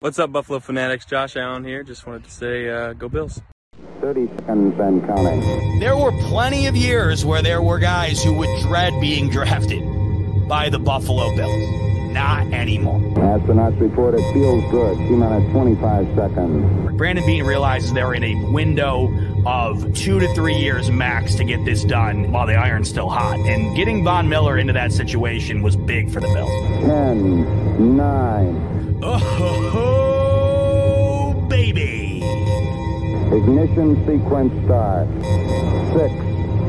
What's up, Buffalo Fanatics? Josh Allen here. Just wanted to say, uh, go Bills. 30 seconds and counting. There were plenty of years where there were guys who would dread being drafted by the Buffalo Bills. Not anymore. Astronauts report it feels good. T minus 25 seconds. Brandon Beane realizes they're in a window of two to three years max to get this done while the iron's still hot. And getting Von Miller into that situation was big for the Bills. 10, 9. Oh, baby. Ignition sequence start. 6,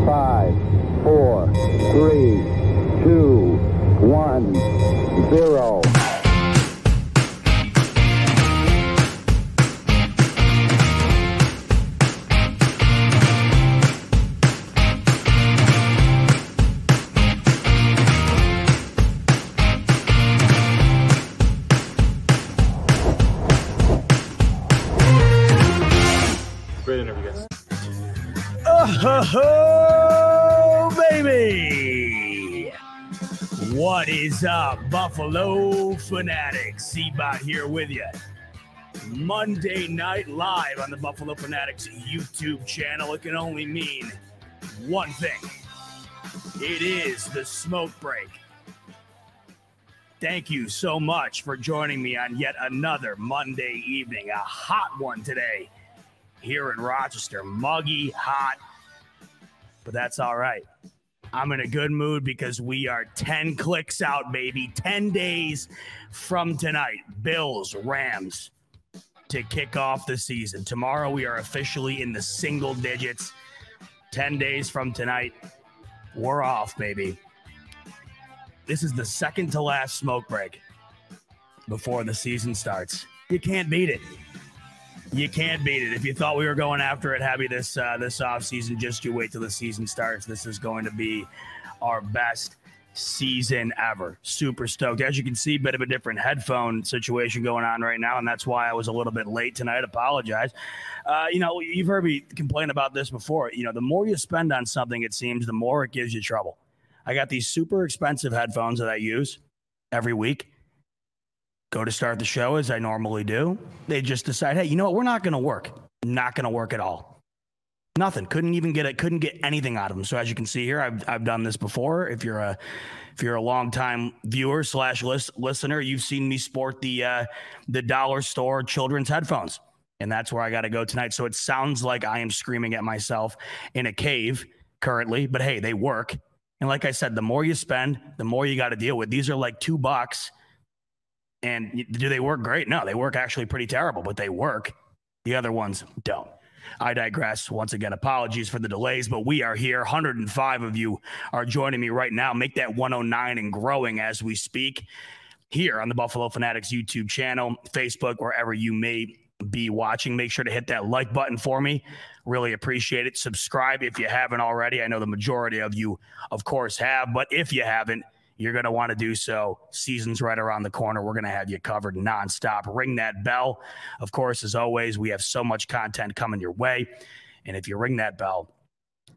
5, 4, 3, 2, 1, 0. Oh, baby. What is up, Buffalo Fanatics? Seabot here with you. Monday night live on the Buffalo Fanatics YouTube channel. It can only mean one thing it is the smoke break. Thank you so much for joining me on yet another Monday evening. A hot one today here in Rochester. Muggy, hot, but that's all right. I'm in a good mood because we are 10 clicks out, baby. 10 days from tonight. Bills, Rams to kick off the season. Tomorrow, we are officially in the single digits. 10 days from tonight, we're off, baby. This is the second to last smoke break before the season starts. You can't beat it. You can't beat it. If you thought we were going after it heavy this uh, this off season, just you wait till the season starts. This is going to be our best season ever. Super stoked. As you can see, bit of a different headphone situation going on right now, and that's why I was a little bit late tonight. Apologize. Uh, you know, you've heard me complain about this before. You know, the more you spend on something, it seems, the more it gives you trouble. I got these super expensive headphones that I use every week go to start the show as I normally do. They just decide, hey, you know what? We're not going to work. Not going to work at all. Nothing. Couldn't even get it. Couldn't get anything out of them. So as you can see here, I've I've done this before. If you're a if you're a longtime viewer slash list, listener, you've seen me sport the uh, the dollar store children's headphones, and that's where I got to go tonight. So it sounds like I am screaming at myself in a cave currently, but hey, they work. And like I said, the more you spend, the more you got to deal with. These are like two bucks and do they work great? No, they work actually pretty terrible, but they work. The other ones don't. I digress. Once again, apologies for the delays, but we are here. 105 of you are joining me right now. Make that 109 and growing as we speak here on the Buffalo Fanatics YouTube channel, Facebook, wherever you may be watching. Make sure to hit that like button for me. Really appreciate it. Subscribe if you haven't already. I know the majority of you, of course, have, but if you haven't, you're going to want to do so. Season's right around the corner. We're going to have you covered nonstop. Ring that bell. Of course, as always, we have so much content coming your way. And if you ring that bell,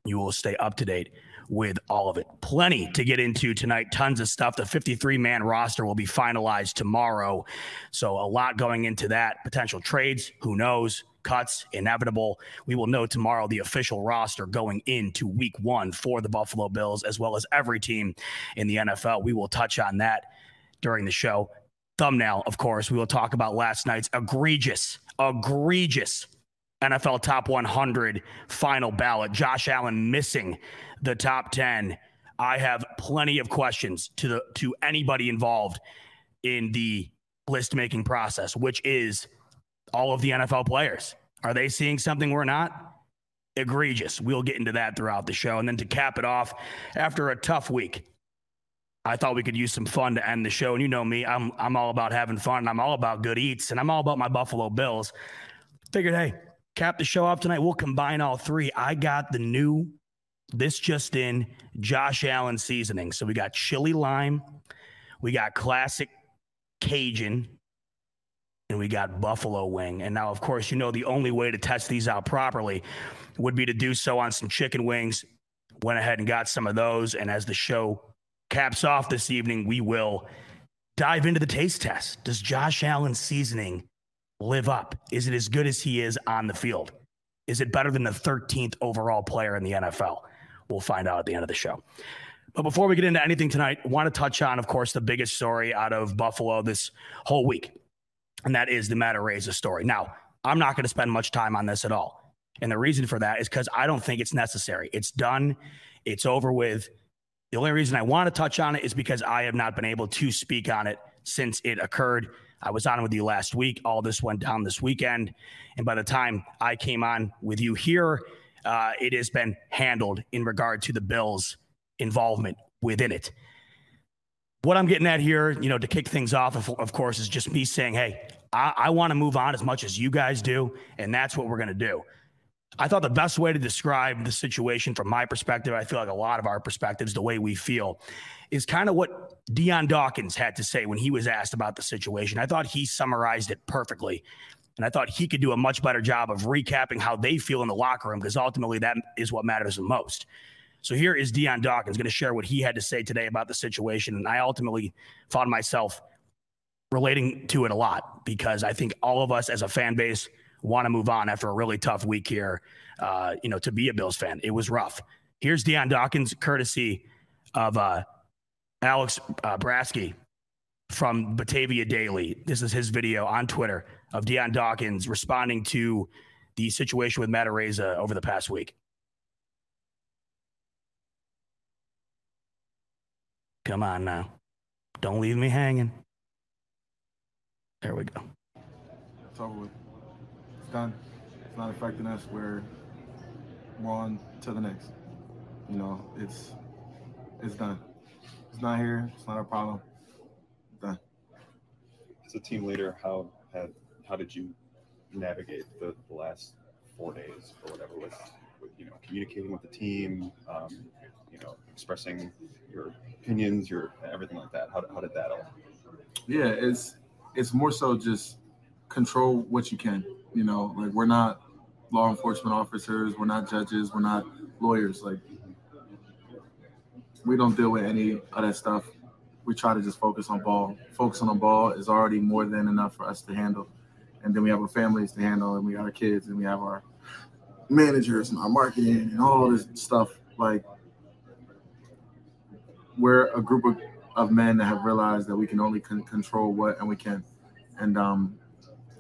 you will stay up to date with all of it. Plenty to get into tonight. Tons of stuff. The 53 man roster will be finalized tomorrow. So, a lot going into that. Potential trades, who knows? Cuts, inevitable. We will know tomorrow the official roster going into week one for the Buffalo Bills, as well as every team in the NFL. We will touch on that during the show. Thumbnail, of course, we will talk about last night's egregious, egregious NFL top 100 final ballot. Josh Allen missing the top 10. I have plenty of questions to the to anybody involved in the list making process, which is all of the NFL players. Are they seeing something we're not? Egregious. We'll get into that throughout the show. And then to cap it off, after a tough week, I thought we could use some fun to end the show. And you know me, I'm I'm all about having fun. and I'm all about good eats, and I'm all about my Buffalo Bills. Figured, hey, cap the show off tonight. We'll combine all three. I got the new, this just in, Josh Allen seasoning. So we got chili lime, we got classic Cajun, and we got buffalo wing. And now, of course, you know the only way to test these out properly would be to do so on some chicken wings. Went ahead and got some of those. And as the show caps off this evening, we will dive into the taste test. Does Josh Allen's seasoning live up? Is it as good as he is on the field? Is it better than the 13th overall player in the NFL? We'll find out at the end of the show. But before we get into anything tonight, I want to touch on, of course, the biggest story out of Buffalo this whole week, and that is the Matt Araiza story. Now, I'm not going to spend much time on this at all. And the reason for that is because I don't think it's necessary. It's done, it's over with. The only reason I want to touch on it is because I have not been able to speak on it since it occurred. I was on with you last week. All this went down this weekend. And by the time I came on with you here, uh, it has been handled in regard to the Bills' involvement within it. What I'm getting at here, you know, to kick things off, of, of course, is just me saying, hey, I, I want to move on as much as you guys do. And that's what we're going to do. I thought the best way to describe the situation from my perspective, I feel like a lot of our perspectives, the way we feel, is kind of what Dion Dawkins had to say when he was asked about the situation. I thought he summarized it perfectly. And I thought he could do a much better job of recapping how they feel in the locker room because ultimately that is what matters the most. So here is Dion Dawkins going to share what he had to say today about the situation. And I ultimately found myself relating to it a lot because I think all of us as a fan base want to move on after a really tough week here. Uh, you know, to be a Bills fan, it was rough. Here's Dion Dawkins, courtesy of uh, Alex uh, Brasky from Batavia Daily. This is his video on Twitter of Dion Dawkins responding to the situation with Matt Araiza over the past week. Come on now. Don't leave me hanging. There we go. It's over with done. It's not affecting us. We're we're on to the next. You know, it's it's done. It's not here. It's not a problem. It's done. As a team leader, how had how did you navigate the, the last four days or whatever with, with you know communicating with the team, um, you know expressing your opinions, your everything like that. How, how did that all? Yeah, it's it's more so just control what you can. You know, like we're not law enforcement officers, we're not judges, we're not lawyers. Like we don't deal with any of that stuff. We try to just focus on ball. Focusing on ball is already more than enough for us to handle. And then we have our families to handle, and we got our kids, and we have our managers and our marketing and all this stuff. Like we're a group of, of men that have realized that we can only con- control what and we can. And um,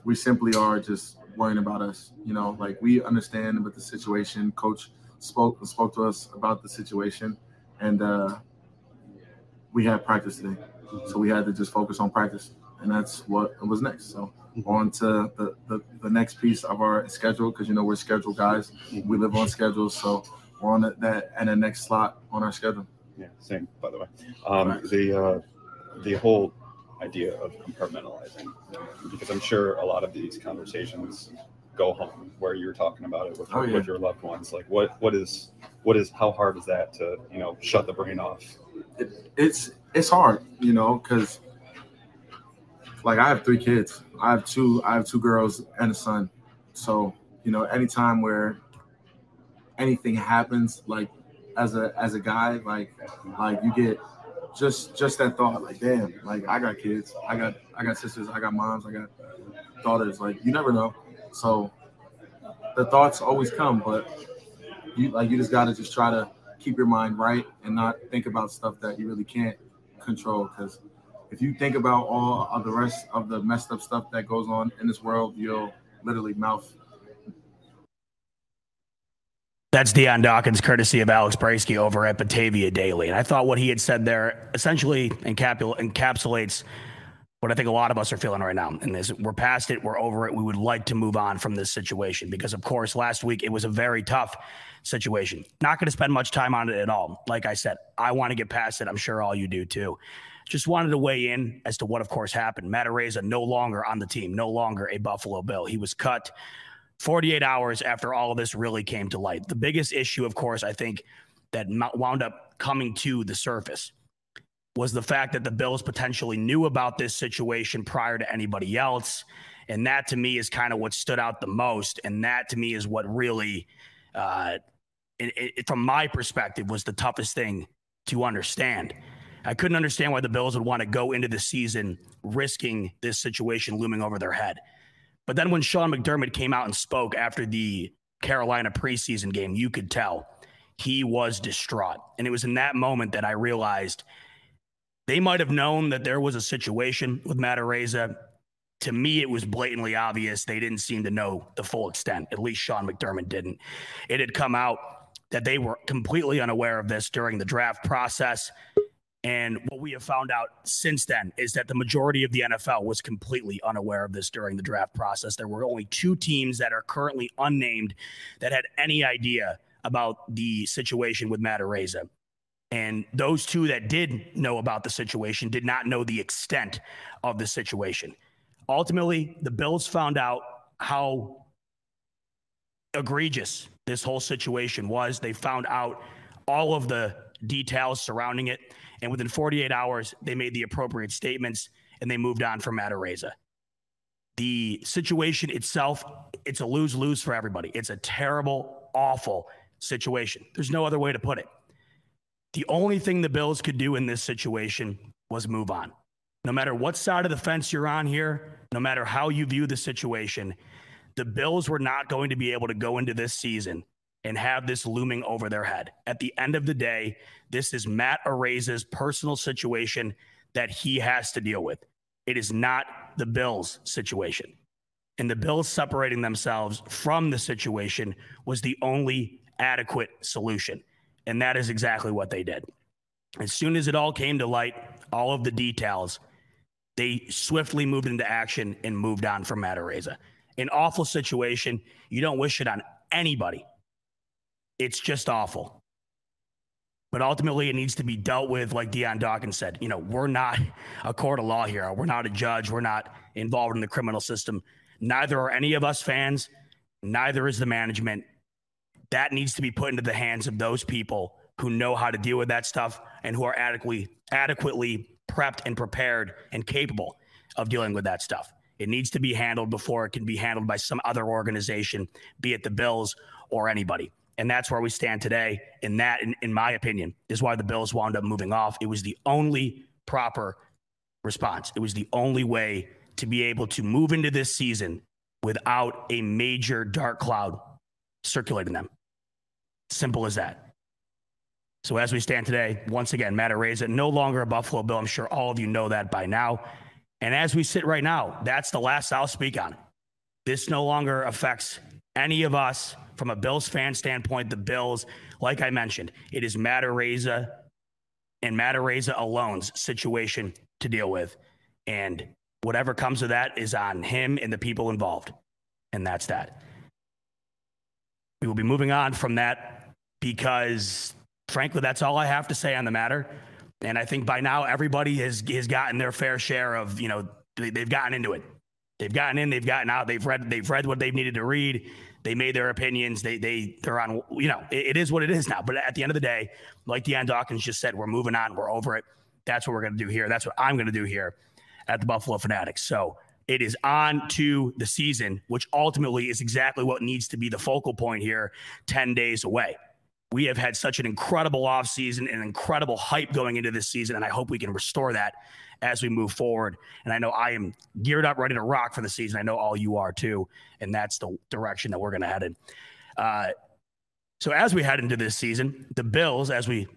we simply are just worrying about us. You know, like we understand about the situation. Coach spoke spoke to us about the situation, and uh, we had practice today, so we had to just focus on practice, and that's what was next. So on to the, the, the next piece of our schedule because you know we're schedule guys. We live on schedules, so we're on that and the next slot on our schedule. Yeah, same. By the way, um, the uh, the whole idea of compartmentalizing because I'm sure a lot of these conversations go home where you're talking about it with, oh, yeah. with your loved ones. Like what what is what is how hard is that to you know shut the brain off? It, it's it's hard, you know, because like I have three kids. I have two I have two girls and a son. So you know, anytime where anything happens, like as a as a guy, like like you get just just that thought, like, damn, like I got kids, I got I got sisters, I got moms, I got daughters. Like you never know. So the thoughts always come, but you like you just gotta just try to keep your mind right and not think about stuff that you really can't control. Because if you think about all of the rest of the messed up stuff that goes on in this world, you'll literally mouth that's Dion Dawkins, courtesy of Alex Brasky over at Batavia Daily. And I thought what he had said there essentially encapsulates what I think a lot of us are feeling right now. And this, we're past it, we're over it. We would like to move on from this situation because, of course, last week it was a very tough situation. Not going to spend much time on it at all. Like I said, I want to get past it. I'm sure all you do too. Just wanted to weigh in as to what, of course, happened. Matt Araiza no longer on the team, no longer a Buffalo Bill. He was cut 48 hours after all of this really came to light. The biggest issue, of course, I think that wound up coming to the surface was the fact that the Bills potentially knew about this situation prior to anybody else. And that to me is kind of what stood out the most. And that to me is what really, uh, it, it, from my perspective, was the toughest thing to understand. I couldn't understand why the Bills would want to go into the season risking this situation looming over their head. But then when Sean McDermott came out and spoke after the Carolina preseason game, you could tell he was distraught. And it was in that moment that I realized they might have known that there was a situation with Matt Araiza. To me, it was blatantly obvious. They didn't seem to know the full extent. At least Sean McDermott didn't. It had come out that they were completely unaware of this during the draft process. And what we have found out since then is that the majority of the NFL was completely unaware of this during the draft process. There were only two teams that are currently unnamed that had any idea about the situation with Matt Araiza. And those two that did know about the situation did not know the extent of the situation. Ultimately, the Bills found out how egregious this whole situation was. They found out all of the details surrounding it. And within 48 hours, they made the appropriate statements and they moved on from Matt Araiza. The situation itself, it's a lose lose for everybody. It's a terrible, awful situation. There's no other way to put it. The only thing the Bills could do in this situation was move on. No matter what side of the fence you're on here, no matter how you view the situation, the Bills were not going to be able to go into this season and have this looming over their head. At the end of the day, this is Matt Araiza's personal situation that he has to deal with. It is not the Bills' situation. And the Bills separating themselves from the situation was the only adequate solution. And that is exactly what they did. As soon as it all came to light, all of the details, they swiftly moved into action and moved on from Matt Araiza. An awful situation. You don't wish it on anybody. It's just awful. But ultimately, it needs to be dealt with, like Dion Dawkins said. You know, we're not a court of law here. We're not a judge. We're not involved in the criminal system. Neither are any of us fans. Neither is the management that needs to be put into the hands of those people who know how to deal with that stuff and who are adequately adequately prepped and prepared and capable of dealing with that stuff. It needs to be handled before it can be handled by some other organization, be it the Bills or anybody. And that's where we stand today. And that, in, in my opinion, is why the Bills wound up moving off. It was the only proper response. It was the only way to be able to move into this season without a major dark cloud circulating them. Simple as that. So as we stand today, once again, Matt Araiza, no longer a Buffalo Bill. I'm sure all of you know that by now. And as we sit right now, that's the last I'll speak on. This no longer affects any of us from a Bills fan standpoint. The Bills, like I mentioned, it is Matt Araiza and Matt Araiza alone's situation to deal with. And whatever comes of that is on him and the people involved. And that's that. We will be moving on from that because frankly, that's all I have to say on the matter. And I think by now everybody has has gotten their fair share of you know they, they've gotten into it. They've gotten in, they've gotten out, they've read they've read what they've needed to read. They made their opinions. They they they're on. You know, it, it is what it is now. But at the end of the day, like Dion Dawkins just said, we're moving on. We're over it. That's what we're going to do here. That's what I'm going to do here at the Buffalo Fanatics. So it is on to the season, which ultimately is exactly what needs to be the focal point here 10 days away we have had such an incredible offseason and incredible hype going into this season. And I hope we can restore that as we move forward. And I know I am geared up, ready to rock for the season. I know all you are too. And that's the direction that we're going to head in. Uh, so as we head into this season, the Bills, as we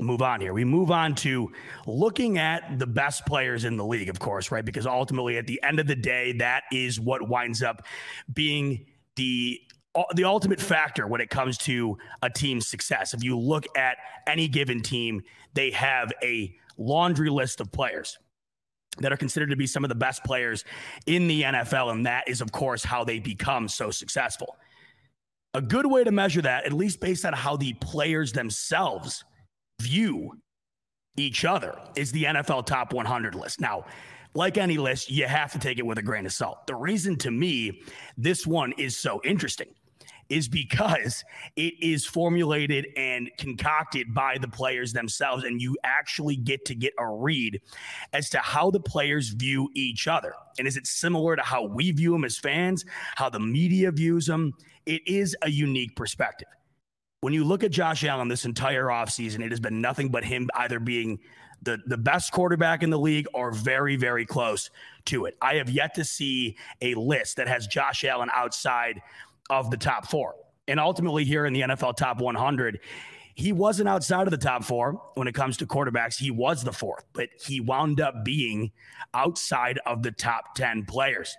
move on here, we move on to looking at the best players in the league, of course, right? Because ultimately, at the end of the day, that is what winds up being the the ultimate factor when it comes to a team's success. If you look at any given team, they have a laundry list of players. That are considered to be some of the best players in the NFL. And that is, of course, how they become so successful. A good way to measure that, at least based on how the players themselves view each other, is the NFL top 100 list. Now, like any list, you have to take it with a grain of salt. The reason to me this one is so interesting is because it is formulated and concocted by the players themselves, and you actually get to get a read as to how the players view each other. And is it similar to how we view them as fans, how the media views them? It is a unique perspective. When you look at Josh Allen this entire offseason, it has been nothing but him either being the, the best quarterback in the league or very, very close to it. I have yet to see a list that has Josh Allen outside of the top four. And ultimately, here in the NFL top 100, he wasn't outside of the top four when it comes to quarterbacks. He was the fourth, but he wound up being outside of the top 10 players.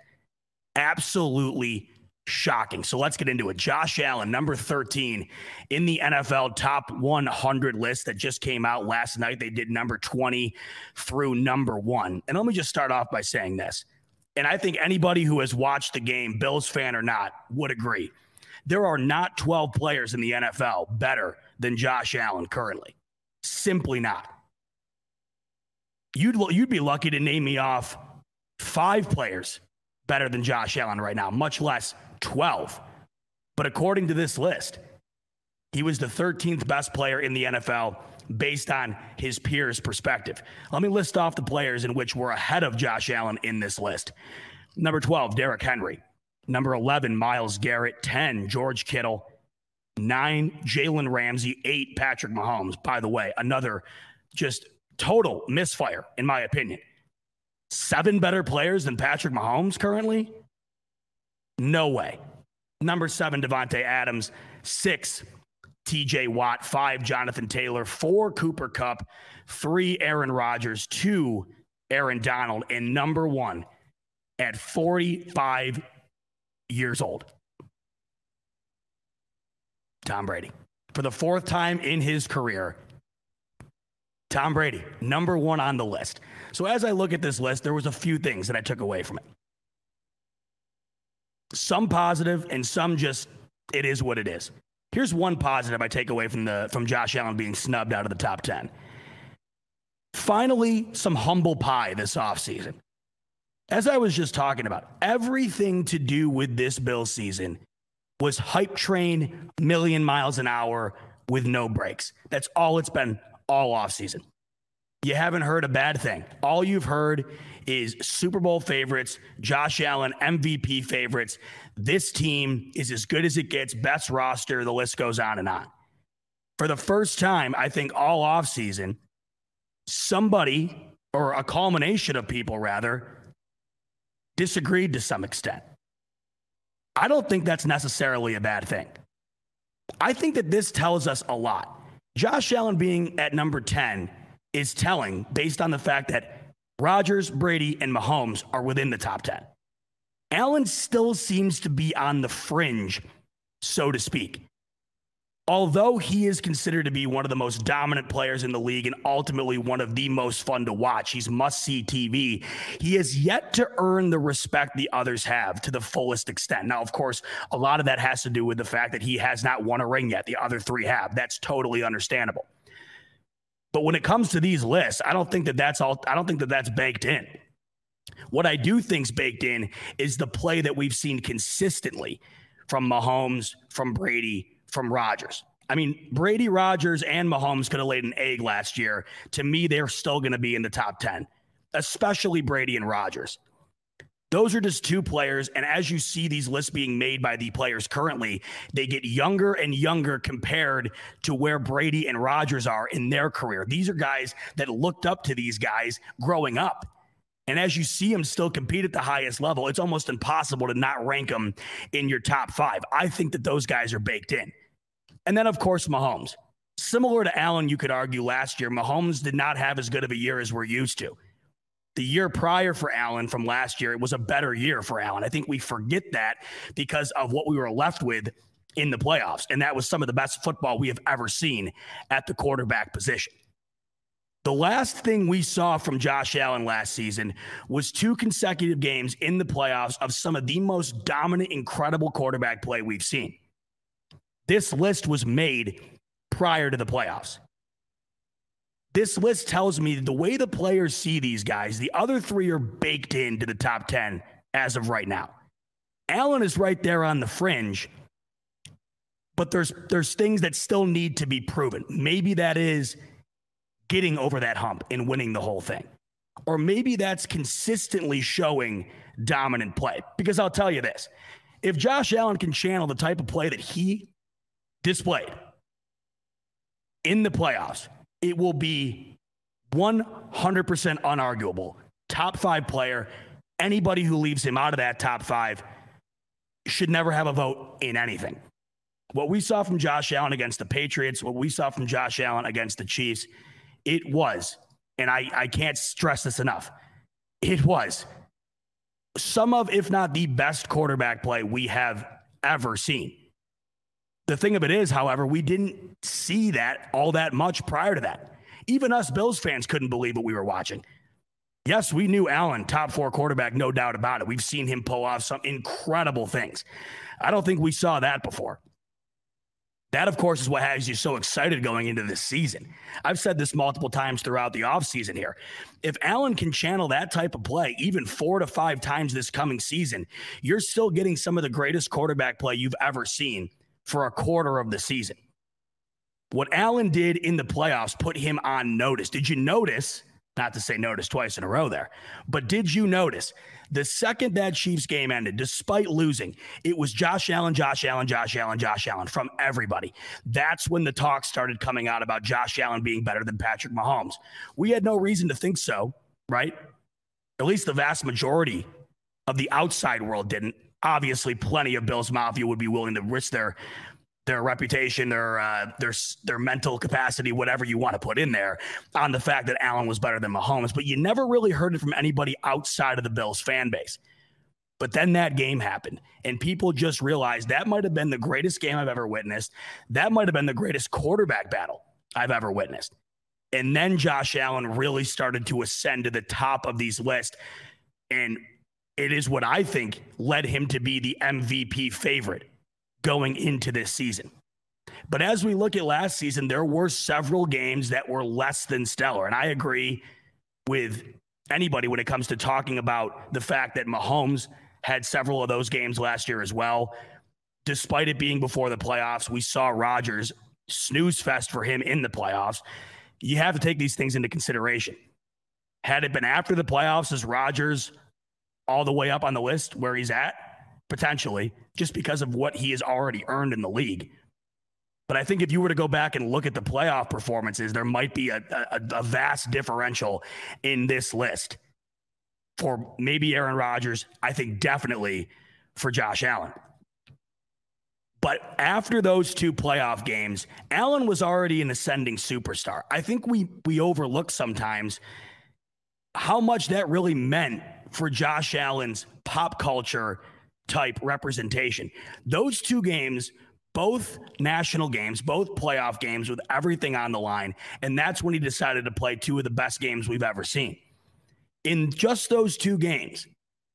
Absolutely shocking. So let's get into it. Josh Allen, number 13 in the NFL top 100 list that just came out last night. They did number 20 through number one. And let me just start off by saying this and I think anybody who has watched the game, Bills fan or not, would agree. There are not 12 players in the NFL better than Josh Allen currently. Simply not. You'd you'd be lucky to name me off five players better than Josh Allen right now, much less 12. But according to this list, he was the 13th best player in the NFL based on his peers' perspective. Let me list off the players in which we're ahead of Josh Allen in this list. Number 12, Derrick Henry. Number 11, Myles Garrett. 10, George Kittle. 9, Jalen Ramsey. 8, Patrick Mahomes. By the way, another just total misfire, in my opinion. Seven better players than Patrick Mahomes currently? No way. Number seven, Davante Adams. Six, TJ Watt, five, Jonathan Taylor, four, Cooper Kupp, three, Aaron Rodgers, two, Aaron Donald, and number one at 45 years old, Tom Brady. For the fourth time in his career, Tom Brady, number one on the list. So as I look at this list, there was a few things that I took away from it. Some positive and some just it is what it is. Here's one positive I take away from the from Josh Allen being snubbed out of the top 10. Finally, some humble pie this offseason. As I was just talking about, everything to do with this Bill season was hype train, million miles an hour with no breaks. That's all it's been all offseason. You haven't heard a bad thing. All you've heard is Super Bowl favorites, Josh Allen MVP favorites. This team is as good as it gets, best roster, the list goes on and on. For the first time, I think all offseason, somebody or a culmination of people rather disagreed to some extent. I don't think that's necessarily a bad thing. I think that this tells us a lot. Josh Allen being at number 10 is telling based on the fact that Rodgers, Brady, and Mahomes are within the top 10. Allen still seems to be on the fringe, so to speak. Although he is considered to be one of the most dominant players in the league and ultimately one of the most fun to watch, he's must see TV. He has yet to earn the respect the others have to the fullest extent. Now, of course, a lot of that has to do with the fact that he has not won a ring yet. The other three have. That's totally understandable. But when it comes to these lists, I don't think that that's all. I don't think that that's baked in. What I do think's baked in is the play that we've seen consistently from Mahomes, from Brady, from Rodgers. I mean, Brady, Rodgers, and Mahomes could have laid an egg last year. To me, they're still going to be in the top 10, especially Brady and Rodgers. Those are just two players. And as you see these lists being made by the players currently, they get younger and younger compared to where Brady and Rodgers are in their career. These are guys that looked up to these guys growing up. And as you see them still compete at the highest level, it's almost impossible to not rank them in your top five. I think that those guys are baked in. And then, of course, Mahomes. Similar to Allen, you could argue last year, Mahomes did not have as good of a year as we're used to the year prior for Allen from last year, it was a better year for Allen. I think we forget that because of what we were left with in the playoffs. And that was some of the best football we have ever seen at the quarterback position. The last thing we saw from Josh Allen last season was two consecutive games in the playoffs of some of the most dominant, incredible quarterback play we've seen. This list was made prior to the playoffs. This list tells me the way the players see these guys, the other three are baked into the top 10 as of right now. Allen is right there on the fringe, but there's there's things that still need to be proven. Maybe that is getting over that hump and winning the whole thing. Or maybe that's consistently showing dominant play. Because I'll tell you this if Josh Allen can channel the type of play that he displayed in the playoffs, it will be 100% unarguable. Top five player. Anybody who leaves him out of that top five should never have a vote in anything. What we saw from Josh Allen against the Patriots, what we saw from Josh Allen against the Chiefs, it was, and I, I can't stress this enough, it was some of, if not the best quarterback play we have ever seen. The thing of it is, however, we didn't see that all that much prior to that. Even us Bills fans couldn't believe what we were watching. Yes, we knew Allen, top four quarterback, no doubt about it. We've seen him pull off some incredible things. I don't think we saw that before. That, of course, is what has you so excited going into this season. I've said this multiple times throughout the offseason here. If Allen can channel that type of play even four to five times this coming season, you're still getting some of the greatest quarterback play you've ever seen for a quarter of the season. What Allen did in the playoffs put him on notice. Did you notice? Not to say notice twice in a row there, but did you notice the second that Chiefs game ended, despite losing, it was Josh Allen, Josh Allen, Josh Allen, Josh Allen from everybody. That's when the talk started coming out about Josh Allen being better than Patrick Mahomes. We had no reason to think so, right? At least the vast majority of the outside world didn't. Obviously, plenty of Bills Mafia would be willing to risk their their reputation, their uh, their their mental capacity, whatever you want to put in there, on the fact that Allen was better than Mahomes. But you never really heard it from anybody outside of the Bills fan base. But then that game happened, and people just realized that might have been the greatest game I've ever witnessed. That might have been the greatest quarterback battle I've ever witnessed. And then Josh Allen really started to ascend to the top of these lists. And it is what I think led him to be the MVP favorite going into this season. But as we look at last season, there were several games that were less than stellar. And I agree with anybody when it comes to talking about the fact that Mahomes had several of those games last year as well. Despite it being before the playoffs, we saw Rodgers snooze fest for him in the playoffs. You have to take these things into consideration. Had it been after the playoffs, as Rodgers all the way up on the list where he's at? Potentially just because of what he has already earned in the league. But I think if you were to go back and look at the playoff performances, there might be a, a, a vast differential in this list for maybe Aaron Rodgers. I think definitely for Josh Allen. But after those two playoff games, Allen was already an ascending superstar. I think we we overlook sometimes how much that really meant for Josh Allen's pop culture type representation. Those two games, both national games, both playoff games with everything on the line. And that's when he decided to play two of the best games we've ever seen. In just those two games,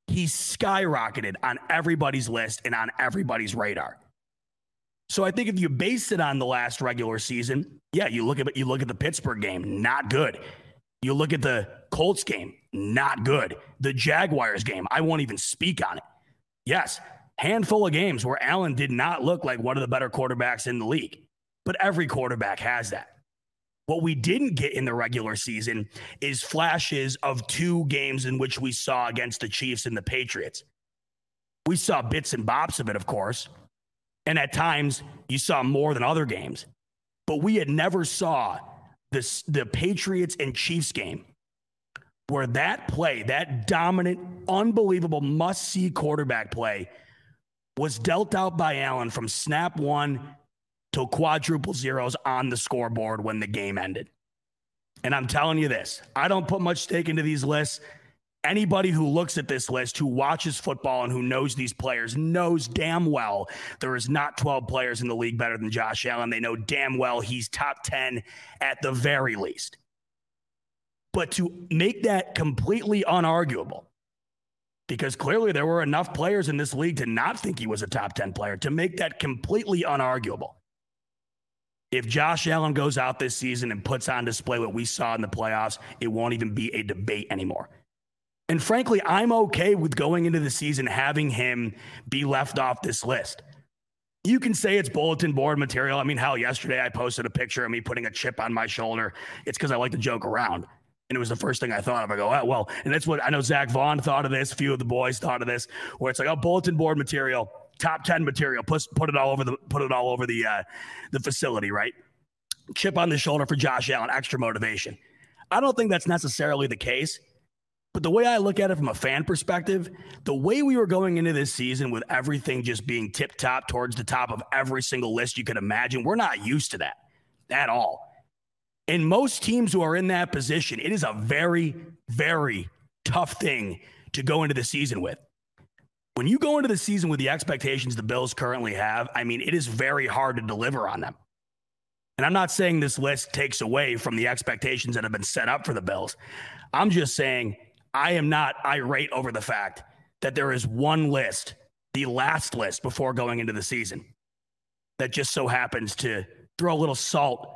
he skyrocketed on everybody's list and on everybody's radar. So I think if you base it on the last regular season, yeah, you look at you look at the Pittsburgh game, not good. You look at the Colts game, not good. The Jaguars game, I won't even speak on it. Yes, handful of games where Allen did not look like one of the better quarterbacks in the league, but every quarterback has that. What we didn't get in the regular season is flashes of two games in which we saw against the Chiefs and the Patriots. We saw bits and bobs of it, of course. And at times you saw more than other games. But we had never saw this, the Patriots and Chiefs game where that play, that dominant, unbelievable, must see quarterback play was dealt out by Allen from snap one to quadruple zeros on the scoreboard when the game ended. And I'm telling you this I don't put much stake into these lists. Anybody who looks at this list, who watches football and who knows these players, knows damn well there is not 12 players in the league better than Josh Allen. They know damn well he's top 10 at the very least. But to make that completely unarguable, because clearly there were enough players in this league to not think he was a top 10 player, to make that completely unarguable. If Josh Allen goes out this season and puts on display what we saw in the playoffs, it won't even be a debate anymore. And frankly, I'm okay with going into the season having him be left off this list. You can say it's bulletin board material. I mean, hell, yesterday I posted a picture of me putting a chip on my shoulder. It's because I like to joke around. And it was the first thing I thought of. I go, oh, well, and that's what I know Zach Vaughn thought of this. A few of the boys thought of this, where it's like, oh, bulletin board material, top 10 material, put, put it all over the, put it all over the, uh, the facility, right? Chip on the shoulder for Josh Allen, extra motivation. I don't think that's necessarily the case. But the way I look at it from a fan perspective, the way we were going into this season with everything just being tip top towards the top of every single list you could imagine, we're not used to that at all. And most teams who are in that position, it is a very, very tough thing to go into the season with. When you go into the season with the expectations the Bills currently have, I mean, it is very hard to deliver on them. And I'm not saying this list takes away from the expectations that have been set up for the Bills. I'm just saying I am not irate over the fact that there is one list, the last list before going into the season, that just so happens to throw a little salt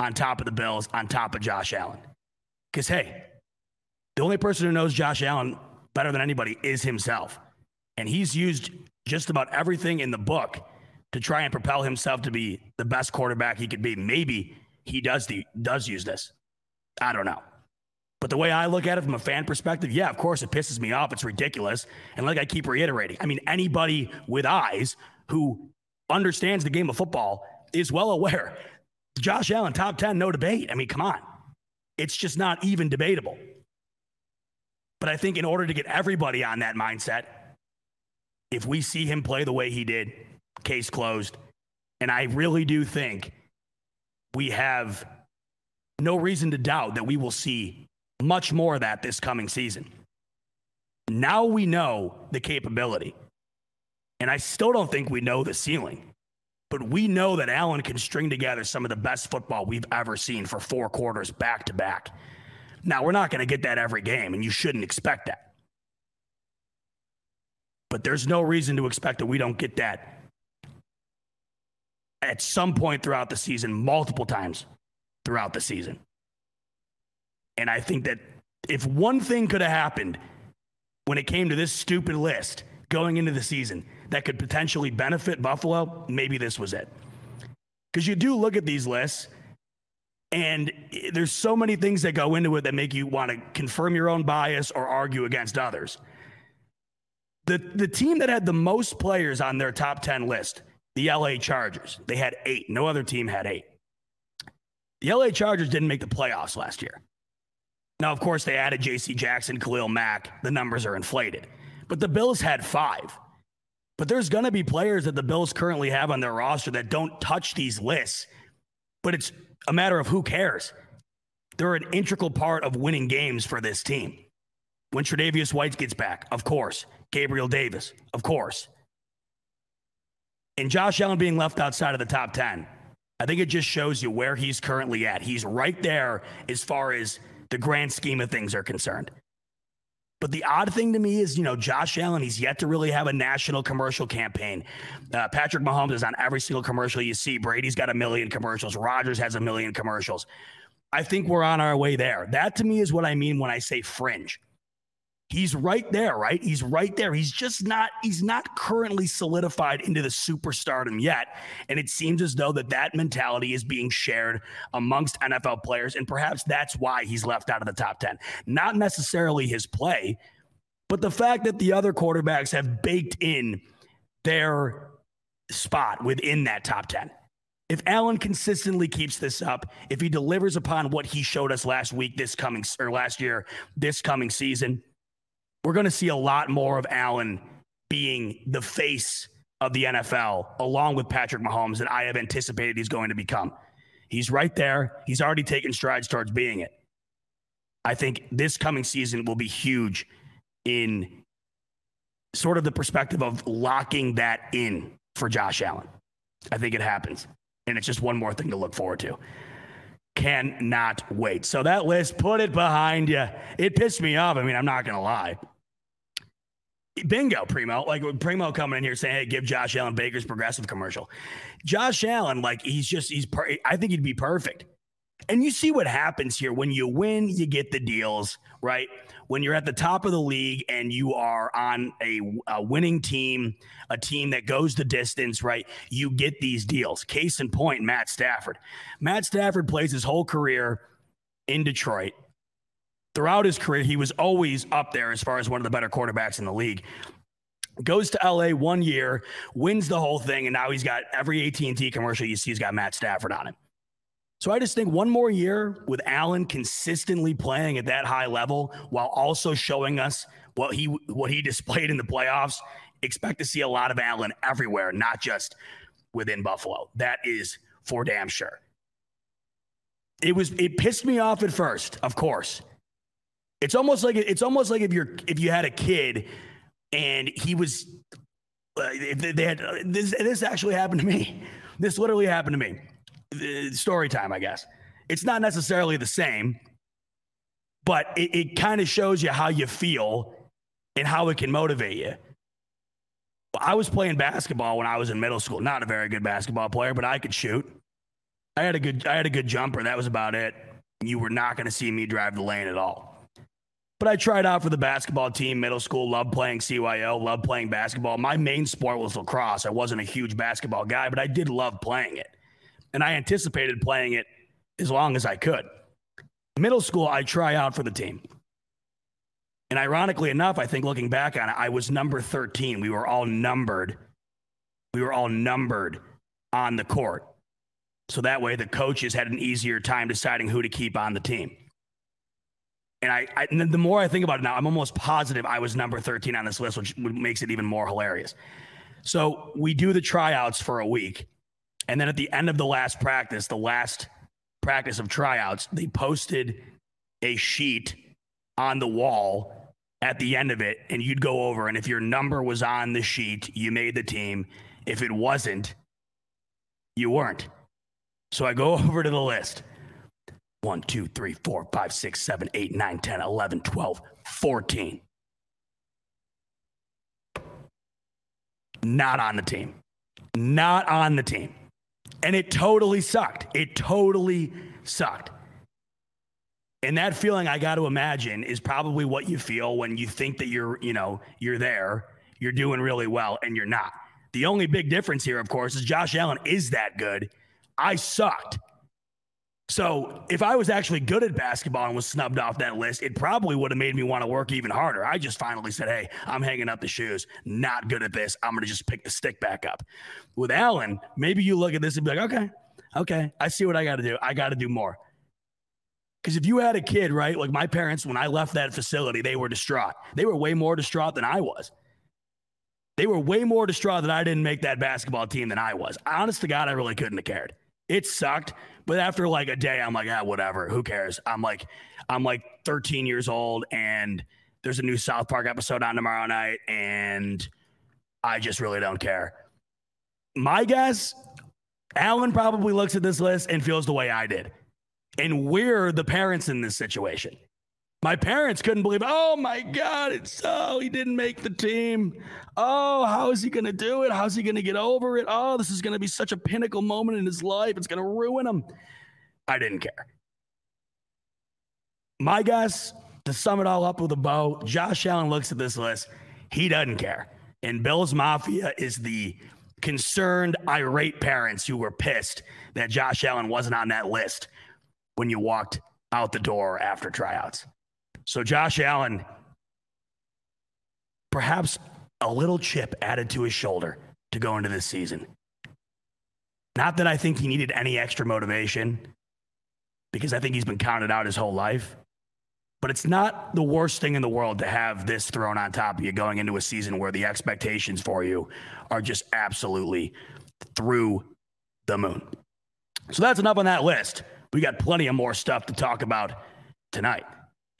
on top of the Bills, on top of Josh Allen. Because, hey, the only person who knows Josh Allen better than anybody is himself. And he's used just about everything in the book to try and propel himself to be the best quarterback he could be. Maybe he does the does use this. I don't know. But the way I look at it from a fan perspective, yeah, of course it pisses me off. It's ridiculous. And like I keep reiterating, I mean, anybody with eyes who understands the game of football is well aware. Josh Allen, top 10, no debate. I mean, come on. It's just not even debatable. But I think in order to get everybody on that mindset, if we see him play the way he did, case closed. And I really do think we have no reason to doubt that we will see much more of that this coming season. Now we know the capability. And I still don't think we know the ceiling. But we know that Allen can string together some of the best football we've ever seen for four quarters back to back. Now, we're not going to get that every game, and you shouldn't expect that. But there's no reason to expect that we don't get that at some point throughout the season, multiple times throughout the season. And I think that if one thing could have happened when it came to this stupid list going into the season that could potentially benefit Buffalo, maybe this was it. Because you do look at these lists, and there's so many things that go into it that make you want to confirm your own bias or argue against others. The, the team that had the most players on their top 10 list, the LA Chargers, they had eight. No other team had eight. The LA Chargers didn't make the playoffs last year. Now, of course, they added J.C. Jackson, Khalil Mack. The numbers are inflated. But the Bills had five. But there's going to be players that the Bills currently have on their roster that don't touch these lists. But it's a matter of who cares. They're an integral part of winning games for this team. When Tre'Davious White gets back, of course. Gabriel Davis, of course. And Josh Allen being left outside of the top 10, I think it just shows you where he's currently at. He's right there as far as the grand scheme of things are concerned. But the odd thing to me is, you know, Josh Allen, he's yet to really have a national commercial campaign. Uh, Patrick Mahomes is on every single commercial you see. Brady's got a million commercials. Rodgers has a million commercials. I think we're on our way there. That to me is what I mean when I say fringe. He's right there, right? He's right there. He's just not he's not currently solidified into the superstardom yet, and it seems as though that that mentality is being shared amongst NFL players and perhaps that's why he's left out of the top 10. Not necessarily his play, but the fact that the other quarterbacks have baked in their spot within that top 10. If Allen consistently keeps this up, if he delivers upon what he showed us last week, this coming or last year, this coming season, we're going to see a lot more of Allen being the face of the NFL along with Patrick Mahomes than I have anticipated he's going to become. He's right there. He's already taken strides towards being it. I think this coming season will be huge in sort of the perspective of locking that in for Josh Allen. I think it happens. And it's just one more thing to look forward to. Cannot wait. So that list, put it behind you. It pissed me off. I mean, I'm not going to lie. Bingo, Primo. Like Primo coming in here saying, "Hey, give Josh Allen Baker's progressive commercial." Josh Allen, like he's just he's. Per- I think he'd be perfect. And you see what happens here when you win, you get the deals, right? When you're at the top of the league and you are on a, a winning team, a team that goes the distance, right? You get these deals. Case in point, Matt Stafford. Matt Stafford plays his whole career in Detroit throughout his career, he was always up there as far as one of the better quarterbacks in the league. Goes to LA one year, wins the whole thing, and now he's got every AT&T commercial you see, he's got Matt Stafford on it. So I just think one more year with Allen consistently playing at that high level while also showing us what he what he displayed in the playoffs. Expect to see a lot of Allen everywhere, not just within Buffalo. That is for damn sure. It was it pissed me off at first, of course. It's almost like it's almost like if you're if you had a kid and he was uh, they had uh, this this actually happened to me. This literally happened to me. Story time, I guess. It's not necessarily the same, but it, it kind of shows you how you feel and how it can motivate you. I was playing basketball when I was in middle school. Not a very good basketball player, but I could shoot. I had a good I had a good jumper. That was about it. You were not going to see me drive the lane at all. But I tried out for the basketball team, middle school, loved playing CYO, loved playing basketball. My main sport was lacrosse. I wasn't a huge basketball guy, but I did love playing it. And I anticipated playing it as long as I could. Middle school, I try out for the team. And ironically enough, I think looking back on it, I was number 13. We were all numbered. We were all numbered on the court. So that way the coaches had an easier time deciding who to keep on the team. And I, I and the more I think about it now, I'm almost positive I was number 13 on this list, which makes it even more hilarious. So we do the tryouts for a week. And then at the end of the last practice, the last practice of tryouts, they posted a sheet on the wall at the end of it. And you'd go over. And if your number was on the sheet, you made the team. If it wasn't, you weren't. So I go over to the list. 1, 2, 3, 4, 5, 6, 7, 8, 9, 10, 11, 12, 14. Not on the team. Not on the team. And it totally sucked. It totally sucked. And that feeling I got to imagine is probably what you feel when you think that you're, you know, you're there, you're doing really well and you're not. The only big difference here of course is Josh Allen is that good. I sucked. So if I was actually good at basketball and was snubbed off that list, it probably would have made me want to work even harder. I just finally said, hey, I'm hanging up the shoes. Not good at this. I'm going to just pick the stick back up. With Allen, maybe you look at this and be like, okay, okay, I see what I got to do. I got to do more. Because if you had a kid, right, like my parents, when I left that facility, they were distraught. They were way more distraught than I was. They were way more distraught that I didn't make that basketball team than I was. Honest to God, I really couldn't have cared. It sucked. But after like a day, I'm like, ah, whatever. Who cares? I'm like, I'm like 13 years old, and there's a new South Park episode on tomorrow night, and I just really don't care. My guess, Allen probably looks at this list and feels the way I did. And we're the parents in this situation. My parents couldn't believe, oh my God, it's oh, he didn't make the team. Oh, how is he going to do it? How's he going to get over it? Oh, this is going to be such a pinnacle moment in his life. It's going to ruin him. I didn't care. My guess, to sum it all up with a bow, Josh Allen looks at this list. He doesn't care. And Bills Mafia is the concerned, irate parents who were pissed that Josh Allen wasn't on that list when you walked out the door after tryouts. So Josh Allen, perhaps a little chip added to his shoulder to go into this season. Not that I think he needed any extra motivation because I think he's been counted out his whole life. But it's not the worst thing in the world to have this thrown on top of you going into a season where the expectations for you are just absolutely through the moon. So that's enough on that list. We got plenty of more stuff to talk about tonight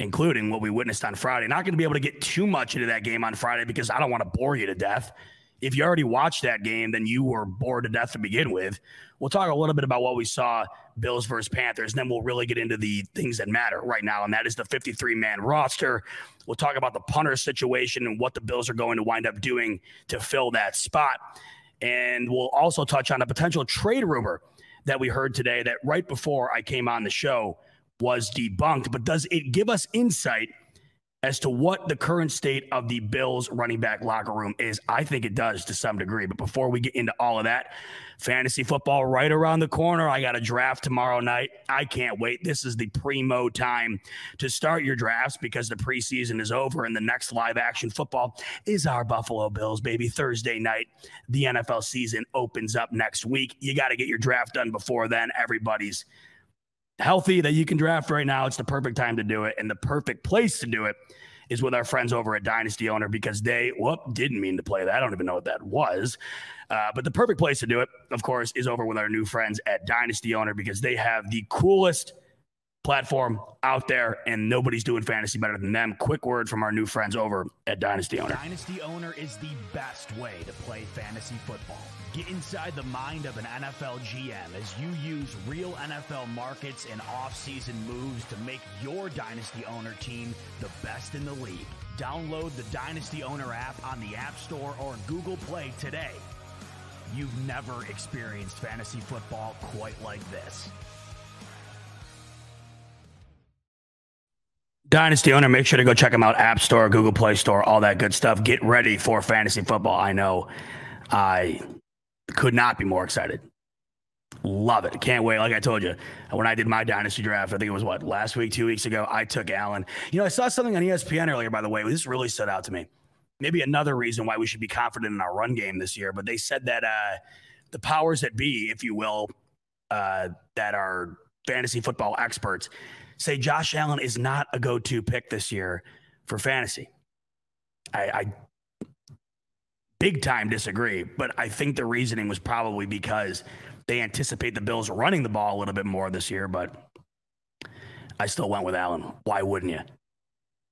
including what we witnessed on Friday. Not going to be able to get too much into that game on Friday because I don't want to bore you to death. If you already watched that game, then you were bored to death to begin with. We'll talk a little bit about what we saw Bills versus Panthers. And then we'll really get into the things that matter right now, and that is the 53 man roster. We'll talk about the punter situation and what the Bills are going to wind up doing to fill that spot. And we'll also touch on a potential trade rumor that we heard today that right before I came on the show was debunked. But does it give us insight as to what the current state of the Bills running back locker room is. I think it does to some degree. But before we get into all of that, fantasy football right around the corner. I got a draft tomorrow night. I can't wait. This is the primo time to start your drafts because the preseason is over and the next live action football is our Buffalo Bills, baby. Thursday night, the NFL season opens up next week. You got to get your draft done before then. Everybody's healthy that you can draft right now, it's the perfect time to do it. And the perfect place to do it is with our friends over at Dynasty Owner because they, whoop, didn't mean to play that. I don't even know what that was. Uh, but the perfect place to do it, of course, is over with our new friends at Dynasty Owner because they have the coolest platform out there, and nobody's doing fantasy better than them. Quick word from our new friends over at Dynasty Owner. Dynasty Owner is the best way to play fantasy football. Get inside the mind of an NFL GM as you use real NFL markets and offseason moves to make your Dynasty Owner team the best in the league. Download the Dynasty Owner app on the App Store or Google Play today. You've never experienced fantasy football quite like this. Dynasty owner, make sure to go check them out. App Store, Google Play Store, all that good stuff. Get ready for fantasy football. I know I could not be more excited. Love it. Can't wait. Like I told you, when I did my dynasty draft, I think it was what, last week, two weeks ago, I took Allen. You know, I saw something on ESPN earlier, by the way. This really stood out to me. Maybe another reason why we should be confident in our run game this year, but they said that uh, the powers that be, if you will, uh, that are fantasy football experts, say Josh Allen is not a go to pick this year for fantasy. I, I big time disagree, but I think the reasoning was probably because they anticipate the Bills running the ball a little bit more this year, but I still went with Allen. Why wouldn't you?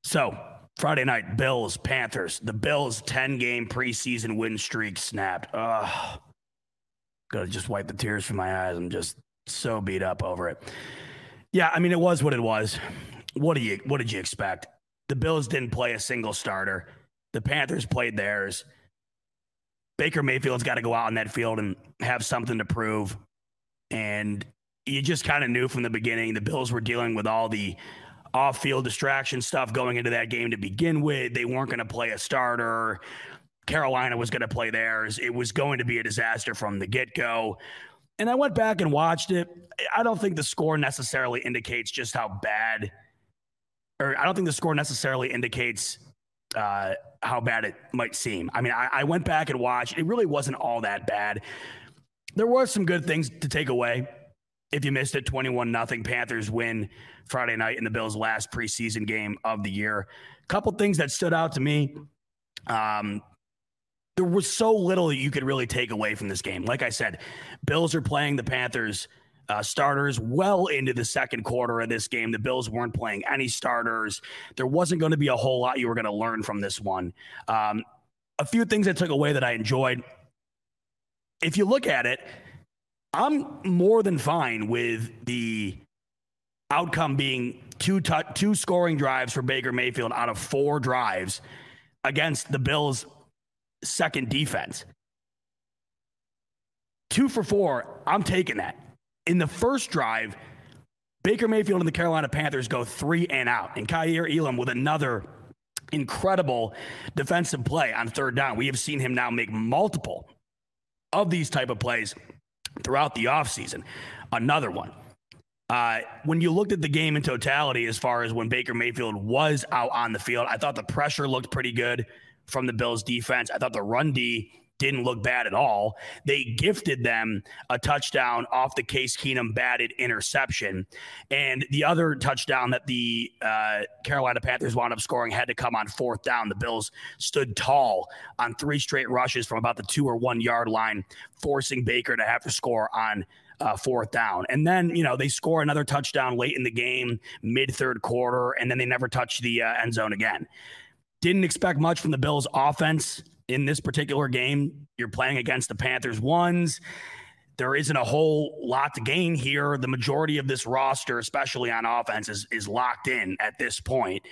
So, Friday night, Bills, Panthers. The Bills' 10 game preseason win streak snapped. Ugh. Gotta just wipe the tears from my eyes. I'm just so beat up over it. Yeah, I mean, it was what it was. What do you what did you expect? The Bills didn't play a single starter. The Panthers played theirs. Baker Mayfield's got to go out on that field and have something to prove. And you just kind of knew from the beginning the Bills were dealing with all the off field distraction stuff going into that game to begin with. They weren't going to play a starter. Carolina was going to play theirs. It was going to be a disaster from the get go. And I went back and watched it. I don't think the score necessarily indicates just how bad, or I don't think the score necessarily indicates uh, how bad it might seem. I mean, I, I went back and watched. It really wasn't all that bad. There were some good things to take away. If you missed it, 21 nothing Panthers win Friday night in the Bills' last preseason game of the year. A couple things that stood out to me. Um, there was so little that you could really take away from this game. Like I said, Bills are playing the Panthers uh, starters well into the second quarter of this game. The Bills weren't playing any starters. There wasn't going to be a whole lot you were going to learn from this one. Um, a few things I took away that I enjoyed. If you look at it, I'm more than fine with the outcome being two t- two scoring drives for Baker Mayfield out of four drives against the Bills second defense. Two for four, I'm taking that. In the first drive, Baker Mayfield and the Carolina Panthers go three and out, and Kaiir Elam with another incredible defensive play on third down. We have seen him now make multiple of these type of plays throughout the offseason. Another one. Uh, when you looked at the game in totality, as far as when Baker Mayfield was out on the field, I thought the pressure looked pretty good from the Bills defense. I thought the run D didn't look bad at all. They gifted them a touchdown off the Case Keenum batted interception. And the other touchdown that the uh, Carolina Panthers wound up scoring had to come on fourth down. The Bills stood tall on three straight rushes from about the two or one yard line, forcing Baker to have to score on uh, fourth down. And then, you know, they score another touchdown late in the game, mid third quarter, and then they never touch the uh, end zone again. Didn't expect much from the Bills offense in this particular game. You're playing against the Panthers ones. there isn't a whole lot to gain here. The majority of this roster, especially on offense, is, is locked in at this point.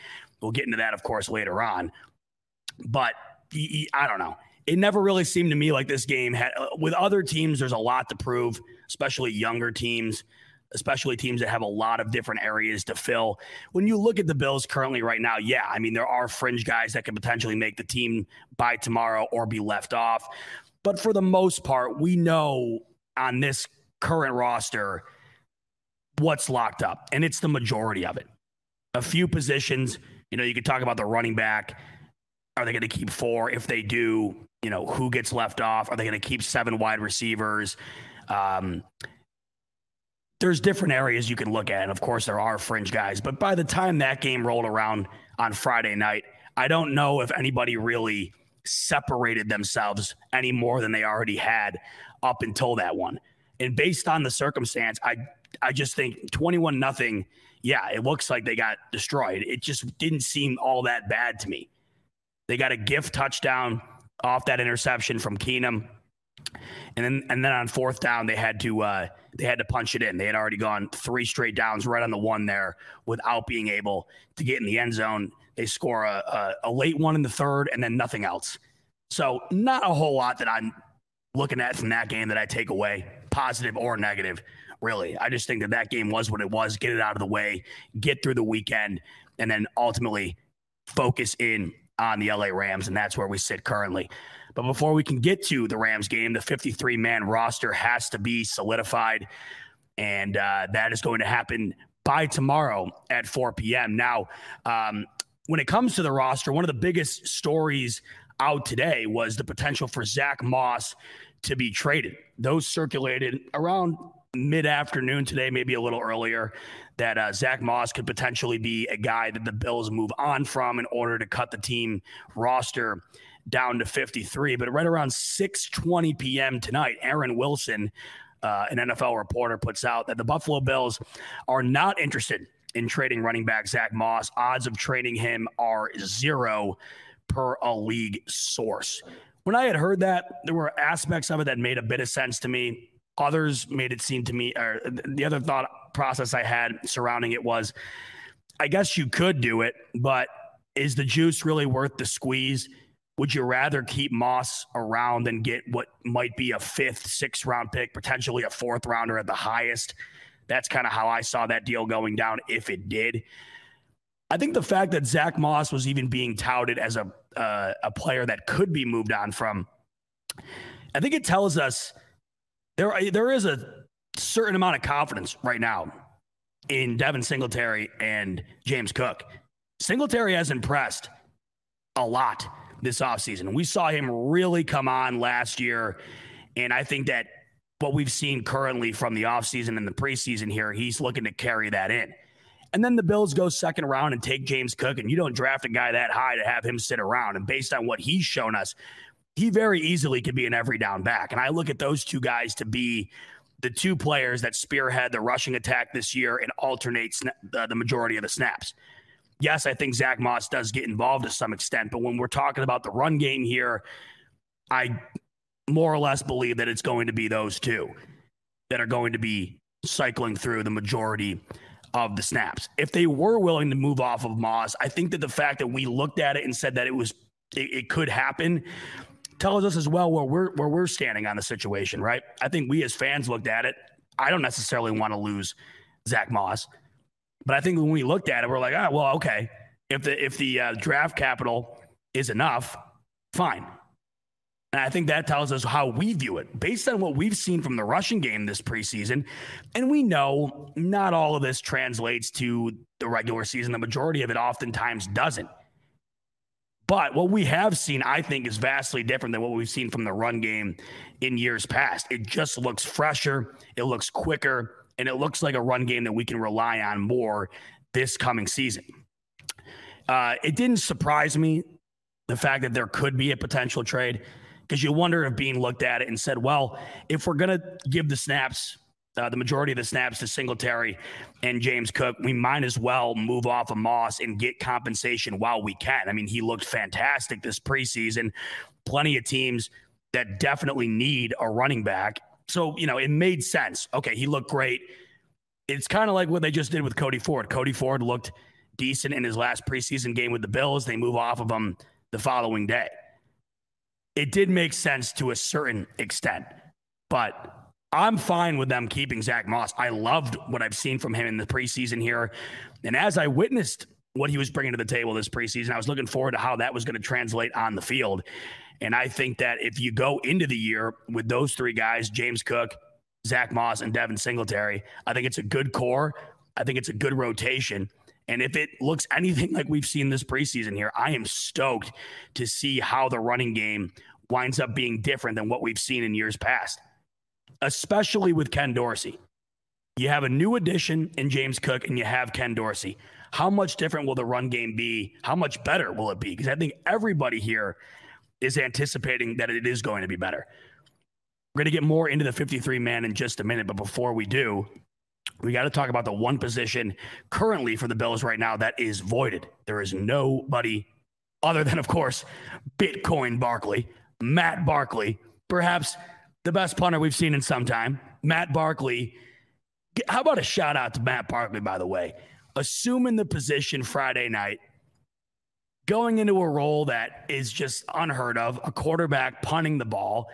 We'll get into that, of course, later on. But I don't know. It never really seemed to me like this game had, uh, with other teams, there's a lot to prove, especially younger teams, especially teams that have a lot of different areas to fill. When you look at the Bills currently right now, yeah, I mean, there are fringe guys that could potentially make the team by tomorrow or be left off. But for the most part, we know on this current roster what's locked up, and it's the majority of it. A few positions, you know, you could talk about the running back. Are they going to keep four? If they do, you know, who gets left off? Are they going to keep seven wide receivers? Um, there's different areas you can look at. And of course, there are fringe guys. But by the time that game rolled around on Friday night, I don't know if anybody really separated themselves any more than they already had up until that one. And based on the circumstance, I I just think 21 nothing, yeah, it looks like they got destroyed. It just didn't seem all that bad to me. They got a gift touchdown off that interception from Keenum. And then and then on fourth down, they had to uh, they had to punch it in. They had already gone three straight downs right on the one there without being able to get in the end zone. They score a, a, a late one in the third and then nothing else. So not a whole lot that I'm looking at from that game that I take away, positive or negative. Really, I just think that that game was what it was. Get it out of the way, get through the weekend, and then ultimately focus in on the LA Rams, and that's where we sit currently. But before we can get to the Rams game, the 53 man roster has to be solidified. And uh, that is going to happen by tomorrow at 4 p.m. Now, um, when it comes to the roster, one of the biggest stories out today was the potential for Zach Moss to be traded. Those circulated around mid afternoon today, maybe a little earlier, that uh, Zach Moss could potentially be a guy that the Bills move on from in order to cut the team roster down to 53. But right around 6:20 p.m. tonight, Aaron Wilson, uh, an NFL reporter, puts out that the Buffalo Bills are not interested in trading running back Zach Moss. Odds of trading him are zero per a league source. When I had heard that, there were aspects of it that made a bit of sense to me. Others made it seem to me, or the other thought process I had surrounding it was, I guess you could do it, but is the juice really worth the squeeze? Would you rather keep Moss around than get what might be a fifth, sixth round pick, potentially a fourth rounder at the highest? That's kind of how I saw that deal going down if it did. I think the fact that Zach Moss was even being touted as a uh, a player that could be moved on from, I think it tells us there there is a certain amount of confidence right now in Devin Singletary and James Cook. Singletary has impressed a lot this offseason. We saw him really come on last year. And I think that what we've seen currently from the offseason and the preseason here, he's looking to carry that in. And then the Bills go second round and take James Cook, and you don't draft a guy that high to have him sit around. And based on what he's shown us, he very easily could be an every down back. And I look at those two guys to be the two players that spearhead the rushing attack this year and alternate sna- uh, the majority of the snaps yes, I think Zach Moss does get involved to some extent, but when we're talking about the run game here, I more or less believe that it's going to be those two that are going to be cycling through the majority of the snaps. If they were willing to move off of Moss, I think that the fact that we looked at it and said that it was it, it could happen tells us as well where we're where we're standing on the situation, right? I think we as fans looked at it. I don't necessarily want to lose Zach Moss. But I think when we looked at it, we're like, ah, well, okay. If the if the uh, draft capital is enough, fine. And I think that tells us how we view it based on what we've seen from the rushing game this preseason. And we know not all of this translates to the regular season. The majority of it oftentimes doesn't. But what we have seen, I think, is vastly different than what we've seen from the run game in years past. It just looks fresher, it looks quicker, and it looks like a run game that we can rely on more this coming season. Uh, it didn't surprise me the fact that there could be a potential trade because you wonder if being looked at it and said, well, if we're going to give the snaps, uh, the majority of the snaps to Singletary and James Cook, we might as well move off of Moss and get compensation while we can. I mean, he looked fantastic this preseason. Plenty of teams that definitely need a running back So, you know, it made sense. Okay, he looked great. It's kind of like what they just did with Cody Ford. Cody Ford looked decent in his last preseason game with the Bills. They move off of him the following day. It did make sense to a certain extent, but I'm fine with them keeping Zach Moss. I loved what I've seen from him in the preseason here. And as I witnessed what he was bringing to the table this preseason, I was looking forward to how that was going to translate on the field. And I think that if you go into the year with those three guys, James Cook, Zach Moss, and Devin Singletary, I think it's a good core. I think it's a good rotation. And if it looks anything like we've seen this preseason here, I am stoked to see how the running game winds up being different than what we've seen in years past, especially with Ken Dorsey. You have a new addition in James Cook and you have Ken Dorsey. How much different will the run game be? How much better will it be? Because I think everybody here is anticipating that it is going to be better. We're going to get more into the 53 man in just a minute, but before we do, we got to talk about the one position currently for the Bills right now that is voided. There is nobody other than, of course, Bitcoin Barkley, Matt Barkley, perhaps the best punter we've seen in some time. Matt Barkley. How about a shout out to Matt Barkley, by the way? Assuming the position Friday night, going into a role that is just unheard of, a quarterback punting the ball.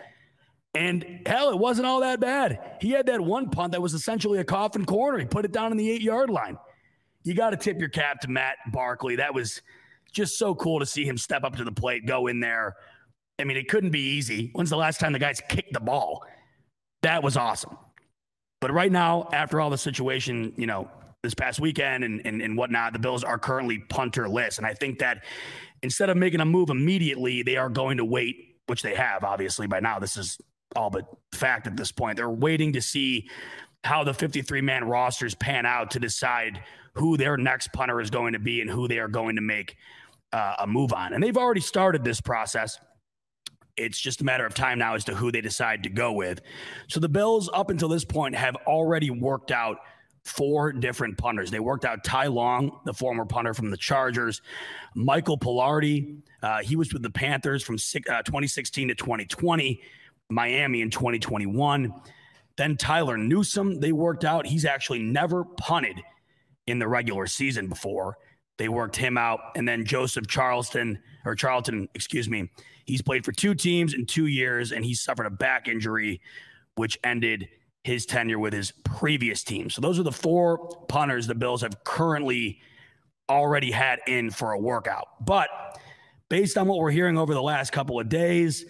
And hell, it wasn't all that bad. He had that one punt that was essentially a coffin corner. He put it down in the eight yard line. You got to tip your cap to Matt Barkley. That was just so cool to see him step up to the plate, go in there. I mean, it couldn't be easy. When's the last time the guys kicked the ball? That was awesome. But right now, after all the situation, you know, this past weekend and, and, and whatnot, the Bills are currently punterless. And I think that instead of making a move immediately, they are going to wait, which they have, obviously, by now. This is all but fact at this point. They're waiting to see how the 53 man rosters pan out to decide who their next punter is going to be and who they are going to make uh, a move on. And they've already started this process. It's just a matter of time now as to who they decide to go with. So the Bills, up until this point, have already worked out four different punters. They worked out Ty Long, the former punter from the Chargers, Michael Palardy. Uh, he was with the Panthers from uh, 2016 to 2020, Miami in 2021. Then Tyler Newsome, they worked out. He's actually never punted in the regular season before. They worked him out. And then Joseph Charleston, or Charlton, excuse me, he's played for two teams in two years and he suffered a back injury, which ended his tenure with his previous team. So those are the four punters the Bills have currently already had in for a workout. But based on what we're hearing over the last couple of days,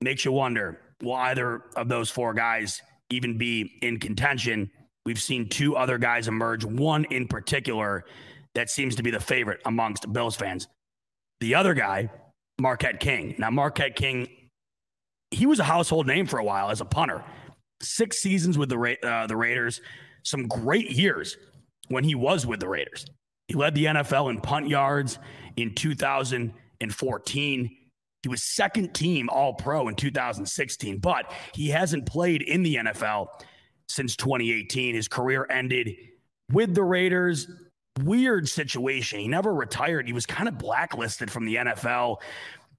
makes you wonder will either of those four guys even be in contention? We've seen two other guys emerge, one in particular that seems to be the favorite amongst Bills fans. The other guy, Marquette King. Now, Marquette King, he was a household name for a while as a punter six seasons with the Ra- uh, the Raiders, some great years when he was with the Raiders. He led the NFL in punt yards in 2014. He was second team All Pro in 2016, but he hasn't played in the NFL since 2018. His career ended with the Raiders. Weird situation. He never retired. He was kind of blacklisted from the NFL.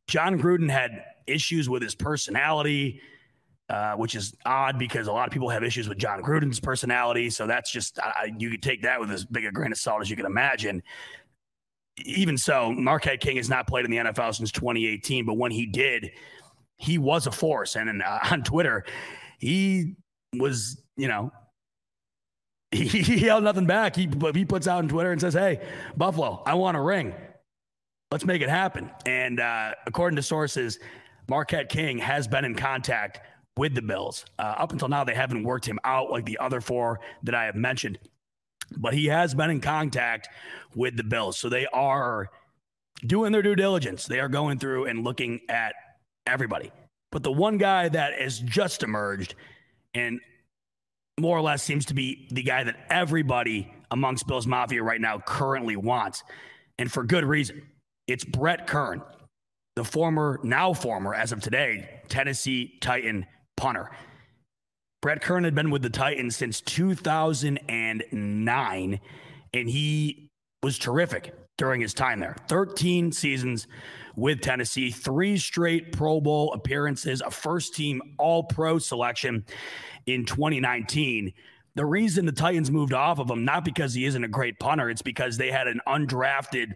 Jon Gruden had issues with his personality. Uh, which is odd because a lot of people have issues with Jon Gruden's personality. So that's just, uh, you could take that with as big a grain of salt as you can imagine. Even so, Marquette King has not played in the NFL since 2018, but when he did, he was a force. And uh, on Twitter, he was, you know, he, he held nothing back. He, he puts out on Twitter and says, Hey, Buffalo, I want a ring. Let's make it happen. And uh, according to sources, Marquette King has been in contact with the Bills. Uh, up until now, they haven't worked him out like the other four that I have mentioned, but he has been in contact with the Bills. So they are doing their due diligence. They are going through and looking at everybody. But the one guy that has just emerged and more or less seems to be the guy that everybody amongst Bills Mafia right now currently wants, and for good reason. It's Brett Kern, the former, now former, as of today, Tennessee Titan punter. Brett Kern had been with the Titans since 2009, and he was terrific during his time there. 13 seasons with Tennessee, three straight Pro Bowl appearances, a first team All Pro selection in 2019. The reason the Titans moved off of him, not because he isn't a great punter, it's because they had an undrafted,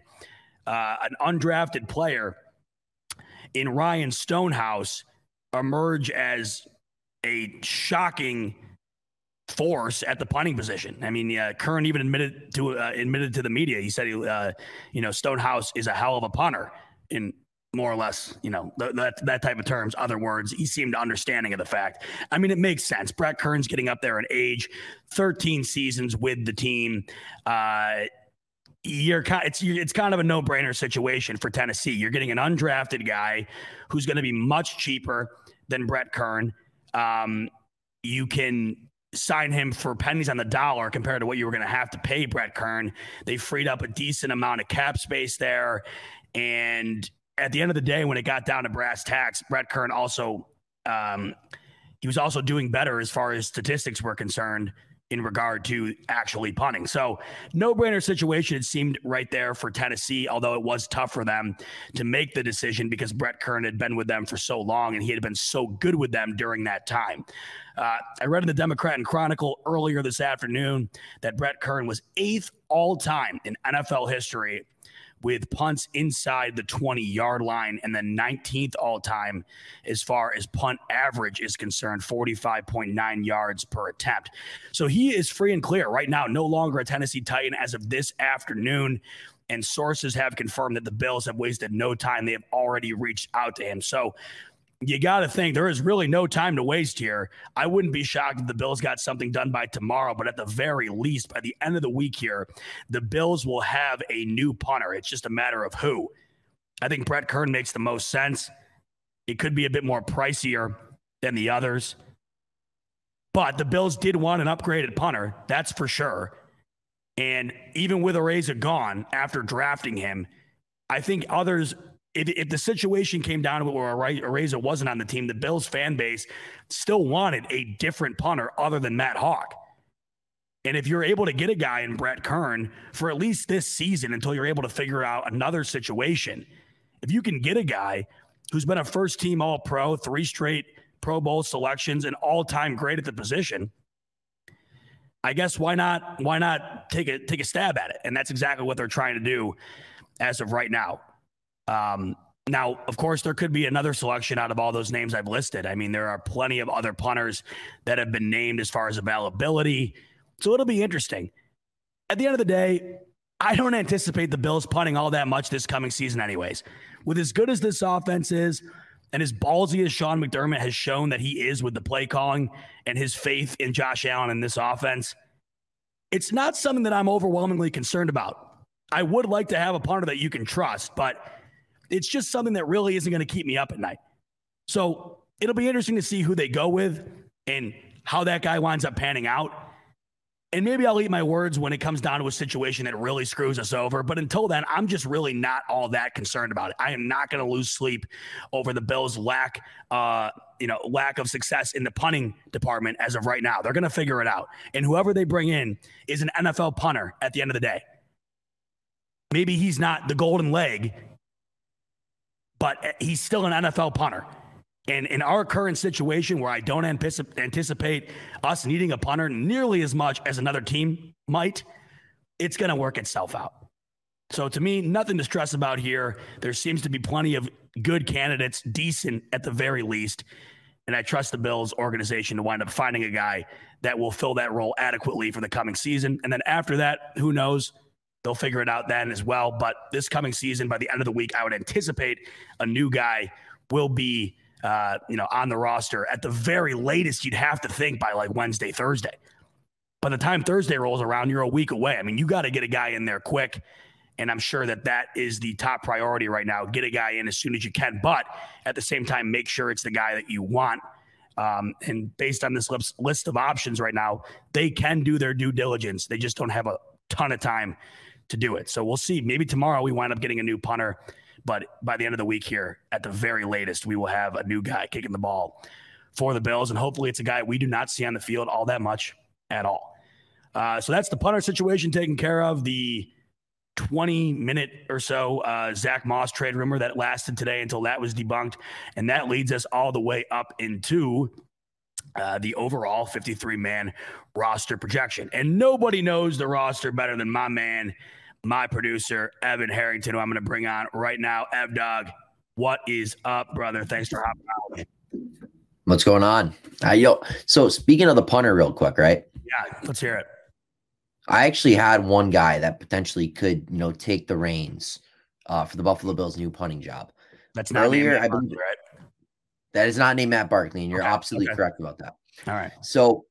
uh, an undrafted player in Ryan Stonehouse emerge as a shocking force at the punting position. I mean, uh, Kern even admitted to uh, admitted to the media. He said, he, uh, you know, Stonehouse is a hell of a punter in more or less, you know, th- that that type of terms. Other words, he seemed understanding of the fact. I mean, it makes sense. Brett Kern's getting up there in age, 13 seasons with the team. Uh, you're kind it's it's kind of a no-brainer situation for Tennessee. You're getting an undrafted guy who's going to be much cheaper than Brett Kern. Um, you can sign him for pennies on the dollar compared to what you were going to have to pay Brett Kern. They freed up a decent amount of cap space there. And at the end of the day, when it got down to brass tacks, Brett Kern also um, he was also doing better as far as statistics were concerned in regard to actually punting. So, no brainer situation, it seemed right there for Tennessee, although it was tough for them to make the decision because Brett Kern had been with them for so long and he had been so good with them during that time. Uh, I read in the Democrat and Chronicle earlier this afternoon that Brett Kern was eighth all time in NFL history with punts inside the 20 yard line and the 19th all time as far as punt average is concerned 45.9 yards per attempt. So he is free and clear right now, no longer a Tennessee Titan as of this afternoon. And sources have confirmed that the Bills have wasted no time. They have already reached out to him. So you got to think there is really no time to waste here. I wouldn't be shocked if the Bills got something done by tomorrow, but at the very least, by the end of the week here, the Bills will have a new punter. It's just a matter of who. I think Brett Kern makes the most sense. It could be a bit more pricier than the others. But the Bills did want an upgraded punter, that's for sure. And even with Araiza gone after drafting him, I think others if, if the situation came down to where Araiza wasn't on the team, the Bills fan base still wanted a different punter other than Matt Haack. And if you're able to get a guy in Brett Kern for at least this season until you're able to figure out another situation, if you can get a guy who's been a first team All Pro, three straight Pro Bowl selections, and all time great at the position, I guess why not? Why not take a take a stab at it? And that's exactly what they're trying to do as of right now. Um, now, of course, there could be another selection out of all those names I've listed. I mean, there are plenty of other punters that have been named as far as availability. So it'll be interesting. At the end of the day, I don't anticipate the Bills punting all that much this coming season, anyways. With as good as this offense is, and as ballsy as Sean McDermott has shown that he is with the play calling and his faith in Josh Allen in this offense, it's not something that I'm overwhelmingly concerned about. I would like to have a punter that you can trust, but it's just something that really isn't going to keep me up at night. So it'll be interesting to see who they go with and how that guy winds up panning out. And maybe I'll eat my words when it comes down to a situation that really screws us over. But until then, I'm just really not all that concerned about it. I am not going to lose sleep over the Bills' lack, uh, you know, lack of success in the punting department as of right now. They're going to figure it out. And whoever they bring in is an NFL punter at the end of the day. Maybe he's not the golden leg but eh, he's still an NFL punter. And in our current situation, where I don't anticipate us needing a punter nearly as much as another team might, it's going to work itself out. So to me, nothing to stress about here. There seems to be plenty of good candidates, decent at the very least. And I trust the Bills organization to wind up finding a guy that will fill that role adequately for the coming season. And then after that, who knows? They'll figure it out then as well. But this coming season, by the end of the week, I would anticipate a new guy will be, uh, you know, on the roster at the very latest. You'd have to think by like Wednesday, Thursday. By the time Thursday rolls around, you're a week away. I mean, you got to get a guy in there quick. And I'm sure that that is the top priority right now. Get a guy in as soon as you can, but at the same time, make sure it's the guy that you want. Um, and based on this list of options right now, they can do their due diligence. They just don't have a ton of time to do it. So we'll see. Maybe tomorrow we wind up getting a new punter, but by the end of the week here, at the very latest, we will have a new guy kicking the ball for the Bills, and hopefully it's a guy we do not see on the field all that much at all. Uh, so that's the punter situation taken care of. The 20 minute or so uh, Zach Moss trade rumor that lasted today until that was debunked. And that leads us all the way up into uh, the overall 53 man roster projection. And nobody knows the roster better than my man, my producer, Evan Harrington, who I'm going to bring on right now. Ev Dog, what is up, brother? Thanks for hopping out. What's going on? Uh, yo, so speaking of the punter, real quick, right? Yeah, let's hear it. I actually had one guy that potentially could, you know, take the reins uh, for the Buffalo Bills' new punting job. That's not earlier. I believe right? that is not named Matt Barkley, and you're okay, absolutely okay. correct about that. All right. So,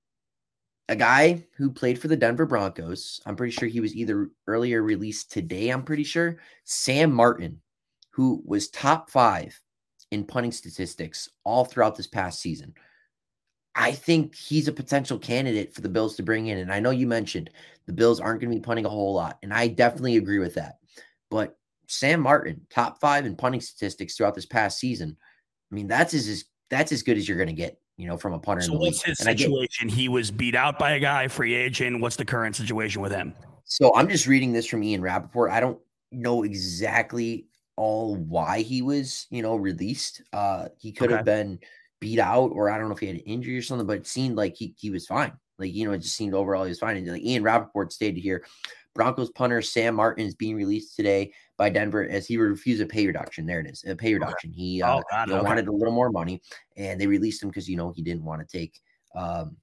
a guy who played for the Denver Broncos, I'm pretty sure he was either earlier released today. I'm pretty sure Sam Martin, who was top five in punting statistics all throughout this past season. I think he's a potential candidate for the Bills to bring in. And I know you mentioned the Bills aren't going to be punting a whole lot. And I definitely agree with that. But Sam Martin, top five in punting statistics throughout this past season. I mean, that's as that's as good as you're going to get, you know, from a punter. So what's his and situation? Get, he was beat out by a guy, free agent. What's the current situation with him? So I'm just reading this from Ian Rapoport. I don't know exactly all why he was, you know, released. Uh, he could okay. have been beat out, or I don't know if he had an injury or something, but it seemed like he, he was fine. Like, you know, it just seemed overall he was fine. And like Ian Rapoport stated here, Broncos punter Sam Martin is being released today by Denver as he refused a pay reduction. There it is, a pay reduction. He uh, oh, God, you know, okay. wanted a little more money, and they released him because you know he didn't want to take, um,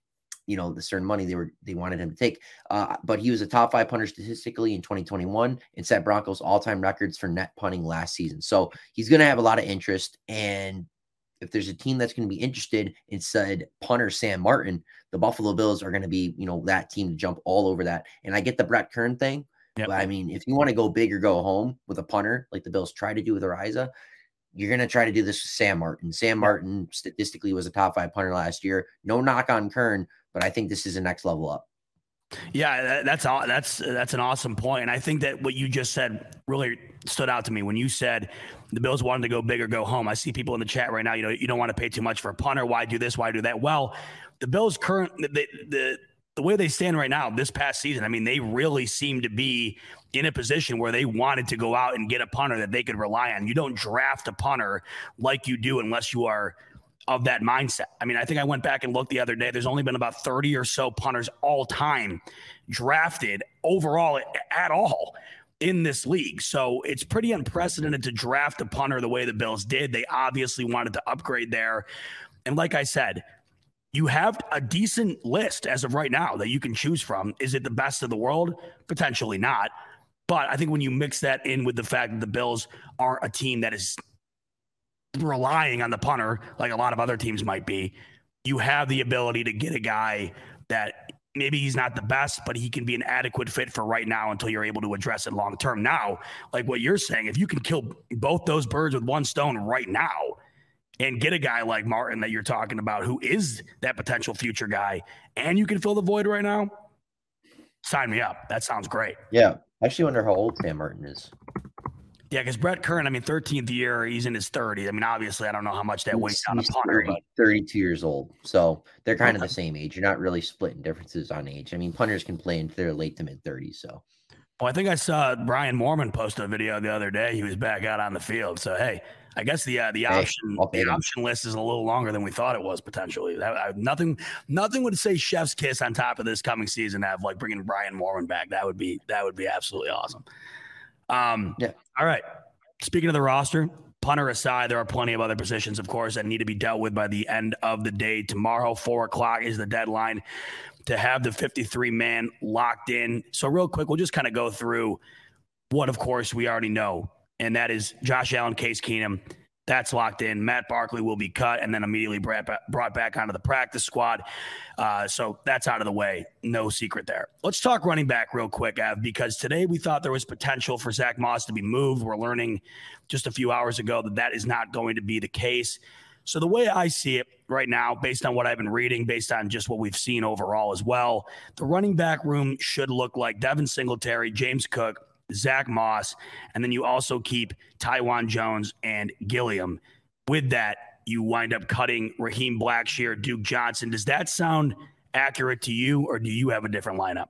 you know, the certain money they were they wanted him to take. Uh, but he was a top five punter statistically in 2021 and set Broncos all time records for net punting last season. So he's going to have a lot of interest, and if there's a team that's going to be interested in said punter Sam Martin, the Buffalo Bills are going to be, you know, that team to jump all over that. And I get the Brett Kern thing, yep. but I mean, if you want to go big or go home with a punter, like the Bills try to do with Araiza, you're going to try to do this with Sam Martin. Sam Martin statistically was a top five punter last year. No knock on Kern, but I think this is a next level up. Yeah, that's that's that's an awesome point, and I think that what you just said really stood out to me when you said the Bills wanted to go big or go home. I see people in the chat right now. You know, you don't want to pay too much for a punter. Why do this? Why do that? Well, the Bills' current the the the way they stand right now, this past season, I mean, they really seem to be in a position where they wanted to go out and get a punter that they could rely on. You don't draft a punter like you do unless you are of that mindset. I mean, I think I went back and looked the other day. There's only been about 30 or so punters all time drafted overall at all in this league. So it's pretty unprecedented to draft a punter the way the Bills did. They obviously wanted to upgrade there. And like I said, you have a decent list as of right now that you can choose from. Is it the best of the world? Potentially not. But I think when you mix that in with the fact that the Bills aren't a team that is relying on the punter like a lot of other teams might be, you have the ability to get a guy that maybe he's not the best, but he can be an adequate fit for right now until you're able to address it long term. Now, like what you're saying, if you can kill both those birds with one stone right now and get a guy like Martin that you're talking about who is that potential future guy, and you can fill the void right now, sign me up. That sounds great. Yeah. I actually wonder how old Sam Martin is. Yeah, because Brett Kern, I mean, 13th year, he's in his 30s. I mean, obviously, I don't know how much that weighs on a punter. 30, 32 years old. So they're kind of the same age. You're not really splitting differences on age. I mean, punters can play into their late to mid 30s. So. Well, I think I saw Brian Moorman post a video the other day. He was back out on the field. So, hey, I guess the uh, the hey, option the option list is a little longer than we thought it was potentially. That, I, nothing nothing would say chef's kiss on top of this coming season. Have like bringing Brian Moorman back. That would be that would be absolutely awesome. Um, yeah. All right. Speaking of the roster, punter aside, there are plenty of other positions, of course, that need to be dealt with by the end of the day. Tomorrow, four o'clock is the deadline to have the 53 man locked in. So, real quick, we'll just kind of go through what, of course, we already know, and that is Josh Allen, Case Keenum, that's locked in. Matt Barkley will be cut and then immediately brought back, onto the practice squad. Uh, so that's out of the way. No secret there. Let's talk running back real quick, Av, because today we thought there was potential for Zach Moss to be moved. We're learning just a few hours ago that that is not going to be the case. So the way I see it right now, based on what I've been reading, based on just what we've seen overall as well, the running back room should look like Devin Singletary, James Cook, Zach Moss, and then you also keep Taiwan Jones and Gilliam. With that, you wind up cutting Raheem Blackshear, Duke Johnson. Does that sound accurate to you, or do you have a different lineup?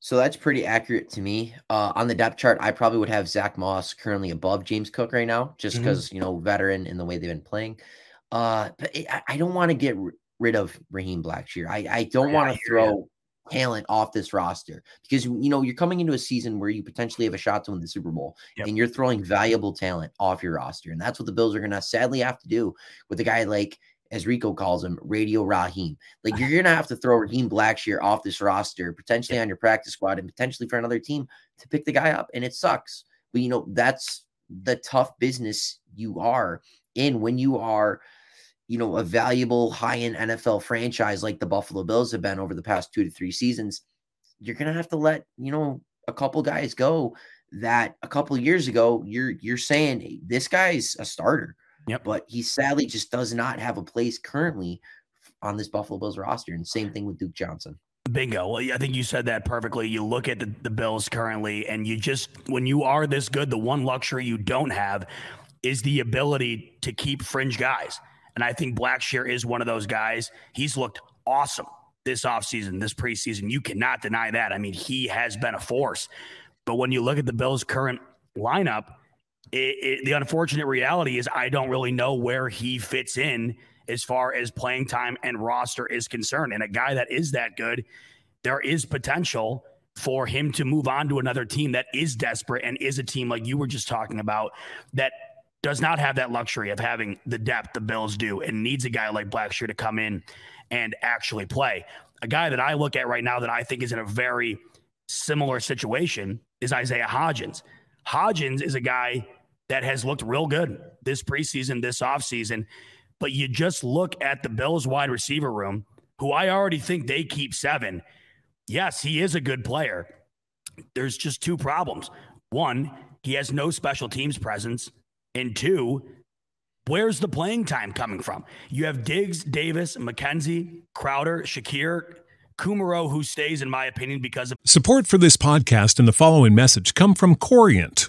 So that's pretty accurate to me. Uh, on the depth chart, I probably would have Zach Moss currently above James Cook right now, just because mm-hmm. you know veteran in the way they've been playing. Uh, but it, I don't want to get r- rid of Raheem Blackshear. I, I don't want to throw talent off this roster because you know you're coming into a season where you potentially have a shot to win the Super Bowl yep. and you're throwing valuable talent off your roster. And that's what the Bills are gonna sadly have to do with a guy like as Rico calls him, Radio Raheem. Like you're gonna have to throw Raheem Blackshear off this roster, potentially on your practice squad, and potentially for another team to pick the guy up. And it sucks. But you know, that's the tough business you are in when you are you know, a valuable high end NFL franchise like the Buffalo Bills have been over the past two to three seasons, you're going to have to let, you know, a couple guys go that a couple years ago you're you're saying hey, this guy's a starter. Yep. But he sadly just does not have a place currently on this Buffalo Bills roster. And same thing with Duke Johnson. Bingo. Well, I think you said that perfectly. You look at the, the Bills currently, and you just, when you are this good, the one luxury you don't have is the ability to keep fringe guys. And I think Blackshear is one of those guys. He's looked awesome this offseason, this preseason. You cannot deny that. I mean, he has been a force. But when you look at the Bills' current lineup, it, it, the unfortunate reality is I don't really know where he fits in as far as playing time and roster is concerned. And a guy that is that good, there is potential for him to move on to another team that is desperate and is a team like you were just talking about that does not have that luxury of having the depth the Bills do and needs a guy like Blackshear to come in and actually play. A guy that I look at right now that I think is in a very similar situation is Isaiah Hodgins. Hodgins is a guy that has looked real good this preseason, this offseason. But you just look at the Bills wide receiver room, who I already think they keep seven. Yes, he is a good player. There's just two problems. One, he has no special teams presence. And two, where's the playing time coming from? You have Diggs, Davis, McKenzie, Crowder, Shakir, Kumerow, who stays, in my opinion, because of support for this podcast and the following message come from Corient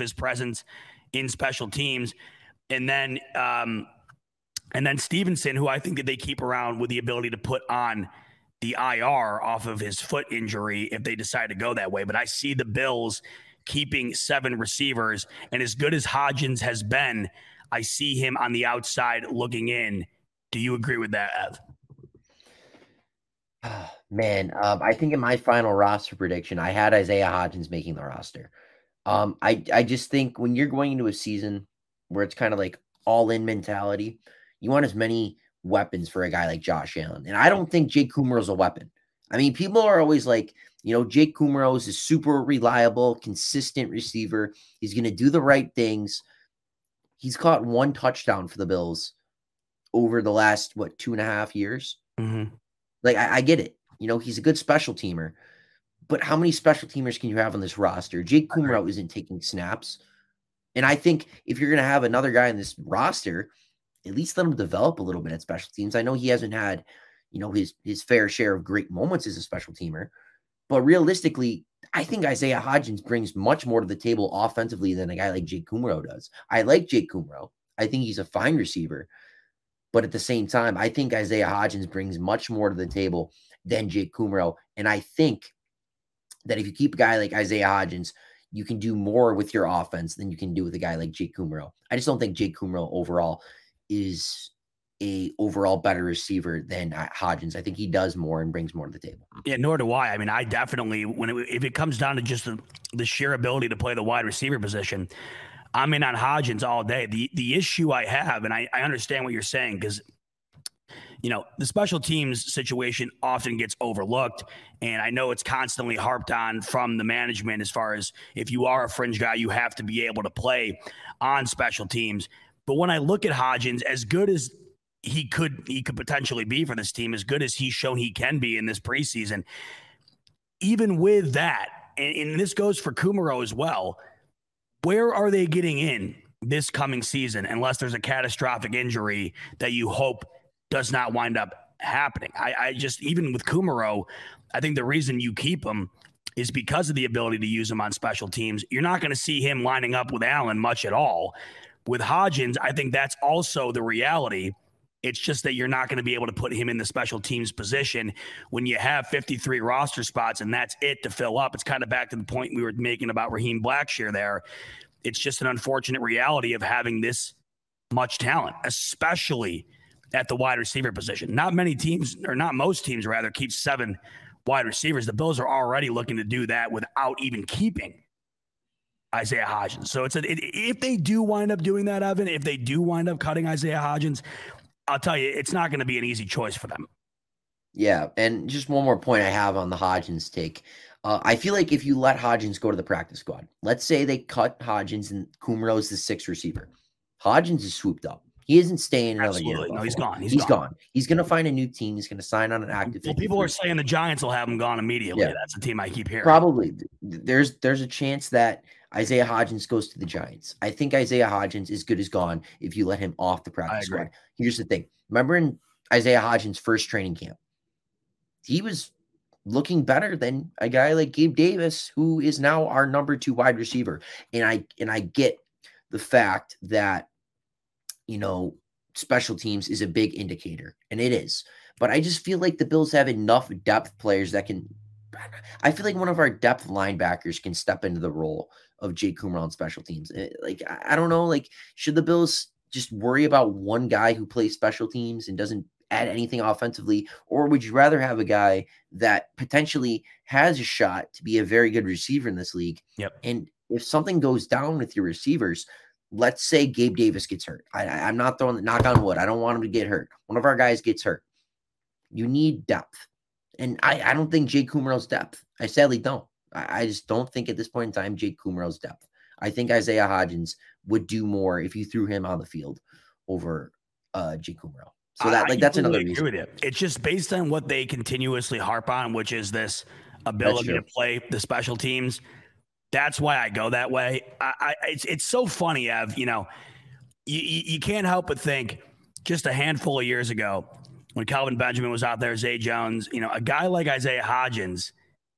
His presence in special teams and then um, and then Stevenson, who I think that they keep around with the ability to put on the IR off of his foot injury if they decide to go that way. But I see the Bills keeping seven receivers, and as good as Hodgins has been, I see him on the outside looking in. Do you agree with that, Ev? Man, um, I think in my final roster prediction, I had Isaiah Hodgins making the roster. Um, I I just think when you're going into a season where it's kind of like all in mentality. You want as many weapons for a guy like Josh Allen. And I don't think Jake Kumerow is a weapon. I mean, people are always like, you know, Jake Kumerow is a super reliable, consistent receiver. He's going to do the right things. He's caught one touchdown for the Bills over the last, what, two and a half years? Mm-hmm. Like, I, I get it. You know, he's a good special teamer. But how many special teamers can you have on this roster? Jake Kumerow isn't taking snaps. And I think if you're going to have another guy in this roster, at least let him develop a little bit at special teams. I know he hasn't had, you know, his his fair share of great moments as a special teamer, but realistically, I think Isaiah Hodgins brings much more to the table offensively than a guy like Jake Kumerow does. I like Jake Kumerow. I think he's a fine receiver, but at the same time, I think Isaiah Hodgins brings much more to the table than Jake Kumerow. And I think that if you keep a guy like Isaiah Hodgins – you can do more with your offense than you can do with a guy like Jake Kumerow. I just don't think Jake Kumerow overall is a overall better receiver than Hodgins. I think he does more and brings more to the table. Yeah, nor do I. I mean, I definitely when it, if it comes down to just the, the sheer ability to play the wide receiver position, I'm in on Hodgins all day. The the issue I have, and I, I understand what you're saying, because you know, the special teams situation often gets overlooked. And I know it's constantly harped on from the management as far as if you are a fringe guy, you have to be able to play on special teams. But when I look at Hodgins, as good as he could he could potentially be for this team, as good as he's shown he can be in this preseason, even with that, and, and this goes for Kumerow as well, where are they getting in this coming season unless there's a catastrophic injury that you hope does not wind up happening. I, I just even with Kumerow, I think the reason you keep him is because of the ability to use him on special teams. You're not going to see him lining up with Allen much at all. With Hodgins, I think that's also the reality. It's just that you're not going to be able to put him in the special teams position when you have 53 roster spots and that's it to fill up. It's kind of back to the point we were making about Raheem Blackshear there. It's just an unfortunate reality of having this much talent, especially – at the wide receiver position. Not many teams, or not most teams, rather, keep seven wide receivers. The Bills are already looking to do that without even keeping Isaiah Hodgins. So it's a, it, if they do wind up doing that, Evan, if they do wind up cutting Isaiah Hodgins, I'll tell you, it's not going to be an easy choice for them. Yeah, and just one more point I have on the Hodgins take. Uh, I feel like if you let Hodgins go to the practice squad, let's say they cut Hodgins and Kumerow's the sixth receiver, Hodgins is swooped up. He isn't staying another Absolutely. year. No, he's gone. he's he's gone. gone. He's going to find a new team. He's going to sign on an active. Well, people are saying the Giants will have him gone immediately. Yeah. That's the team I keep hearing. Probably. There's there's a chance that Isaiah Hodgins goes to the Giants. I think Isaiah Hodgins is good as gone if you let him off the practice squad. Here's the thing. Remember in Isaiah Hodgins' first training camp, he was looking better than a guy like Gabe Davis, who is now our number two wide receiver. And I and I get the fact that you know special teams is a big indicator, and it is. But I just feel like the Bills have enough depth players that can. I feel like one of our depth linebackers can step into the role of Jake Kumerow on special teams. Eh, Like I I don't know, like should the Bills just worry about one guy who plays special teams and doesn't add anything offensively, or would you rather have a guy that potentially has a shot to be a very good receiver in this league? Yep. And if something goes down with your receivers, let's say Gabe Davis gets hurt. I, I'm not throwing the knock on wood. I don't want him to get hurt. One of our guys gets hurt. You need depth. And I, I don't think Jake Kumerow's depth. I sadly don't. I, I just don't think at this point in time Jake Kumerow's depth. I think Isaiah Hodgins would do more if you threw him on the field over uh Jake Kumerow. So that I like that's another reason. with you. It's just based on what they continuously harp on, which is this ability to play the special teams. That's why I go that way. I, I it's it's so funny, Ev. You know, you, you can't help but think just a handful of years ago when Kelvin Benjamin was out there, Zay Jones. You know, a guy like Isaiah Hodgins,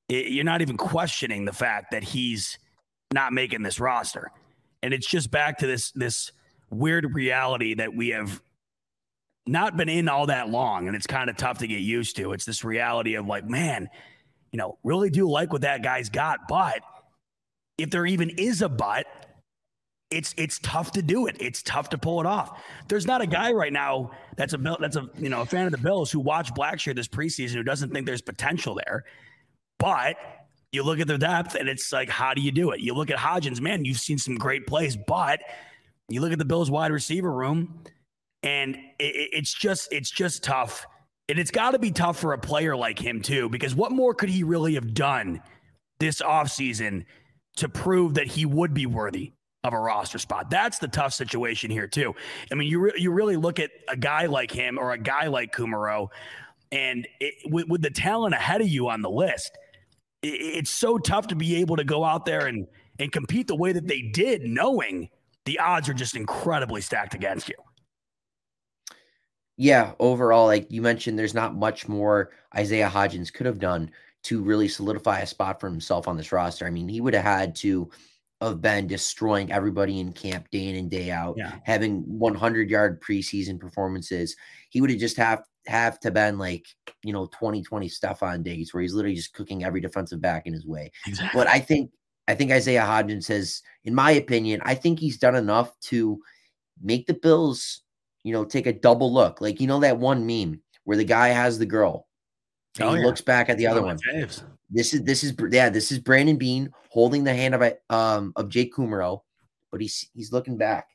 i you're not even questioning the fact that he's not making this roster, and it's just back to this this weird reality that we have not been in all that long and it's kind of tough to get used to. It's this reality of like, man, you know, really do like what that guy's got, but if there even is a but, it's it's tough to do it. It's tough to pull it off. There's not a guy right now that's a that's a you know a fan of the Bills who watched Blackshear this preseason who doesn't think there's potential there. But you look at their depth and it's like, how do you do it? You look at Hodgins, man, you've seen some great plays, but you look at the Bills wide receiver room, and it, it- it's just it's just tough. And it's got to be tough for a player like him too, because what more could he really have done this offseason to prove that he would be worthy of a roster spot? That's the tough situation here too. I mean, you re- you really look at a guy like him or a guy like Kumerow, and it, with, with the talent ahead of you on the list, it, it's so tough to be able to go out there and and compete the way that they did, knowing the odds are just incredibly stacked against you. yeah, overall, like you mentioned, there's not much more Isaiah Hodgins could have done to really solidify a spot for himself on this roster. I mean, he would have had to have been destroying everybody in camp day in and day out, Yeah. having 100 yard preseason performances. He would have just have have to been like, you know, 2020 stuff on days where he's literally just cooking every defensive back in his way. Exactly. But I think I think Isaiah Hodgins has, in my opinion, I think he's done enough to make the Bills, you know, take a double look. Like you know that one meme where the guy has the girl, and Oh, he yeah. looks back at the other one. This is this is yeah, this is Brandon Beane holding the hand of a um of Jake Kumerow, but he's he's looking back.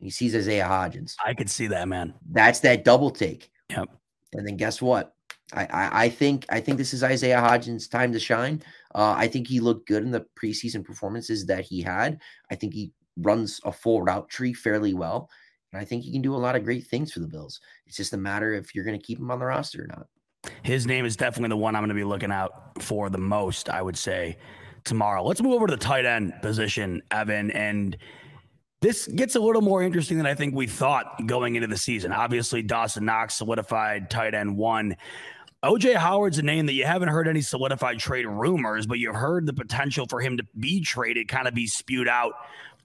He sees Isaiah Hodgins. I could see that, man. That's that double take. Yep. And then guess what? I, I, I think I think this is Isaiah Hodgins' time to shine. Uh, I think he looked good in the preseason performances that he had. I think he runs a full route tree fairly well, and I think he can do a lot of great things for the Bills. It's just a matter if you're going to keep him on the roster or not. His name is definitely the one I'm going to be looking out for the most. I would say tomorrow. Let's move over to the tight end position, Evan, and this gets a little more interesting than I think we thought going into the season. Obviously, Dawson Knox solidified tight end one. OJ Howard's a name that you haven't heard any solidified trade rumors, but you've heard the potential for him to be traded kind of be spewed out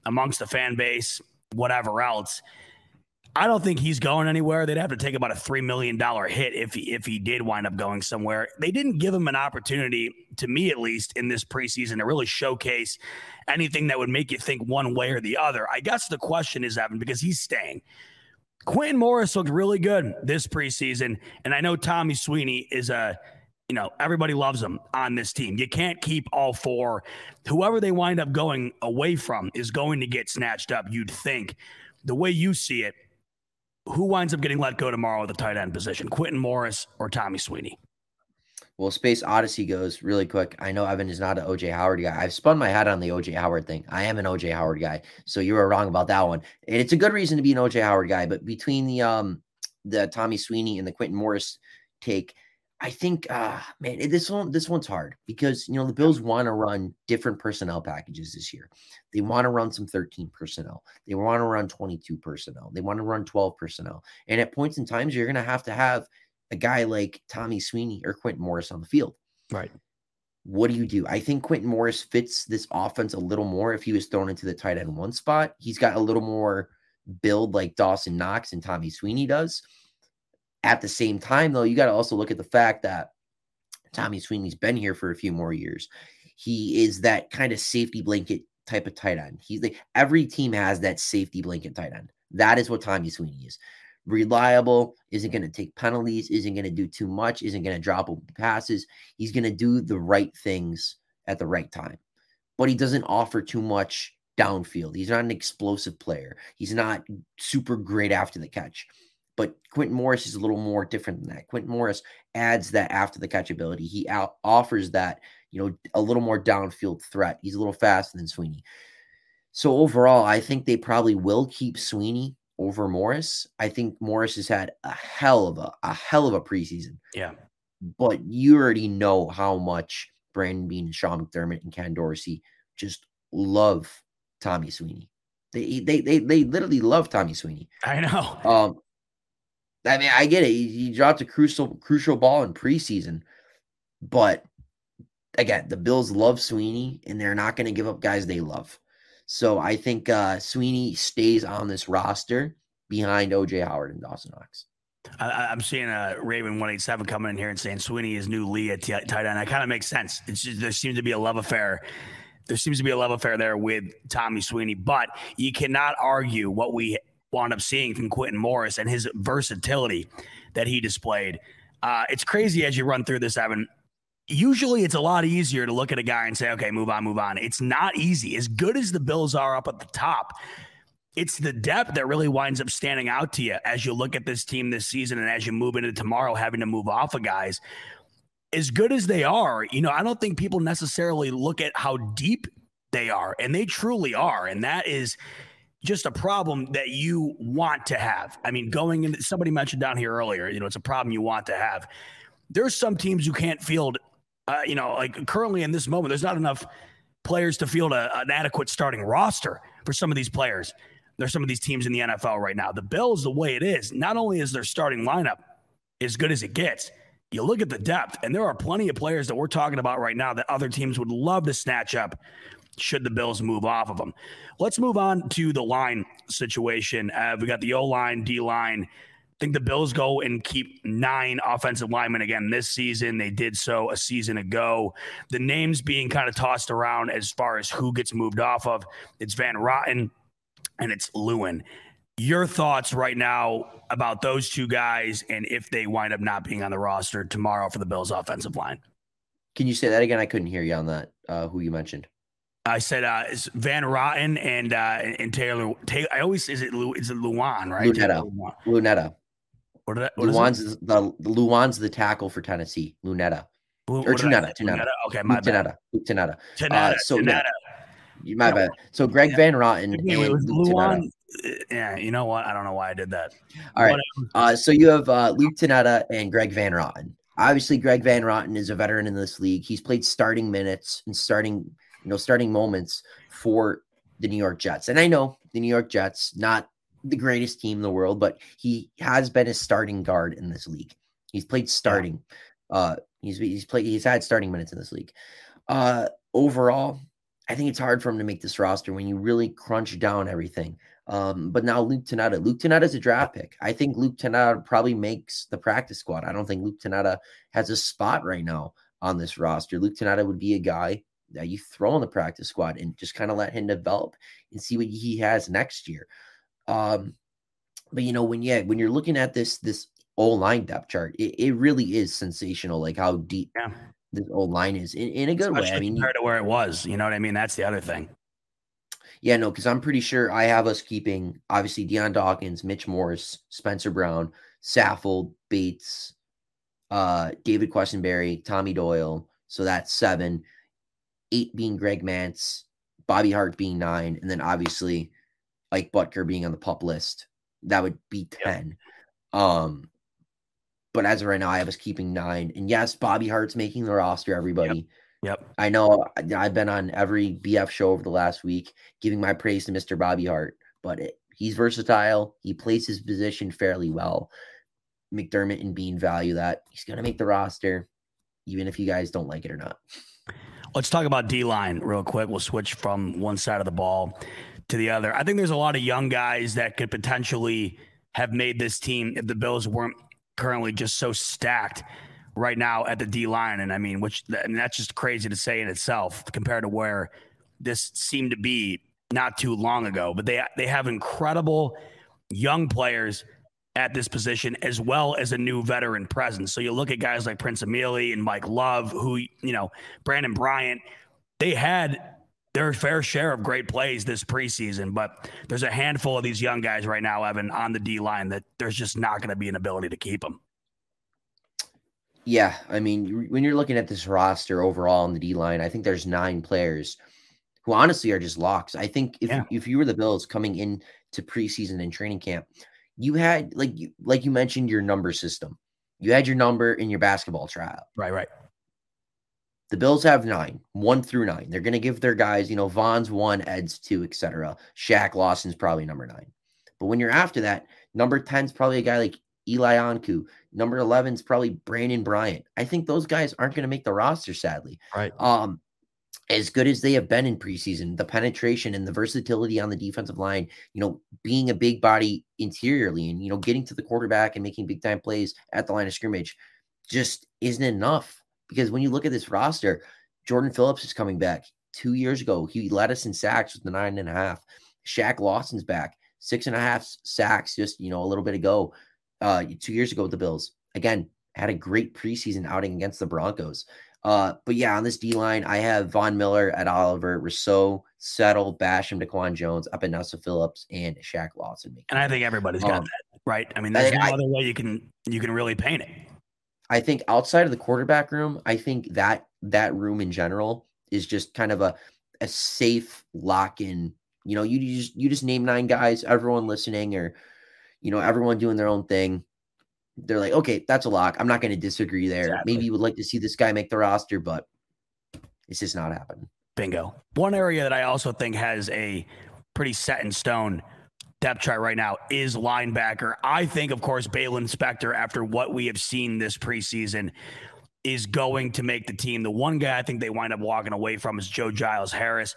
amongst the fan base, whatever else. I don't think he's going anywhere. They'd have to take about a three million dollar hit if he, if he did wind up going somewhere. They didn't give him an opportunity, to me at least, in this preseason to really showcase anything that would make you think one way or the other. I guess the question is Evan because he's staying. Quintin Morris looked really good this preseason, and I know Tommy Sweeney is a you know, everybody loves him on this team. You can't keep all four. Whoever they wind up going away from is going to get snatched up, you'd think. The way you see it, who winds up getting let go tomorrow at the tight end position? Quintin Morris or Tommy Sweeney? Well, Space Odyssey goes really quick. I know Evan is not an OJ Howard guy. I've spun my head on the OJ Howard thing. I am an OJ Howard guy, so you were wrong about that one. And it's a good reason to be an OJ Howard guy. But between the um the Tommy Sweeney and the Quintin Morris take, I think, uh, man, this one this one's hard because you know the Bills want to run different personnel packages this year. They want to run some 13 personnel. They want to run 22 personnel. They want to run 12 personnel. And at points in times, you're going to have to have a guy like Tommy Sweeney or Quintin Morris on the field. Right. What do you do? I think Quintin Morris fits this offense a little more if he was thrown into the tight end one spot. He's got a little more build like Dawson Knox and Tommy Sweeney does. At the same time, though, you got to also look at the fact that Tommy Sweeney's been here for a few more years. He is that kind of safety blanket type of tight end. He's like every team has that safety blanket tight end. That is what Tommy Sweeney is. Reliable, isn't going to take penalties, isn't going to do too much, isn't going to drop passes. He's going to do the right things at the right time. But he doesn't offer too much downfield. He's not an explosive player. He's not super great after the catch. But Quintin Morris is a little more different than that. Quintin Morris adds that after the catch ability. He out offers that, you know, a little more downfield threat. He's a little faster than Sweeney. So overall, I think they probably will keep Sweeney over Morris. I think Morris has had a hell of a a hell of a preseason. Yeah. But you already know how much Brandon Beane, Sean McDermott, and Ken Dorsey just love Tommy Sweeney. They they they they literally love Tommy Sweeney. I know. Um, I mean, I get it. He, he dropped a crucial crucial ball in preseason, but again, the Bills love Sweeney, and they're not going to give up guys they love. So I think uh, Sweeney stays on this roster behind OJ Howard and Dawson Knox. I, am seeing a Raven one eight seven coming in here and saying Sweeney is new Lee at t- tight end. That kind of makes sense. Just, there seems to be a love affair. There seems to be a love affair there with Tommy Sweeney, but you cannot argue what we wound up seeing from Quintin Morris and his versatility that he displayed. Uh, it's crazy as you run through this, Evan. Usually, it's a lot easier to look at a guy and say, okay, move on, move on. It's not easy. As good as the Bills are up at the top, it's the depth that really winds up standing out to you as you look at this team this season and as you move into tomorrow, having to move off of guys. As good as they are, you know, I don't think people necessarily look at how deep they are, and they truly are. And that is just a problem that you want to have. I mean, going into somebody mentioned down here earlier, you know, it's a problem you want to have. There's some teams who can't field, uh, you know, like currently in this moment, there's not enough players to field a, an adequate starting roster for some of these players. There's some of these teams in the NFL right now. The Bills, the way it is, not only is their starting lineup as good as it gets, you look at the depth, and there are plenty of players that we're talking about right now that other teams would love to snatch up should the Bills move off of them. Let's move on to the line situation. Uh, we got the O line, D line. I think the Bills go and keep nine offensive linemen again this season. They did so a season ago. The names being kind of tossed around as far as who gets moved off of. It's Van Roten and it's Lewin. Your thoughts right now about those two guys and if they wind up not being on the roster tomorrow for the Bills offensive line? Can you say that again? I couldn't hear you on that. Uh, who you mentioned? I said uh, Van Roten and uh, and Taylor. Taylor. I always is it Lu, is it Luan right? Lunetta. Lunetta. What, that, what Luan's the, the Luan's the tackle for Tennessee. Lunetta. Lu, or Tunetta. Tunetta. Okay, my Tunetta. Tunetta. Tunetta. Uh, so Tunetta. Yeah, my bad. So Greg Van Roten and Luan. Yeah, you know what? I don't know why I did that. All right. Uh, so you have uh, Luke Tenuta and Greg Van Roten. Obviously, Greg Van Roten is a veteran in this league. He's played starting minutes and starting, you know, starting moments for the New York Jets. And I know the New York Jets, not the greatest team in the world, but he has been a starting guard in this league. He's played starting. Uh, he's he's played he's had starting minutes in this league. Uh, overall, I think it's hard for him to make this roster when you really crunch down everything. Um, but now Luke Tenuta, Luke Tenuta is a draft pick. I think Luke Tenuta probably makes the practice squad. I don't think Luke Tenuta has a spot right now on this roster. Luke Tenuta would be a guy that you throw in the practice squad and just kind of let him develop and see what he has next year. Um, but you know, when yeah, when you're looking at this this old line depth chart, it, it really is sensational, like how deep yeah. this old line is in, in a good Especially way. I mean, compared to where it was, you know what I mean? That's the other thing. Yeah, no, because I'm pretty sure I have us keeping obviously Dion Dawkins, Mitch Morse, Spencer Brown, Saffold, Bates, uh, David Quessenberry, Tommy Doyle. So that's seven. Eight being Greg Mancz, Bobby Hart being nine, and then obviously Ike Boettger being on the pup list. That would be 10. Yep. Um, but as of right now, I was keeping nine. And yes, Bobby Hart's making the roster, everybody. Yep. Yep. I know I've been on every BF show over the last week giving my praise to Mr. Bobby Hart, but it, he's versatile. He plays his position fairly well. McDermott and Beane value that. He's going to make the roster, even if you guys don't like it or not. Let's talk about D line real quick. We'll switch from one side of the ball to the other. I think there's a lot of young guys that could potentially have made this team if the Bills weren't currently just so stacked right now at the D line. And I mean, which I mean, that's just crazy to say in itself compared to where this seemed to be not too long ago. But they they have incredible young players at this position as well as a new veteran presence. So you look at guys like Prince Emili and Mike Love, who you know, Brandon Bryant, they had their fair share of great plays this preseason, but there's a handful of these young guys right now, Evan, on the D line that there's just not going to be an ability to keep them. Yeah, I mean, when you're looking at this roster overall on the D line, I think there's nine players who honestly are just locks. I think if yeah. if you were the Bills coming in to preseason and training camp, you had like you like you mentioned your number system. You had your number in your basketball tryout. Right, right. The Bills have nine, one through nine. They're going to give their guys, you know, Von's one, Ed's two, etc. Shaq Lawson's probably number nine. But when you're after that, number 10 is probably a guy like Eli Ankou. Number 11 is probably Brandon Bryant. I think those guys aren't going to make the roster, sadly. Right. Um, as good as they have been in preseason, the penetration and the versatility on the defensive line, you know, being a big body interiorly and, you know, getting to the quarterback and making big time plays at the line of scrimmage just isn't enough. Because when you look at this roster, Jordan Phillips is coming back. Two years ago, he led us in sacks with the nine and a half. Shaq Lawson's back, six and a half sacks just, you know, a little bit ago uh, two years ago with the Bills. Again, had a great preseason outing against the Broncos. Uh, but yeah, on this D line, I have Von Miller Ed Oliver, Rousseau, Settle, Basham, Daquan Jones, Epenesa Phillips, and Shaq Lawson. And I think everybody's got um, that, right? I mean, there's I, no I, other way you can you can really paint it. I think outside of the quarterback room, I think that that room in general is just kind of a a safe lock in. You know, you just you just name nine guys, everyone listening or you know, everyone doing their own thing. They're like, okay, that's a lock. I'm not going to disagree there. Exactly. Maybe you would like to see this guy make the roster, but it's just not happening. Bingo. One area that I also think has a pretty set in stone depth chart right now is linebacker. I think, of course, Baylon Spector, after what we have seen this preseason, is going to make the team. The one guy I think they wind up walking away from is Joe Giles Harris.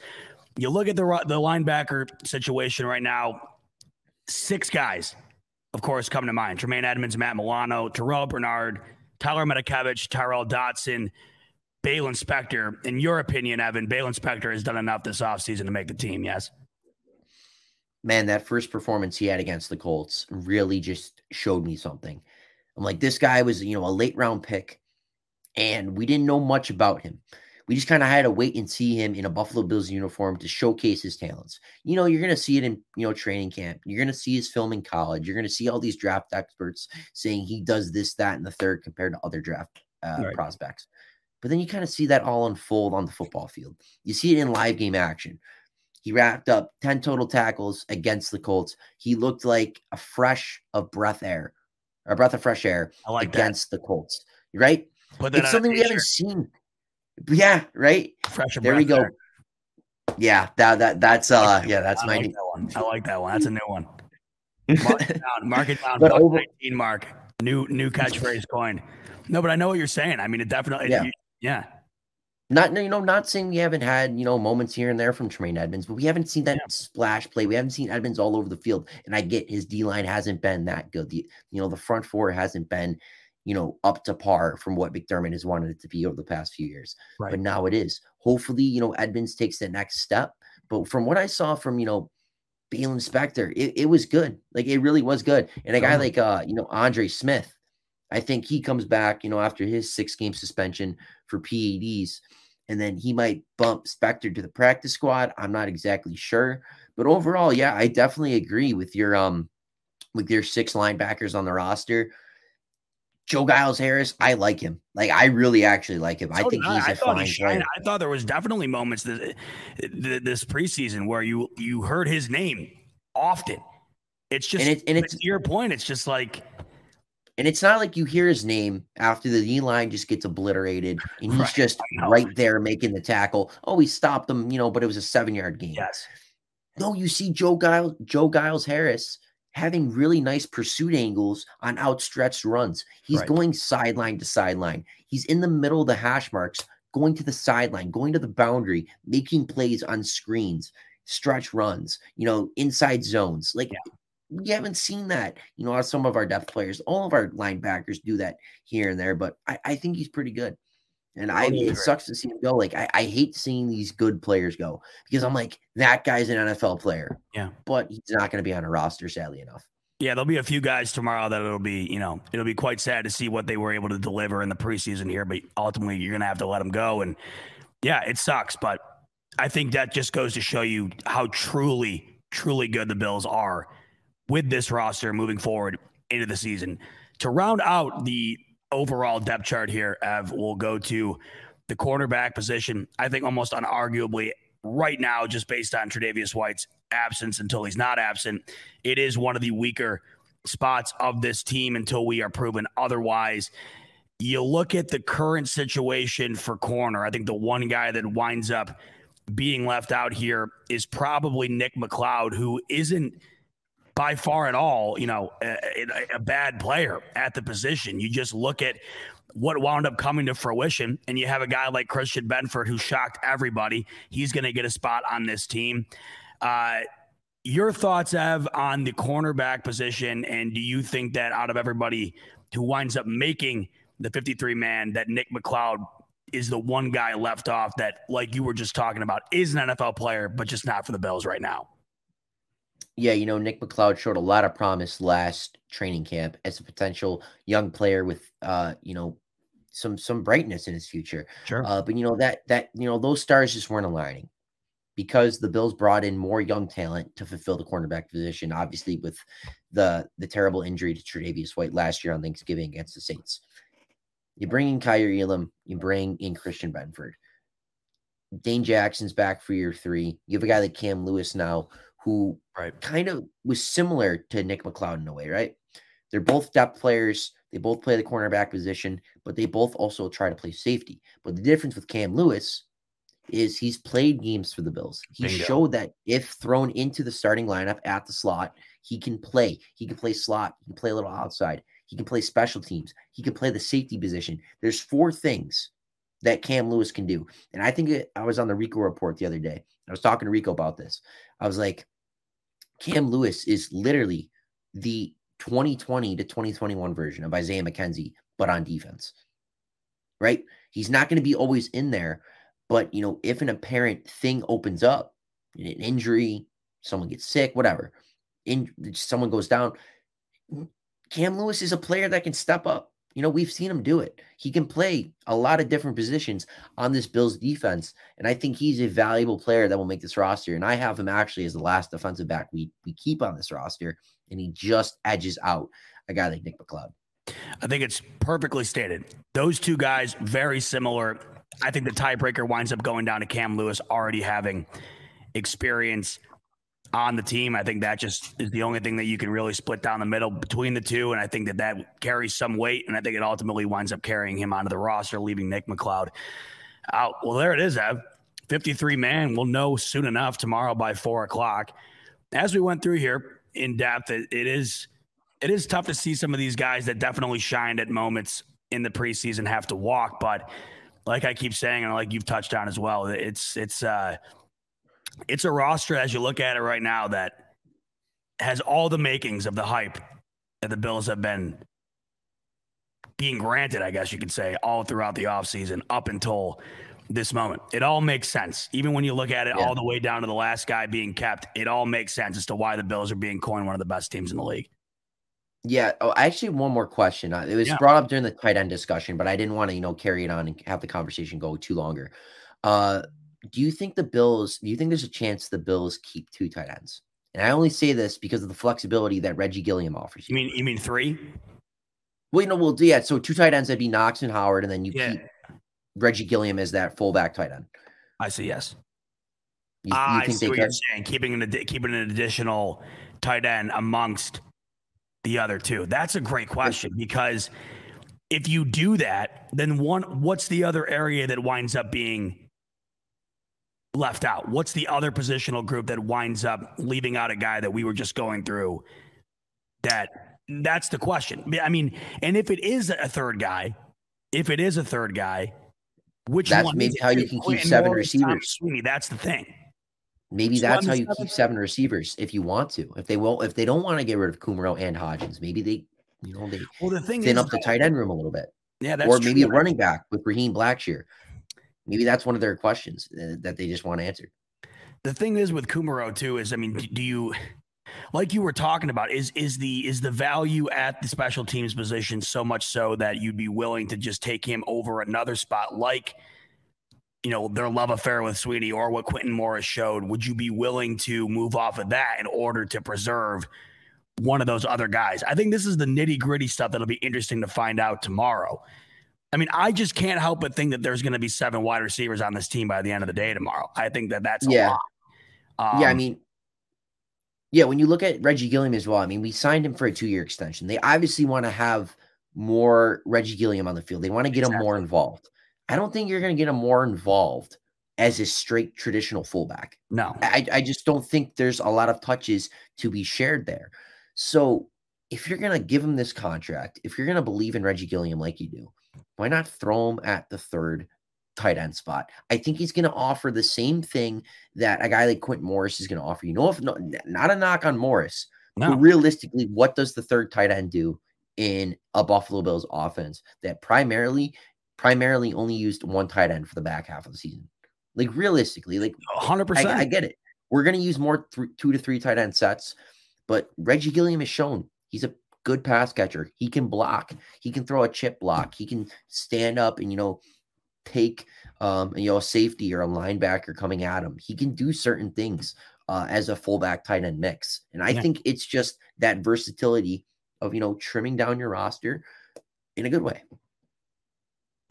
You look at the the linebacker situation right now. Six guys of course, come to mind. Tremaine Edmunds, Matt Milano, Terrel Bernard, Tyler Matakevich, Tyrel Dodson, Baylon Spector. In your opinion, Evan, Baylon Spector has done enough this offseason to make the team, yes? Man, that first performance he had against the Colts really just showed me something. I'm like, this guy was, you know, a late round pick, and we didn't know much about him. We just kind of had to wait and see him in a Buffalo Bills uniform to showcase his talents. You know, you're going to see it in, you know, training camp. You're going to see his film in college. You're going to see all these draft experts saying he does this, that, and the third compared to other draft uh, right. prospects. But then you kind of see that all unfold on the football field. You see it in live game action. He wrapped up 10 total tackles against the Colts. He looked like a fresh of breath air, a breath of fresh air like against that. the Colts, right? But it's something we haven't seen yeah, right. Fresh there we go. There. Yeah, that that that's uh yeah, that's I my like new one. I like that one. That's a new one. Mark it down. Mark it down. But over, 19 mark. New new catchphrase coin. No, but I know what you're saying. I mean, it definitely yeah. It, yeah. Not you know, not saying we haven't had you know moments here and there from Tremaine Edmunds, but we haven't seen that yeah. splash play. We haven't seen Edmunds all over the field. And I get his D line hasn't been that good. The you know the front four hasn't been you know, up to par from what McDermott has wanted it to be over the past few years. Right. But now it is. Hopefully, you know, Edmunds takes the next step. But from what I saw from, you know, Baylon Spector, it, it was good. Like it really was good. And a guy like uh, you know, Andre Smith, I think he comes back, you know, after his six game suspension for PEDs, and then he might bump Spector to the practice squad. I'm not exactly sure. But overall, yeah, I definitely agree with your um with your six linebackers on the roster. Joe Giles Harris, I like him. Like I really actually like him. So I think he's I. a fine he player. I thought there was definitely moments this, this preseason where you you heard his name often. It's just and, it, and it's to your point. It's just like, and it's not like you hear his name after the D line just gets obliterated and he's right, just right there making the tackle. Oh, he stopped them, you know, but it was a seven yard game. Yes. No, you see Joe Giles, Joe Giles Harris having really nice pursuit angles on outstretched runs. He's right. going sideline to sideline. He's in the middle of the hash marks, going to the sideline, going to the boundary, making plays on screens, stretch runs, you know, inside zones. Like yeah. we haven't seen that, you know, some of our depth players, all of our linebackers do that here and there, but I, I think he's pretty good. And I, it sucks to see him go. Like I, I hate seeing these good players go because I'm like that guy's an NFL player. Yeah, but he's not going to be on a roster, sadly enough. Yeah, there'll be a few guys tomorrow that it'll be, you know, it'll be quite sad to see what they were able to deliver in the preseason here. But ultimately, you're going to have to let them go. And yeah, it sucks, but I think that just goes to show you how truly, truly good the Bills are with this roster moving forward into the season. To round out the overall depth chart here, Ev, will go to the cornerback position. I think almost unarguably right now, just based on Tre'Davious White's absence until he's not absent, it is one of the weaker spots of this team until we are proven otherwise. You look at the current situation for corner. I think the one guy that winds up being left out here is probably Nick McCloud, who isn't by far at all, you know, a, a, bad player at the position. You just look at what wound up coming to fruition, and you have a guy like Christian Benford who shocked everybody. He's going to get a spot on this team. Uh, your thoughts, Ev, on the cornerback position, and do you think that out of everybody who winds up making the 53 man, that Nick McCloud is the one guy left off that, like you were just talking about, is an NFL player, but just not for the Bills right now? Yeah, you know, Nick McCloud showed a lot of promise last training camp as a potential young player with, uh, you know, some some brightness in his future. Sure. Uh, but you know that that you know those stars just weren't aligning because the Bills brought in more young talent to fulfill the cornerback position. Obviously, with the the terrible injury to Tre'Davious White last year on Thanksgiving against the Saints, you bring in Kaiir Elam, you bring in Christian Benford. Dane Jackson's back for year three. You have a guy like Cam Lewis now who right. kind of was similar to Nick McCloud in a way, right? They're both depth players. They both play the cornerback position, but they both also try to play safety. But the difference with Cam Lewis is he's played games for the Bills. He Bingo. showed that if thrown into the starting lineup at the slot, he can play. He can play slot. He can play a little outside. He can play special teams. He can play the safety position. There's four things that Cam Lewis can do. And I think it, I was on the Rico report the other day. I was talking to Rico about this. I was like, Cam Lewis is literally the 2020 to 2021 version of Isaiah McKenzie, but on defense. Right? He's not going to be always in there, but you know, if an apparent thing opens up, an injury, someone gets sick, whatever, in someone goes down, Cam Lewis is a player that can step up You know, we've seen him do it. He can play a lot of different positions on this Bills defense. And I think he's a valuable player that will make this roster. And I have him actually as the last defensive back we, we keep on this roster. And he just edges out a guy like Nick McCloud. I think it's perfectly stated. Those two guys, very similar. I think the tiebreaker winds up going down to Cam Lewis already having experience on the team. I think that just is the only thing that you can really split down the middle between the two. And I think that that carries some weight. And I think it ultimately winds up carrying him onto the roster, leaving Nick McCloud out. Well, there it is, Ev. 53 man. We'll know soon enough tomorrow by four o'clock. As we went through here in depth, it, it is it is tough to see some of these guys that definitely shined at moments in the preseason have to walk. But like I keep saying, and like you've touched on as well, it's it's uh it's a roster as you look at it right now that has all the makings of the hype that the Bills have been being granted, I guess you could say, all throughout the offseason up until this moment. It all makes sense. Even when you look at it yeah. all the way down to the last guy being kept, it all makes sense as to why the Bills are being coined one of the best teams in the league. Yeah. Oh, actually, one more question. Uh, it was yeah. brought up during the tight end discussion, but I didn't want to, you know, carry it on and have the conversation go too longer. Uh, do you think the Bills? Do you think there's a chance the Bills keep two tight ends? And I only say this because of the flexibility that Reggie Gilliam offers. You, you mean you mean three? Well, you know, well, yeah. So two tight ends that'd be Knox and Howard, and then you yeah. keep Reggie Gilliam as that fullback tight end. I see. Yes. You, you I see what could? you're saying. Keeping an keeping an additional tight end amongst the other two. That's a great question because if you do that, then one, what's the other area that winds up being left out? What's the other positional group that winds up leaving out a guy that we were just going through? That that's the question. I mean, and if it is a third guy, if it is a third guy, which that's maybe how you can keep seven receivers. Sweeney, that's the thing. Maybe that's how you keep seven receivers if you want to. If they will, if they don't want to get rid of Kumerow and Hodgins, maybe they, you know, they well, the thing thin up the tight end room a little bit. Yeah, that's or maybe true. a running back with Raheem Blackshear. Maybe that's one of their questions uh, that they just want answered. The thing is with Kumerow too is, I mean, do you, like you were talking about, is is the is the value at the special teams position so much so that you'd be willing to just take him over another spot, like you know their love affair with Sweeney or what Quintin Morris showed? Would you be willing to move off of that in order to preserve? one of those other guys. I think this is the nitty gritty stuff that'll be interesting to find out tomorrow. I mean, I just can't help but think that there's going to be seven wide receivers on this team by the end of the day tomorrow. I think that that's yeah. Um, yeah, I um, mean, yeah, when you look at Reggie Gilliam as well, I mean, we signed him for a two year extension. They obviously want to have more Reggie Gilliam on the field. They want to get exactly. him more involved. I don't think you're going to get him more involved as a straight traditional fullback. No, I, I just don't think there's a lot of touches to be shared there. So if you're going to give him this contract, if you're going to believe in Reggie Gilliam like you do, why not throw him at the third tight end spot? I think he's going to offer the same thing that a guy like Quintin Morris is going to offer. You know, if not, not a knock on Morris, no. but realistically, what does the third tight end do in a Buffalo Bills offense that primarily, primarily only used one tight end for the back half of the season? Like realistically, like 100%. I, I get it. We're going to use more th- two to three tight end sets, but Reggie Gilliam has shown he's a good pass catcher. He can block. He can throw a chip block. He can stand up and you know take um you know a safety or a linebacker coming at him. He can do certain things uh, as a fullback tight end mix. And I yeah. think it's just that versatility of you know trimming down your roster in a good way.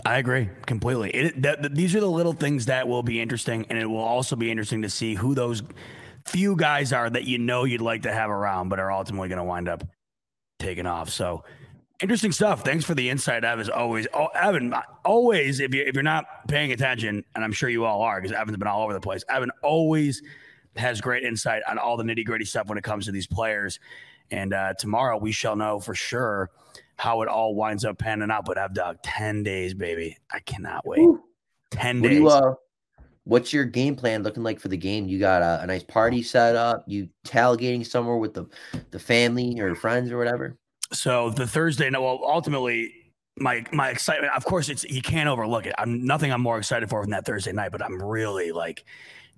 I agree completely. It, th- th- these are the little things that will be interesting, and it will also be interesting to see who those few guys are that you know you'd like to have around, but are ultimately going to wind up taken off. So interesting stuff. Thanks for the insight, Evan. As always, oh, Evan, always if you if you're not paying attention, and I'm sure you all are, because Evan's been all over the place. Evan always has great insight on all the nitty gritty stuff when it comes to these players. And uh, tomorrow we shall know for sure how it all winds up panning out. But I've dug 10 days, baby. I cannot wait. Ooh. 10 what days. You, uh, what's your game plan looking like for the game? You got a, a, nice party oh. set up. You tailgating somewhere with the the family or friends or whatever. So the Thursday, no, well, ultimately, my my excitement. Of course, it's you can't overlook it. I'm nothing. I'm more excited for than that Thursday night, but I'm really like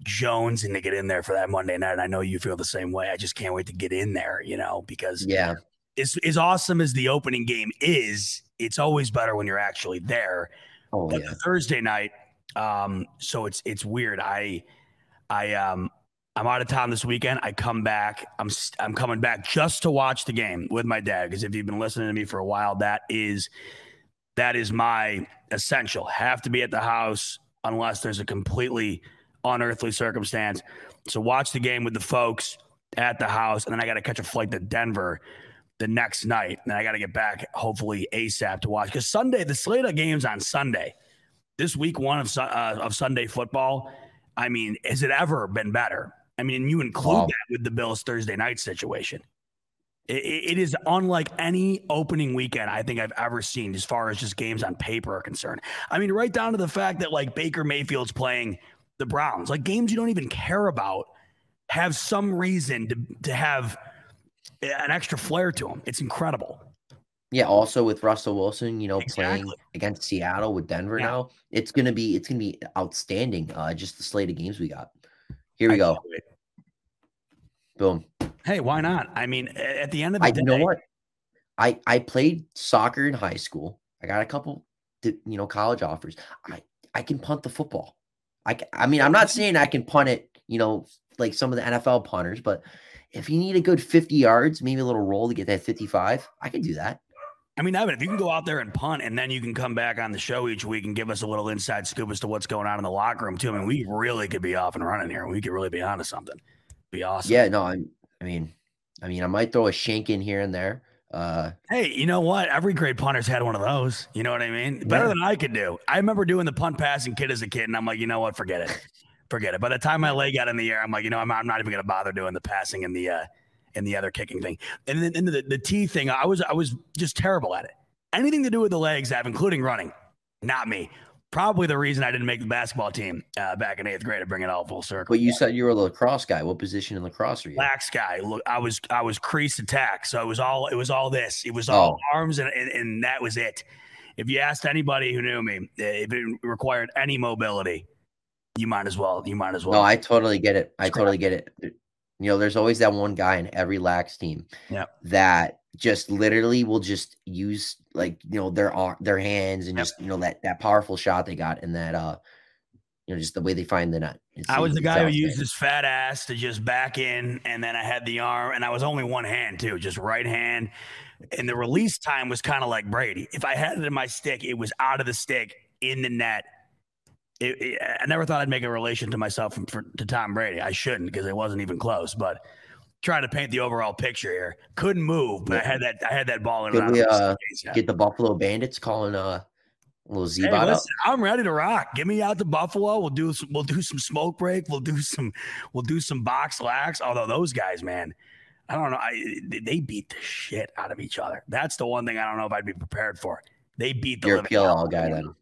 Jones and to get in there for that Monday night. And I know you feel the same way. I just can't wait to get in there. You know, because yeah, as as awesome as the opening game is, it's always better when you're actually there. Oh, but yeah. the Thursday night, um, so it's it's weird. I I um I'm out of town this weekend. I come back. I'm I'm coming back just to watch the game with my dad because if you've been listening to me for a while, that is that is my essential. Have to be at the house unless there's a completely unearthly circumstance. So watch the game with the folks at the house, and then I got to catch a flight to Denver the next night, and I got to get back hopefully ASAP to watch because Sunday the slate of games on Sunday. This week one of uh, of Sunday football. I mean, has it ever been better? I mean, you include wow. that with the Bills Thursday night situation. It, it is unlike any opening weekend I think I've ever seen as far as just games on paper are concerned. I mean, right down to the fact that like Baker Mayfield's playing the Browns, like games you don't even care about, have some reason to, to have an extra flair to them. It's incredible. Yeah, also with Russell Wilson, you know, exactly. playing against Seattle with Denver yeah. now, it's gonna be it's gonna be outstanding. Uh, just the slate of games we got. Here we I go. Boom. Hey, why not? I mean, at the end of the I, day, you know what? I I played soccer in high school. I got a couple, you know, college offers. I I can punt the football. I I mean, I'm not saying I can punt it, you know, like some of the NFL punters, but if you need a good 50 yards, maybe a little roll to get that 55, I can do that. I mean, Evan, if you can go out there and punt, and then you can come back on the show each week and give us a little inside scoop as to what's going on in the locker room too. I mean, we really could be off and running here. We could really be onto something. Be awesome. Yeah, no, I'm, I mean, I mean, I might throw a shank in here and there. Uh, hey, you know what? Every great punter's had one of those. You know what I mean? Better yeah. than I could do. I remember doing the punt passing kid as a kid, and I'm like, you know what? Forget it. Forget it. By the time my leg got in the air, I'm like, you know, I'm, I'm not even going to bother doing the passing and the uh, and the other kicking thing. And then and the the T thing, I was I was just terrible at it anything to do with the legs have, including running. Not me. Probably the reason I didn't make the basketball team uh, back in eighth grade to bring it all full circle. But you said you were a lacrosse guy. What position in lacrosse are you? Lax guy. Look, I was I was crease attack, so it was all it was all this. It was all oh. arms, and, and and that was it. If you asked anybody who knew me, if it required any mobility, you might as well. You might as well. No, I totally get it. I totally get it. You know, there's always that one guy in every lax team yep. that just literally will just use like you know their their hands and just you know that that powerful shot they got and that uh you know just the way they find the net. It's, I was the guy who used his fat ass to just back in, and then I had the arm, and I was only one hand too, just right hand. And the release time was kind of like Brady. If I had it in my stick, it was out of the stick in the net. It, it, I never thought I'd make a relation to myself from, for, to Tom Brady. I shouldn't because it wasn't even close. But trying to paint the overall picture here. Couldn't move, but I had that I had that ball in. Did we uh, get the Buffalo Bandits calling uh, a little Z hey, listen, I'm ready to rock. Get me out to Buffalo. We'll do some, we'll do some smoke break. We'll do some we'll do some box lax. Although those guys, man, I don't know. I, they beat the shit out of each other. That's the one thing I don't know if I'd be prepared for. They beat the You're a PLL guy then.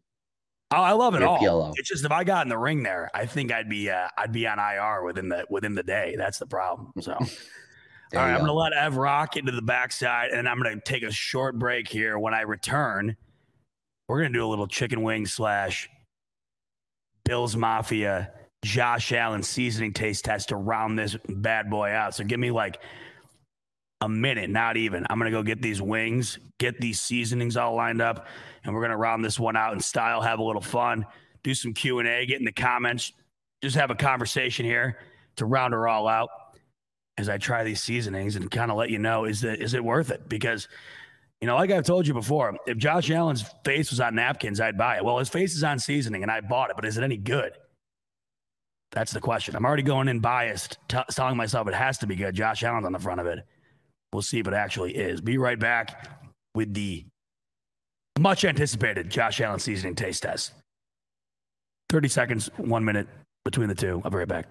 Oh, I love it all. PLL. It's just if I got in the ring there, I think I'd be uh, I'd be on IR within the within the day. That's the problem. So, all right, I'm gonna let Ev rock into the backside, and I'm gonna take a short break here. When I return, we're gonna do a little chicken wing slash Bills Mafia Josh Allen seasoning taste test to round this bad boy out. So give me like a minute, not even. I'm gonna go get these wings, get these seasonings all lined up and we're going to round this one out in style, have a little fun, do some Q&A, get in the comments, just have a conversation here to round her all out as I try these seasonings and kind of let you know is that is it worth it? Because you know, like I've told you before, if Josh Allen's face was on napkins, I'd buy it. Well, his face is on seasoning, and I bought it, but is it any good? That's the question. I'm already going in biased, t- telling myself it has to be good. Josh Allen's on the front of it. We'll see if it actually is. Be right back with the much anticipated Josh Allen seasoning taste test. 30 seconds, one minute between the two. I'll be right back.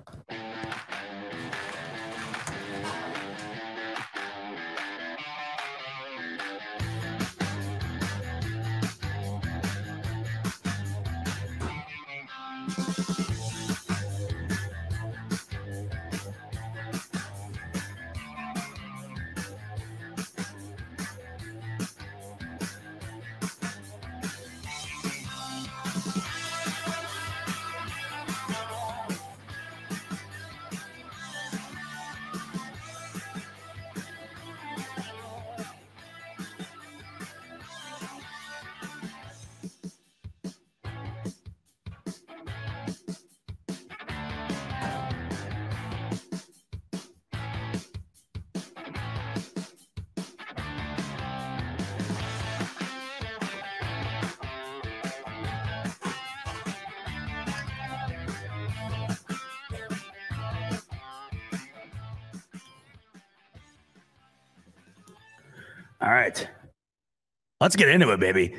Let's get into it, baby.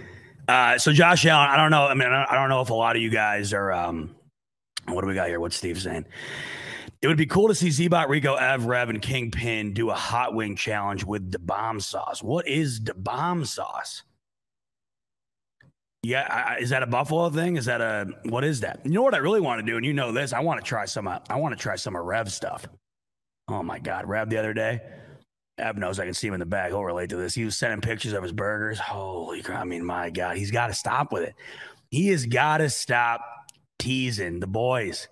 Uh, so Josh Allen, I don't know. I mean, I don't know if a lot of you guys are. Um, what do we got here? What's Steve saying? It would be cool to see Zbot, Rico, Ev, Rev, and Kingpin do a hot wing challenge with the bomb sauce. What is the bomb sauce? Yeah, I, is that a Buffalo thing? Is that a what is that? You know what I really want to do, and you know this. I want to try some. I want to try some of Rev stuff. Oh my God, Rev the other day. Ev knows I can see him in the back. He'll relate to this. He was sending pictures of his burgers. Holy crap! I mean, my God, he's got to stop with it. He has got to stop teasing the boys.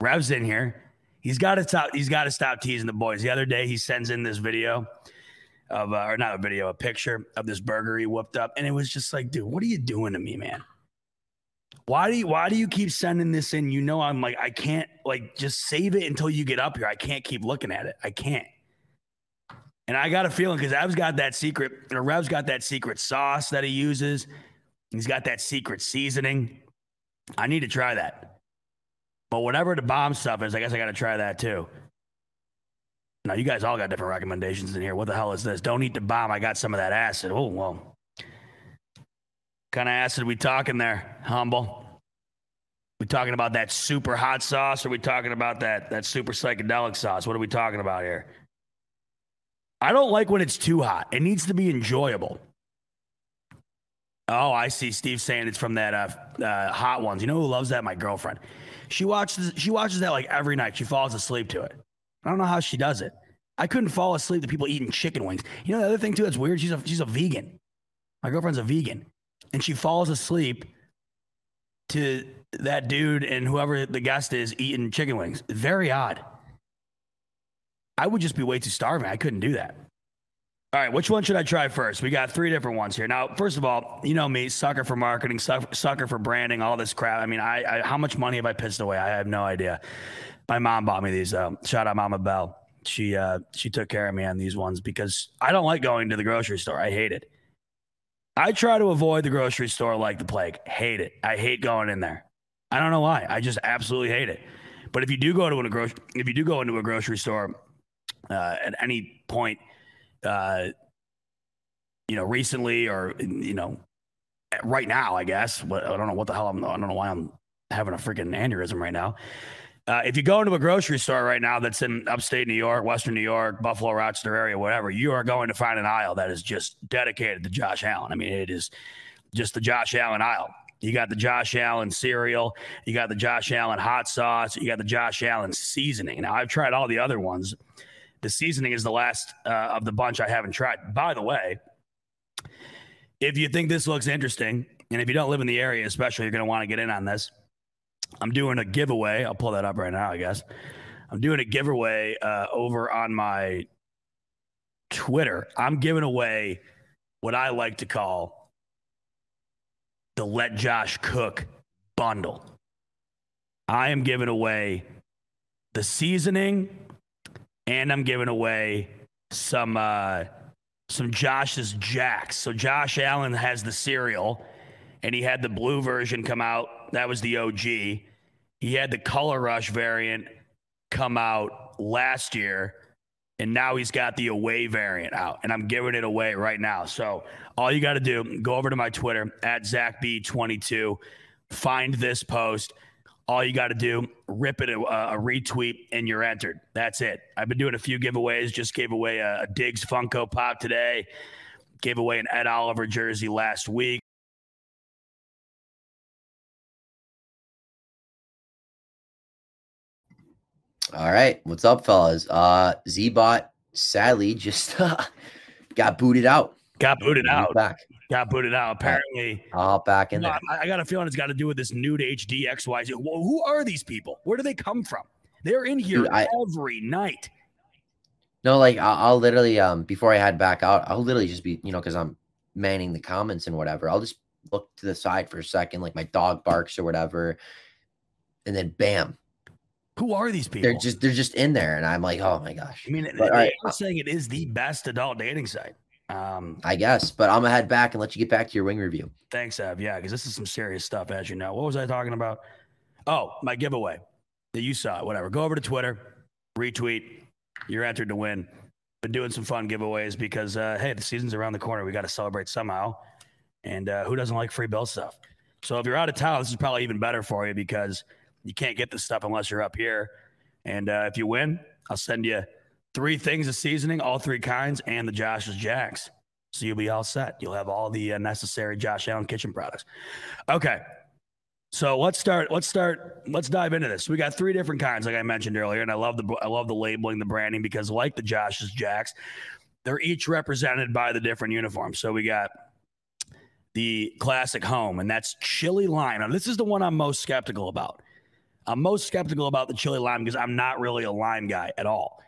Rev's in here. He's got to stop. He's got to stop teasing the boys. The other day, he sends in this video of, uh, or not a video, a picture of this burger he whooped up, and it was just like, dude, what are you doing to me, man? Why do you why do you keep sending this in? You know, I'm like, I can't like just save it until you get up here. I can't keep looking at it. I can't. And I got a feeling because Ev's got that secret, or Rev's got that secret sauce that he uses. He's got that secret seasoning. I need to try that. But whatever the bomb stuff is, I guess I got to try that too. Now, you guys all got different recommendations in here. What the hell is this? Don't eat the bomb. I got some of that acid. Oh, well. kind of acid we talking there, humble? We talking about that super hot sauce, or we talking about that that super psychedelic sauce? What are we talking about here? I don't like when it's too hot. It needs to be enjoyable. Oh, I see. Steve saying it's from that uh, uh, hot ones. You know who loves that? My girlfriend. She watches. She watches that like every night. She falls asleep to it. I don't know how she does it. I couldn't fall asleep to people eating chicken wings. You know the other thing too that's weird. She's a she's a vegan. My girlfriend's a vegan, and she falls asleep to that dude and whoever the guest is eating chicken wings. Very odd. I would just be way too starving. I couldn't do that. All right, which one should I try first? We got three different ones here. Now, first of all, you know me, sucker for marketing, sucker for branding, all this crap. I mean, I, I how much money have I pissed away? I have no idea. My mom bought me these. Uh, shout out, Mama Bell. She uh, she took care of me on these ones because I don't like going to the grocery store. I hate it. I try to avoid the grocery store like the plague. Hate it. I hate going in there. I don't know why. I just absolutely hate it. But if you do go to a grocery, if you do go into a grocery store uh, at any point, uh, you know, recently or you know, right now, I guess. But I don't know what the hell I'm. I don't know why I'm having a freaking aneurysm right now. Uh, if you go into a grocery store right now that's in upstate New York, Western New York, Buffalo, Rochester area, whatever, you are going to find an aisle that is just dedicated to Josh Allen. I mean, it is just the Josh Allen aisle. You got the Josh Allen cereal, you got the Josh Allen hot sauce, you got the Josh Allen seasoning. Now, I've tried all the other ones. The seasoning is the last uh, of the bunch I haven't tried. By the way, if you think this looks interesting, and if you don't live in the area, especially, you're going to want to get in on this. I'm doing a giveaway. I'll pull that up right now, I guess. I'm doing a giveaway uh, over on my Twitter. I'm giving away what I like to call the Let Josh Cook bundle. I am giving away the seasoning and I'm giving away some uh, some Josh's Jacks. So Josh Allen has the cereal, and he had the blue version come out. That was the OG. He had the Color Rush variant come out last year, and now he's got the away variant out, and I'm giving it away right now. So all you got to do, go over to my Twitter at ZachB22, find this post all you got to do, rip it a, a, retweet, and you're entered. That's it. I've been doing a few giveaways. Just gave away a, a Diggs Funko Pop today. Gave away an Ed Oliver jersey last week. All right, what's up, fellas? Uh, Zbot sadly just uh, got booted out. Got booted out. Back. Got booted out. Apparently, all back in there. I, I, got a feeling it's got to do with this nude HD XYZ. Well, who are these people? Where do they come from? They're in here Dude, I, every night. No, like I'll, I'll, literally um before I head back out, I'll literally just be you know because I'm manning the comments and whatever. I'll just look to the side for a second, like my dog barks or whatever, and then bam. Who are these people? They're just they're just in there, and I'm like, oh my gosh. I mean, but, they, right, are saying it is the best adult dating site. Um, I guess, but I'm gonna head back and let you get back to your wing review. Thanks, Ev. Yeah, because this is some serious stuff, as you know. What was I talking about? Oh, my giveaway that you saw. Whatever. Go over to Twitter, retweet. You're entered to win. been doing some fun giveaways because uh, hey, the season's around the corner. We got to celebrate somehow, and uh, who doesn't like free bill stuff? So if you're out of town, this is probably even better for you because you can't get this stuff unless you're up here. And uh, if you win, I'll send you three things of seasoning, all three kinds, and the Josh's Jacks. So you'll be all set. You'll have all the uh, necessary Josh Allen kitchen products. Okay. So let's start. Let's start. Let's dive into this. We got three different kinds, like I mentioned earlier, and I love the I love the labeling, the branding, because like the Josh's Jacks, they're each represented by the different uniforms. So we got the classic home, and that's chili lime. Now this is the one I'm most skeptical about. I'm most skeptical about the chili lime because I'm not really a lime guy at all.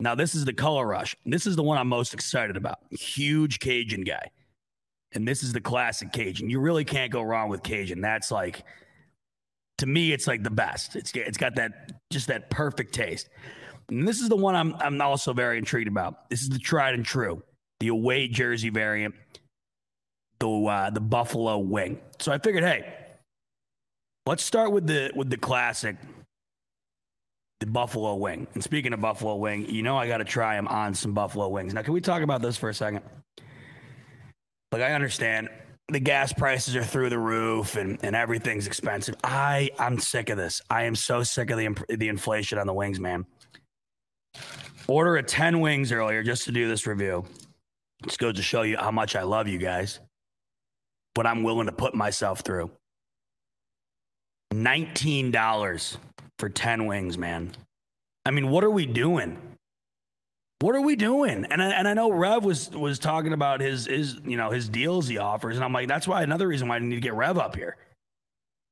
Now, this is the color rush. This is the one I'm most excited about. Huge Cajun guy. And this is the classic Cajun. You really can't go wrong with Cajun. That's like, to me, it's like the best. It's it's got that just that perfect taste. And this is the one I'm I'm also very intrigued about. This is the tried and true, the away jersey variant, the uh, the buffalo wing. So I figured, hey, let's start with the with the classic the buffalo wing. And speaking of buffalo wing, you know I got to try them on some buffalo wings. Now, can we talk about this for a second? Like I understand the gas prices are through the roof and, and everything's expensive. I I'm sick of this. I am so sick of the the inflation on the wings, man. Order a 10 wings earlier just to do this review. Just goes to show you how much I love you guys. But I'm willing to put myself through. $19 for 10 wings, man. I mean, what are we doing? What are we doing? And I, and I know Rev was was talking about his his you know his deals he offers, and I'm like, that's why another reason why I need to get Rev up here.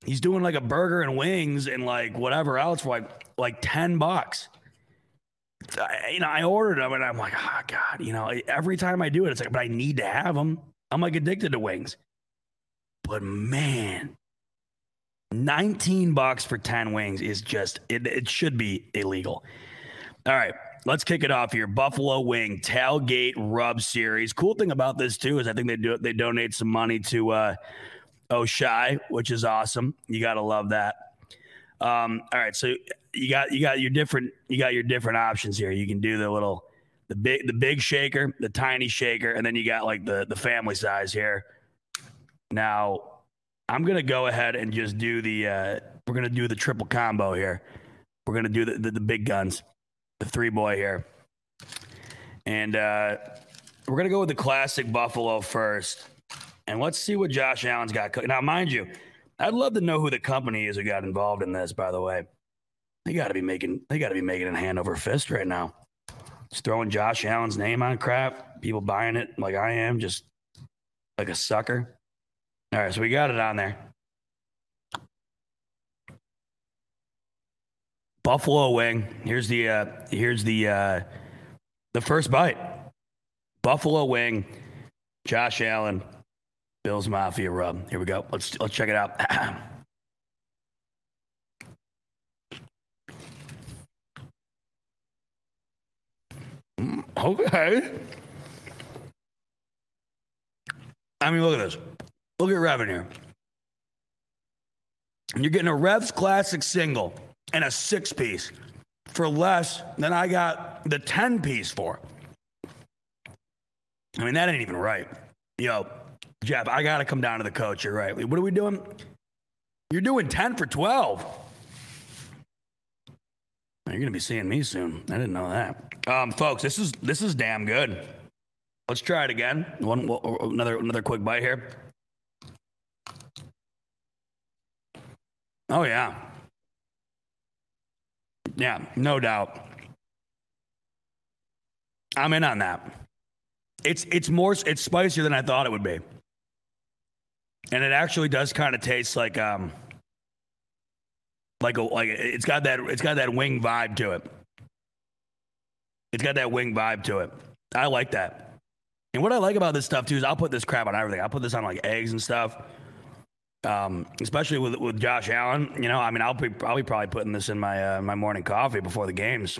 He's doing like a burger and wings and like whatever else for like like ten bucks. I, you know, I ordered them and I'm like, oh god, you know, every time I do it, it's like, but I need to have them. I'm like addicted to wings. But man, 19 bucks for 10 wings is just it, it should be illegal. All right, let's kick it off here. Buffalo Wing Tailgate Rub Series. Cool thing about this too is I think they do they donate some money to uh Oishei, which is awesome. You gotta love that. Um, all right, so you got you got your different you got your different options here. You can do the little the big the big shaker, the tiny shaker, and then you got like the the family size here. Now I'm gonna go ahead and just do the. Uh, we're gonna do the triple combo here. We're gonna do the the, the big guns, the three boy here, and uh, we're gonna go with the classic Buffalo first, and let's see what Josh Allen's got. Cooking. Now, mind you, I'd love to know who the company is who got involved in this. By the way, they got to be making they got to be making a hand over fist right now. Just throwing Josh Allen's name on crap, people buying it like I am, just like a sucker. All right, so we got it on there. Buffalo wing. Here's the uh, here's the uh, the first bite. Buffalo wing. Josh Allen, Bills Mafia rub. Here we go. Let's let's check it out. okay. I mean, look at this. Look at revenue. You're getting a Revs Classic single and a six piece for less than I got the 10 piece for. I mean, that ain't even right. Yo, Jeff, I got to come down to the coach. You're right. What are we doing? You're doing 10 for 12. You're going to be seeing me soon. I didn't know that. Um, folks, this is this is damn good. Let's try it again. One another another quick bite here. Oh yeah. Yeah, no doubt. I'm in on that. It's it's more it's spicier than I thought it would be. And it actually does kind of taste like um like a like it's got that it's got that wing vibe to it. It's got that wing vibe to it. I like that. And what I like about this stuff too is I'll put this crap on everything. I'll put this on like eggs and stuff um, especially with with Josh Allen. You know, I mean, I'll be I'll be probably putting this in my uh, my morning coffee before the games.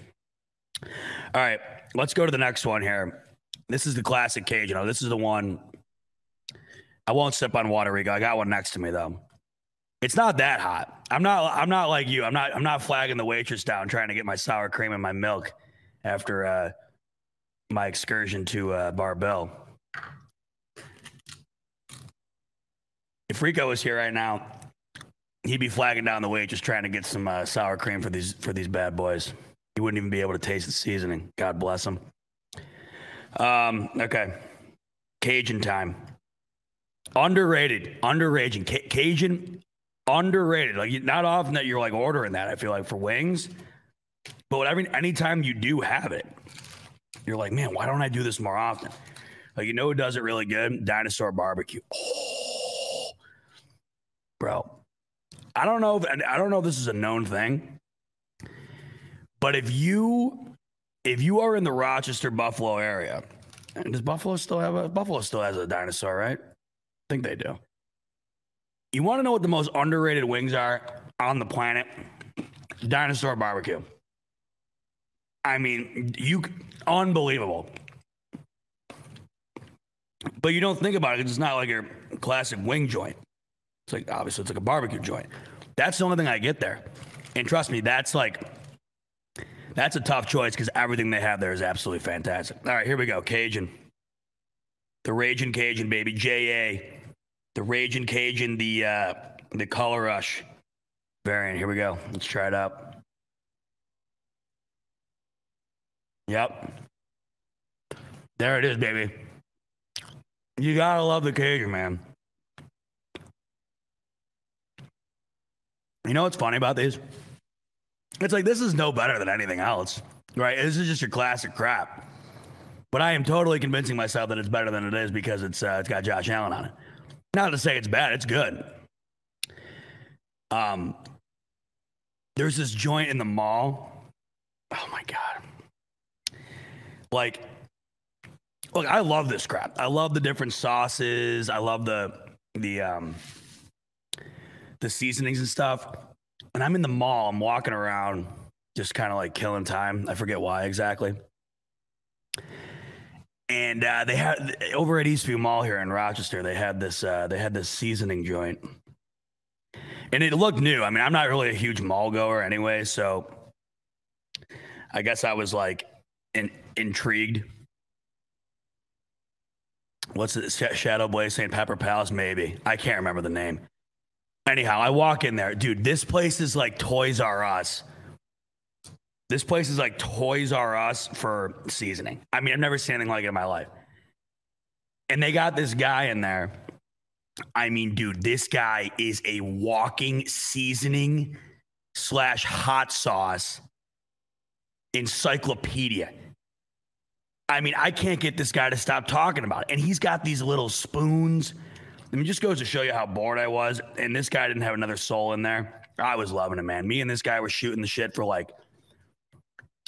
All right, let's go to the next one here. This is the classic cage. You know, this is the one. I won't sip on water, Rico. I got one next to me though. It's not that hot. I'm not. I'm not like you. I'm not. I'm not flagging the waitress down trying to get my sour cream and my milk after uh, my excursion to uh, Bar-Bill. If Rico was here right now, he'd be flagging down the way, just trying to get some uh, sour cream for these for these bad boys. He wouldn't even be able to taste the seasoning. God bless him. Um, okay, Cajun time. Underrated, underrated. C- Cajun, underrated. Like not often that you're like ordering that. I feel like for wings, but whatever. Anytime you do have it, you're like, man, why don't I do this more often? Like you know who does it really good? Dinosaur barbecue. Oh, bro. I don't know if I don't know if this is a known thing, but if you if you are in the Rochester Buffalo area, and does Buffalo still have a Buffalo still has a dinosaur, right? I think they do. You want to know what the most underrated wings are on the planet? Dinosaur barbecue. I mean, you unbelievable. But you don't think about it. It's not like your classic wing joint. It's like obviously it's like a barbecue joint. That's the only thing I get there. And trust me, that's like that's a tough choice because everything they have there is absolutely fantastic. All right, here we go. Cajun. The Raging Cajun, baby. J.A. The Raging Cajun, the uh, the color rush variant. Here we go. Let's try it out. Yep. There it is, baby. You gotta love the Cajun, man. You know what's funny about these? It's like this is no better than anything else, right? This is just your classic crap. But I am totally convincing myself that it's better than it is because it's uh, it's got Josh Allen on it. Not to say it's bad, it's good. Um, there's this joint in the mall. Oh my god! Like, look, I love this crap. I love the different sauces. I love the the um the seasonings and stuff. And I'm in the mall. I'm walking around, just kind of like killing time. I forget why exactly. And uh, they had over at Eastview Mall here in Rochester. They had this. Uh, they had this seasoning joint, and it looked new. I mean, I'm not really a huge mall goer anyway, so I guess I was like in, intrigued. What's it? Shadow Blaze St. Pepper Palace? Maybe I can't remember the name. Anyhow, I walk in there, dude. This place is like Toys R Us. This place is like Toys R Us for seasoning. I mean, I've never seen anything like it in my life. And they got this guy in there. I mean, dude, this guy is a walking seasoning slash hot sauce encyclopedia. I mean, I can't get this guy to stop talking about it. And he's got these little spoons I mean, just goes to show you how bored I was. And this guy didn't have another soul in there. I was loving it, man. Me and this guy were shooting the shit for like,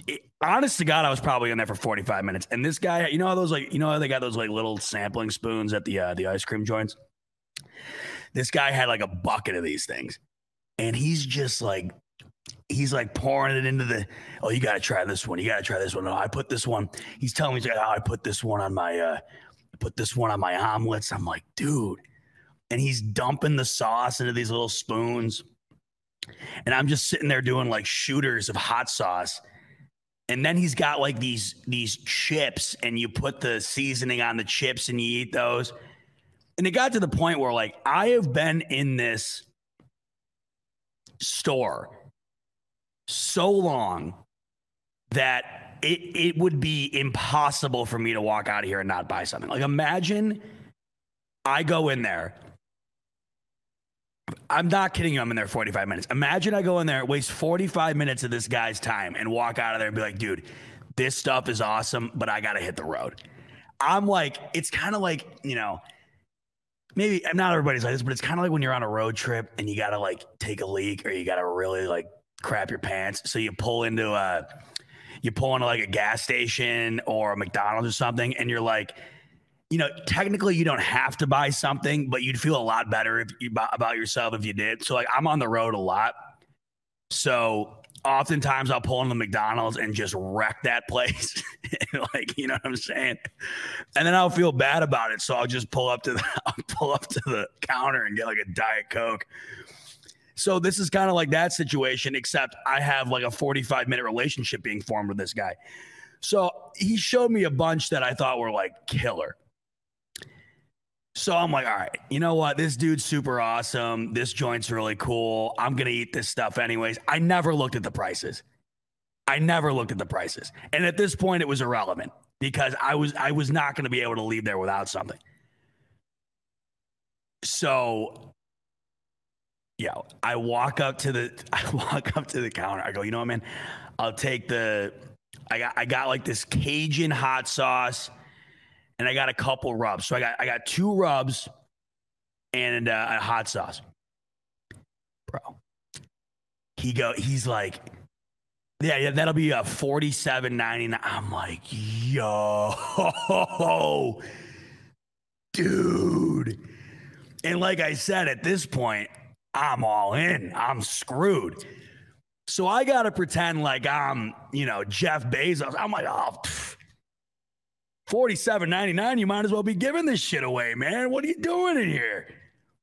it, honest to God, I was probably in there for 45 minutes. And this guy, you know how those like, you know how they got those like little sampling spoons at the uh, the ice cream joints. This guy had like a bucket of these things, and he's just like, he's like pouring it into the. Oh, you got to try this one. You got to try this one. Oh, I put this one. He's telling me, he's like, oh, I put this one on my. uh put this one on my omelets. I'm like, dude, and he's dumping the sauce into these little spoons. And I'm just sitting there doing like shooters of hot sauce. And then he's got like these these chips, and you put the seasoning on the chips and you eat those. And it got to the point where like I have been in this store so long that it it would be impossible for me to walk out of here and not buy something. Like imagine I go in there I'm not kidding you. I'm in there 45 minutes. Imagine I go in there, waste 45 minutes of this guy's time, and walk out of there and be like, dude, this stuff is awesome, but I got to hit the road. I'm like, it's kind of like, you know, maybe not everybody's like this, but it's kind of like when you're on a road trip and you got to like take a leak or you got to really like crap your pants. So you pull into a, you pull into like a gas station or a McDonald's or something, and you're like, you know, technically you don't have to buy something, but you'd feel a lot better if you about yourself if you did. So like I'm on the road a lot. So oftentimes I'll pull into McDonald's and just wreck that place. like, you know what I'm saying? And then I'll feel bad about it. So I'll just pull up to the I'll pull up to the counter and get like a Diet Coke. So this is kind of like that situation, except I have like a 45 minute relationship being formed with this guy. So he showed me a bunch that I thought were like killer. So I'm like, all right, you know what? This dude's super awesome. This joint's really cool. I'm going to eat this stuff anyways. I never looked at the prices. I never looked at the prices. And at this point it was irrelevant because I was I was not going to be able to leave there without something. So yeah, I walk up to the I walk up to the counter. I go, you know what, man? I'll take the I got I got like this Cajun hot sauce, and I got a couple rubs. So I got I got two rubs and uh, a hot sauce, bro. He go. He's like, yeah, yeah. That'll be a forty-seven ninety-nine. I'm like, yo, dude. And like I said, at this point, I'm all in. I'm screwed. So I got to pretend like I'm, you know, Jeff Bezos. I'm like, oh, pff, 47.99. You might as well be giving this shit away, man. What are you doing in here?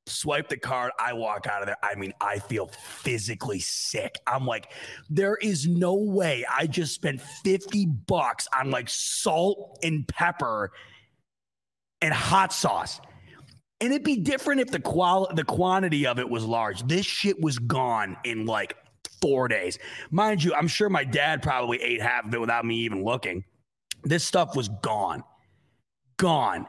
Swipe the card. I walk out of there. I mean, I feel physically sick. I'm like, there is no way I just spent 50 bucks on like salt and pepper and hot sauce. And it'd be different if the qual the quantity of it was large. This shit was gone in like four days. Mind you, I'm sure my dad probably ate half of it without me even looking. This stuff was gone. Gone.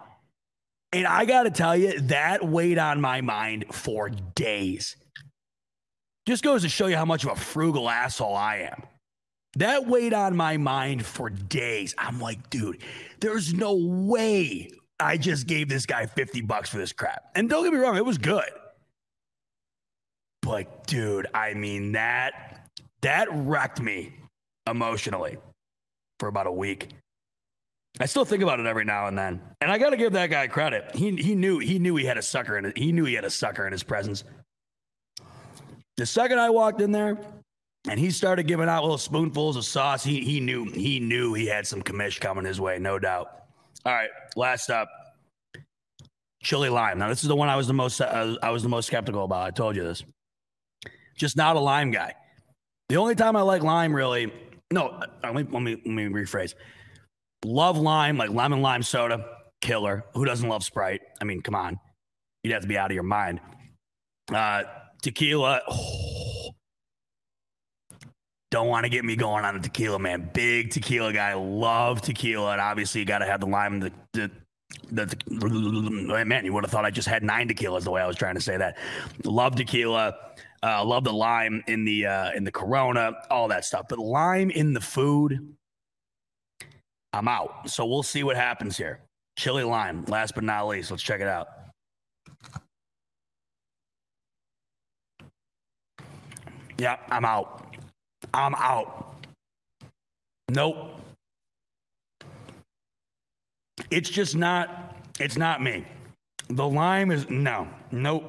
And I got to tell you, that weighed on my mind for days. Just goes to show you how much of a frugal asshole I am. That weighed on my mind for days. I'm like, dude, there's no way I just gave this guy 50 bucks for this crap. And don't get me wrong, it was good. But dude, I mean that that wrecked me emotionally for about a week. I still think about it every now and then. And I got to give that guy credit. He he knew he knew he had a sucker in. He knew he had a sucker in his presence. The second I walked in there and he started giving out little spoonfuls of sauce, he he knew he knew he had some commish coming his way, no doubt. All right, last up. Chili lime. Now this is the one I was the most uh, I was the most skeptical about. I told you this. Just not a lime guy. The only time I like lime, really, no, uh, let me, let me, let me rephrase. Love lime, like lemon lime soda, killer. Who doesn't love Sprite? I mean, come on. You'd have to be out of your mind. Uh, tequila, oh, don't want to get me going on the tequila, man. Big tequila guy. Love tequila. And obviously, you got to have the lime, the, the man, you would have thought I just had nine tequilas the way I was trying to say that. Love tequila. Uh, love the lime in the uh, in the Corona, all that stuff. But lime in the food, I'm out. So we'll see what happens here. Chili lime, last but not least. Let's check it out. Yeah, I'm out. I'm out. Nope. It's just not. It's not me. The lime is no, nope.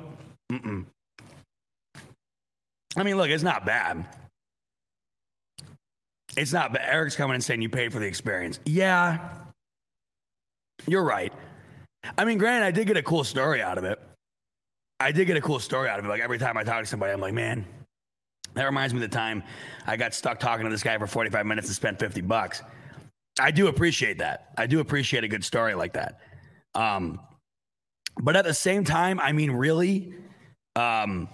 Mm-mm. I mean, look, it's not bad. It's not but Eric's coming and saying you paid for the experience. Yeah, you're right. I mean, granted, I did get a cool story out of it. I did get a cool story out of it. Like every time I talk to somebody, I'm like, man, that reminds me of the time I got stuck talking to this guy for 45 minutes and spent 50 bucks. I do appreciate that. I do appreciate a good story like that. Um, but at the same time, I mean, really, um,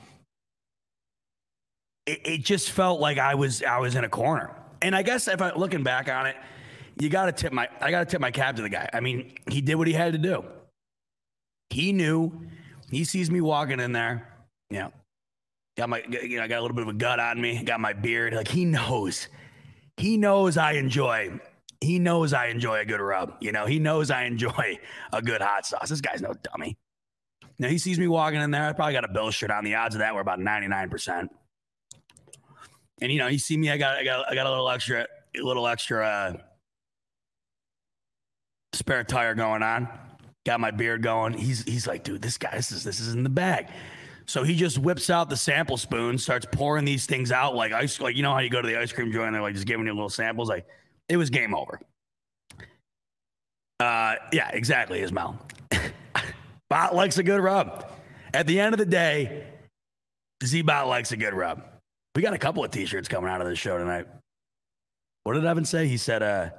it, it just felt like I was I was in a corner. And I guess if I looking back on it, you got to tip my I got to tip my cap to the guy. I mean, he did what he had to do. He knew. He sees me walking in there. Know, got my you know, I got a little bit of a gut on me. Got my beard. Like he knows. He knows I enjoy. He knows I enjoy a good rub. You know, he knows I enjoy a good hot sauce. This guy's no dummy. Now he sees me walking in there. I probably got a bill shirt on. The odds of that were about ninety nine percent. And you know, you see me, I got I got I got a little extra a little extra uh, spare tire going on. Got my beard going. He's he's like, dude, this guy, this is this is in the bag. So he just whips out the sample spoon, starts pouring these things out like ice, like you know how you go to the ice cream joint and they're like just giving you little samples. Like it was game over. Uh, yeah, exactly, Ismail. Bot likes a good rub. At the end of the day, Z Bot likes a good rub. We got a couple of t-shirts coming out of this show tonight. What did Evan say? He said, uh,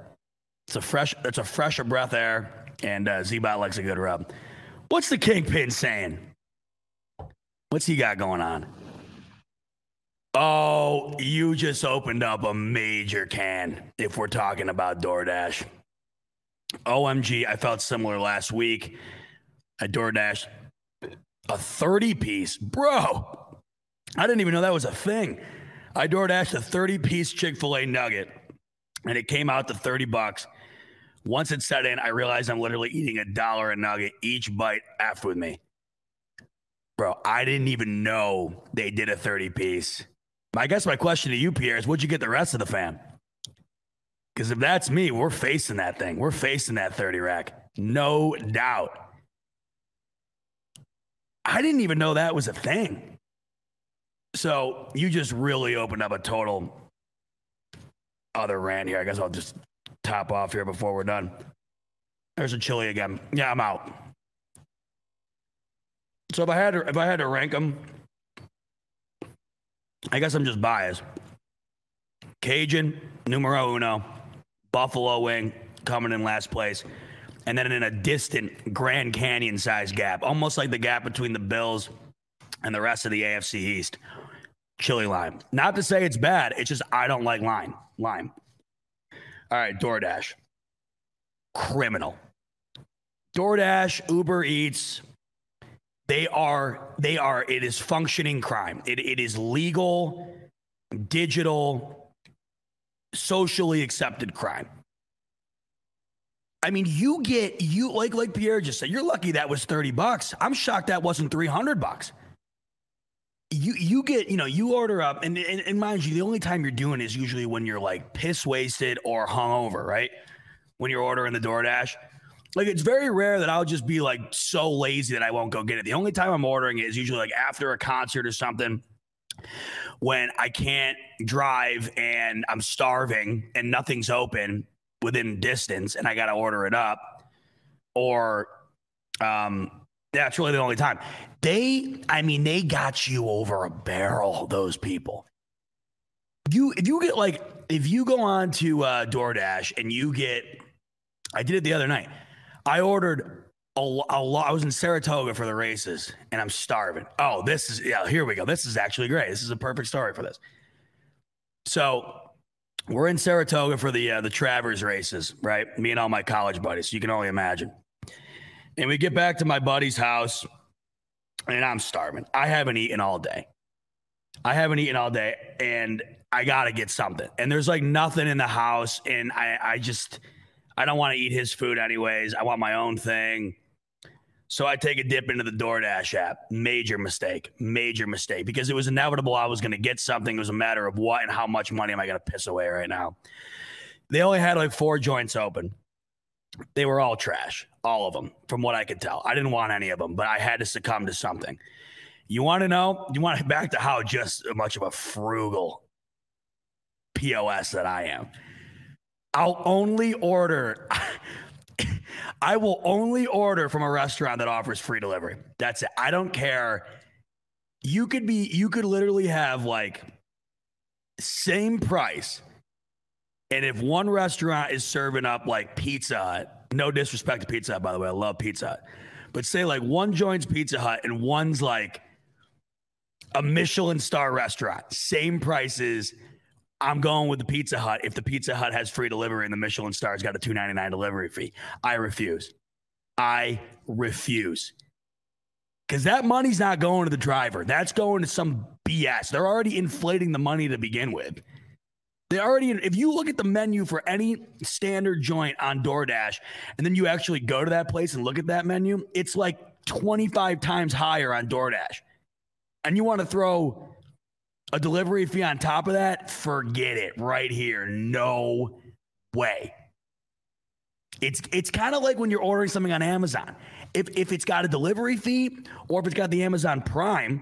It's a fresh, it's a fresher breath air, and uh, Z-Bot likes a good rub. What's the kingpin saying? What's he got going on? Oh, you just opened up a major can if we're talking about DoorDash. OMG, I felt similar last week. I DoorDash a 30 piece. Bro, I didn't even know that was a thing. I DoorDashed a 30 piece Chick fil A nugget and it came out to 30 bucks. Once it set in, I realized I'm literally eating a dollar a nugget each bite after with me. Bro, I didn't even know they did a 30 piece. I guess my question to you, Pierre, is would you get the rest of the fam? Because if that's me, we're facing that thing. We're facing that 30 rack. No doubt. I didn't even know that was a thing. So you just really opened up a total other rant here. I guess I'll just top off here before we're done. There's a chili again. Yeah, I'm out. So if I had to, if I had to rank them, I guess I'm just biased. Cajun, numero uno, Buffalo wing coming in last place, and then in a distant Grand Canyon size gap, almost like the gap between the Bills and the rest of the AFC East. Chili lime. Not to say it's bad, it's just I don't like lime. Lime. All right, DoorDash. Criminal. DoorDash, Uber Eats, they are, they are, it is functioning crime. It, it is legal, digital, socially accepted crime. I mean, you get you like like Pierre just said, you're lucky that was 30 bucks. I'm shocked that wasn't 300 bucks. You you get, you know, you order up and, and, and mind you, the only time you're doing is usually when you're like piss wasted or hungover, right? When you're ordering the DoorDash. Like it's very rare that I'll just be like so lazy that I won't go get it. The only time I'm ordering it is usually like after a concert or something when I can't drive and I'm starving and nothing's open within distance and I got to order it up or um that's really the only time. They I mean they got you over a barrel those people. You if you get like if you go on to uh DoorDash and you get I did it the other night. I ordered a, a lot. I was in Saratoga for the races and I'm starving. Oh, this is, yeah, here we go. This is actually great. This is a perfect story for this. So we're in Saratoga for the, uh, the Travers races, right? Me and all my college buddies. You can only imagine. And we get back to my buddy's house and I'm starving. I haven't eaten all day. I haven't eaten all day and I got to get something. And there's like nothing in the house. And I, I just, I don't want to eat his food anyways. I want my own thing. So I take a dip into the DoorDash app. Major mistake. Major mistake because it was inevitable I was going to get something. It was a matter of what and how much money am I going to piss away right now. They only had like four joints open. They were all trash, all of them, from what I could tell. I didn't want any of them, but I had to succumb to something. You want to know? You want to back to how just much of a frugal POS that I am. I'll only order. I will only order from a restaurant that offers free delivery. That's it. I don't care. You could be, you could literally have like same price. And if one restaurant is serving up like Pizza no disrespect to Pizza Hut, by the way, I love Pizza Hut. But say like one joins Pizza Hut and one's like a Michelin star restaurant, same prices I'm going with the Pizza Hut if the Pizza Hut has free delivery and the Michelin star's got a 2.99 delivery fee. I refuse. I refuse. Cuz that money's not going to the driver. That's going to some BS. They're already inflating the money to begin with. They already if you look at the menu for any standard joint on DoorDash and then you actually go to that place and look at that menu, it's like 25 times higher on DoorDash. And you want to throw a delivery fee on top of that, forget it right here. No way. It's it's kind of like when you're ordering something on Amazon. If if it's got a delivery fee or if it's got the Amazon Prime,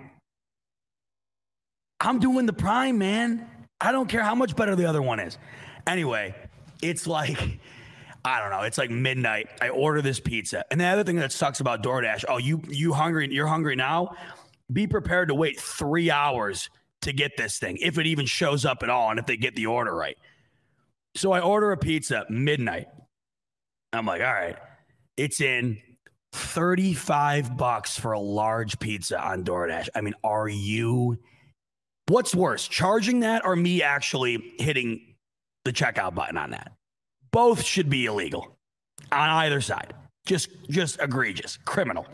I'm doing the Prime, man. I don't care how much better the other one is. Anyway, it's like I don't know. It's like midnight. I order this pizza. And the other thing that sucks about DoorDash, oh, you you hungry? You're hungry now? Be prepared to wait 3 hours to get this thing, if it even shows up at all, and if they get the order right. So I order a pizza midnight. I'm like, all right, it's in 35 bucks for a large pizza on DoorDash. I mean, are you what's worse, charging that or me actually hitting the checkout button on that? Both should be illegal on either side. Just just egregious, criminal.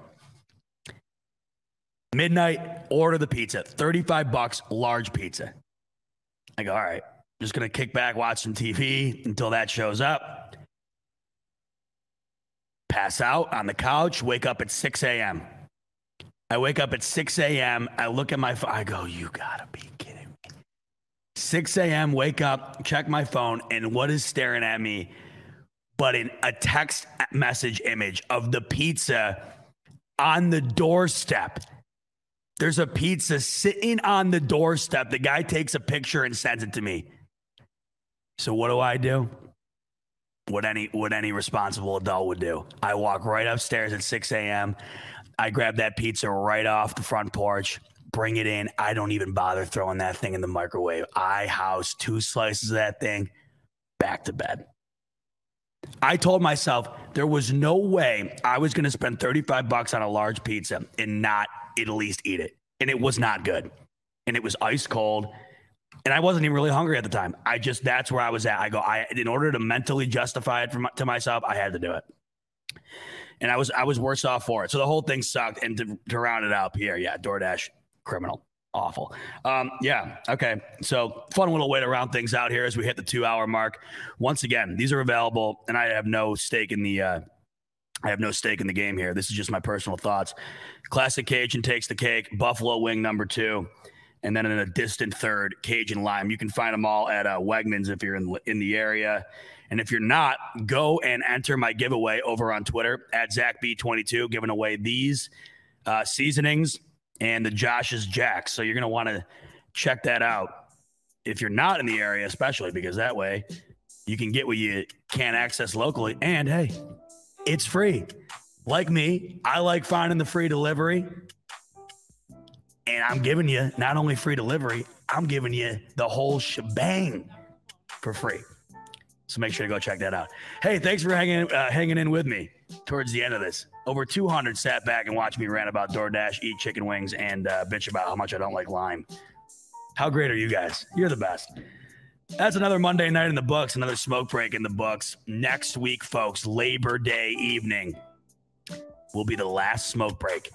Midnight, order the pizza. 35 bucks, large pizza. I go, all right, just gonna kick back, watch some TV until that shows up pass out on the couch, wake up at 6 a.m. I wake up at 6 a.m. I look at my phone. I go, you gotta be kidding me. 6 a.m., wake up, check my phone, and what is staring at me but in a text message image of the pizza on the doorstep? There's a pizza sitting on the doorstep. The guy takes a picture and sends it to me. So what do I do? what any what any responsible adult would do. I walk right upstairs at 6 a.m. I grab that pizza right off the front porch, bring it in. I don't even bother throwing that thing in the microwave. I house two slices of that thing back to bed. I told myself there was no way I was going to spend 35 bucks on a large pizza and not at least eat it. And it was not good. And it was ice cold and I wasn't even really hungry at the time. I just that's where I was at. I go, I in order to mentally justify it for, to myself, I had to do it. And I was I was worse off for it. So the whole thing sucked. And to, to round it out, here, yeah, DoorDash criminal, awful. Um, yeah, okay. So fun little way to round things out here as we hit the two hour mark. Once again, these are available, and I have no stake in the. Uh, I have no stake in the game here. This is just my personal thoughts. Classic Cajun takes the cake. Buffalo wing number two and then in a distant third, Cajun Lime. You can find them all at uh, Wegmans if you're in, in the area. And if you're not, go and enter my giveaway over on Twitter at ZachB22, giving away these uh, seasonings and the Josh's Jacks. So you're going to want to check that out if you're not in the area, especially because that way you can get what you can't access locally. And hey, it's free. Like me, I like finding the free delivery and I'm giving you not only free delivery, I'm giving you the whole shebang for free. So make sure to go check that out. Hey, thanks for hanging uh, hanging in with me towards the end of this. Over 200 sat back and watched me rant about DoorDash, eat chicken wings, and uh, bitch about how much I don't like lime. How great are you guys? You're the best. That's another Monday night in the books, another smoke break in the books. Next week, folks, Labor Day evening will be the last smoke break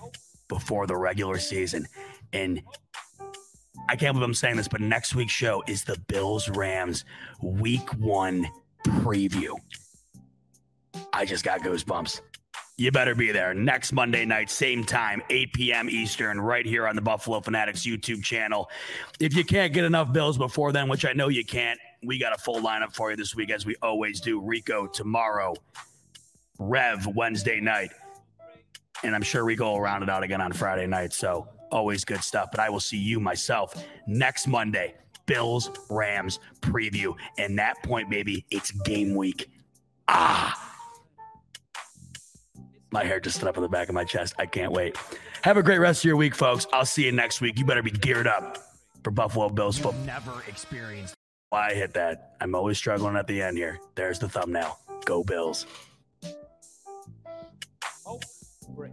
before the regular season. And I can't believe I'm saying this, but next week's show is the Bills Rams week one preview. I just got goosebumps. You better be there next Monday night, same time, 8 p.m. Eastern, right here on the Buffalo Fanatics YouTube channel. If you can't get enough Bills before then, which I know you can't, we got a full lineup for you this week, as we always do. Rico tomorrow, Rev Wednesday night, and I'm sure Rico will round it out again on Friday night. So Always good stuff. But I will see you myself next Monday. Bills Rams preview. And that point, baby, it's game week. Ah. My hair just stood up on the back of my chest. I can't wait. Have a great rest of your week, folks. I'll see you next week. You better be geared up for Buffalo Bills football. Never experienced. Why I hit that? I'm always struggling at the end here. There's the thumbnail. Go Bills. Oh, great.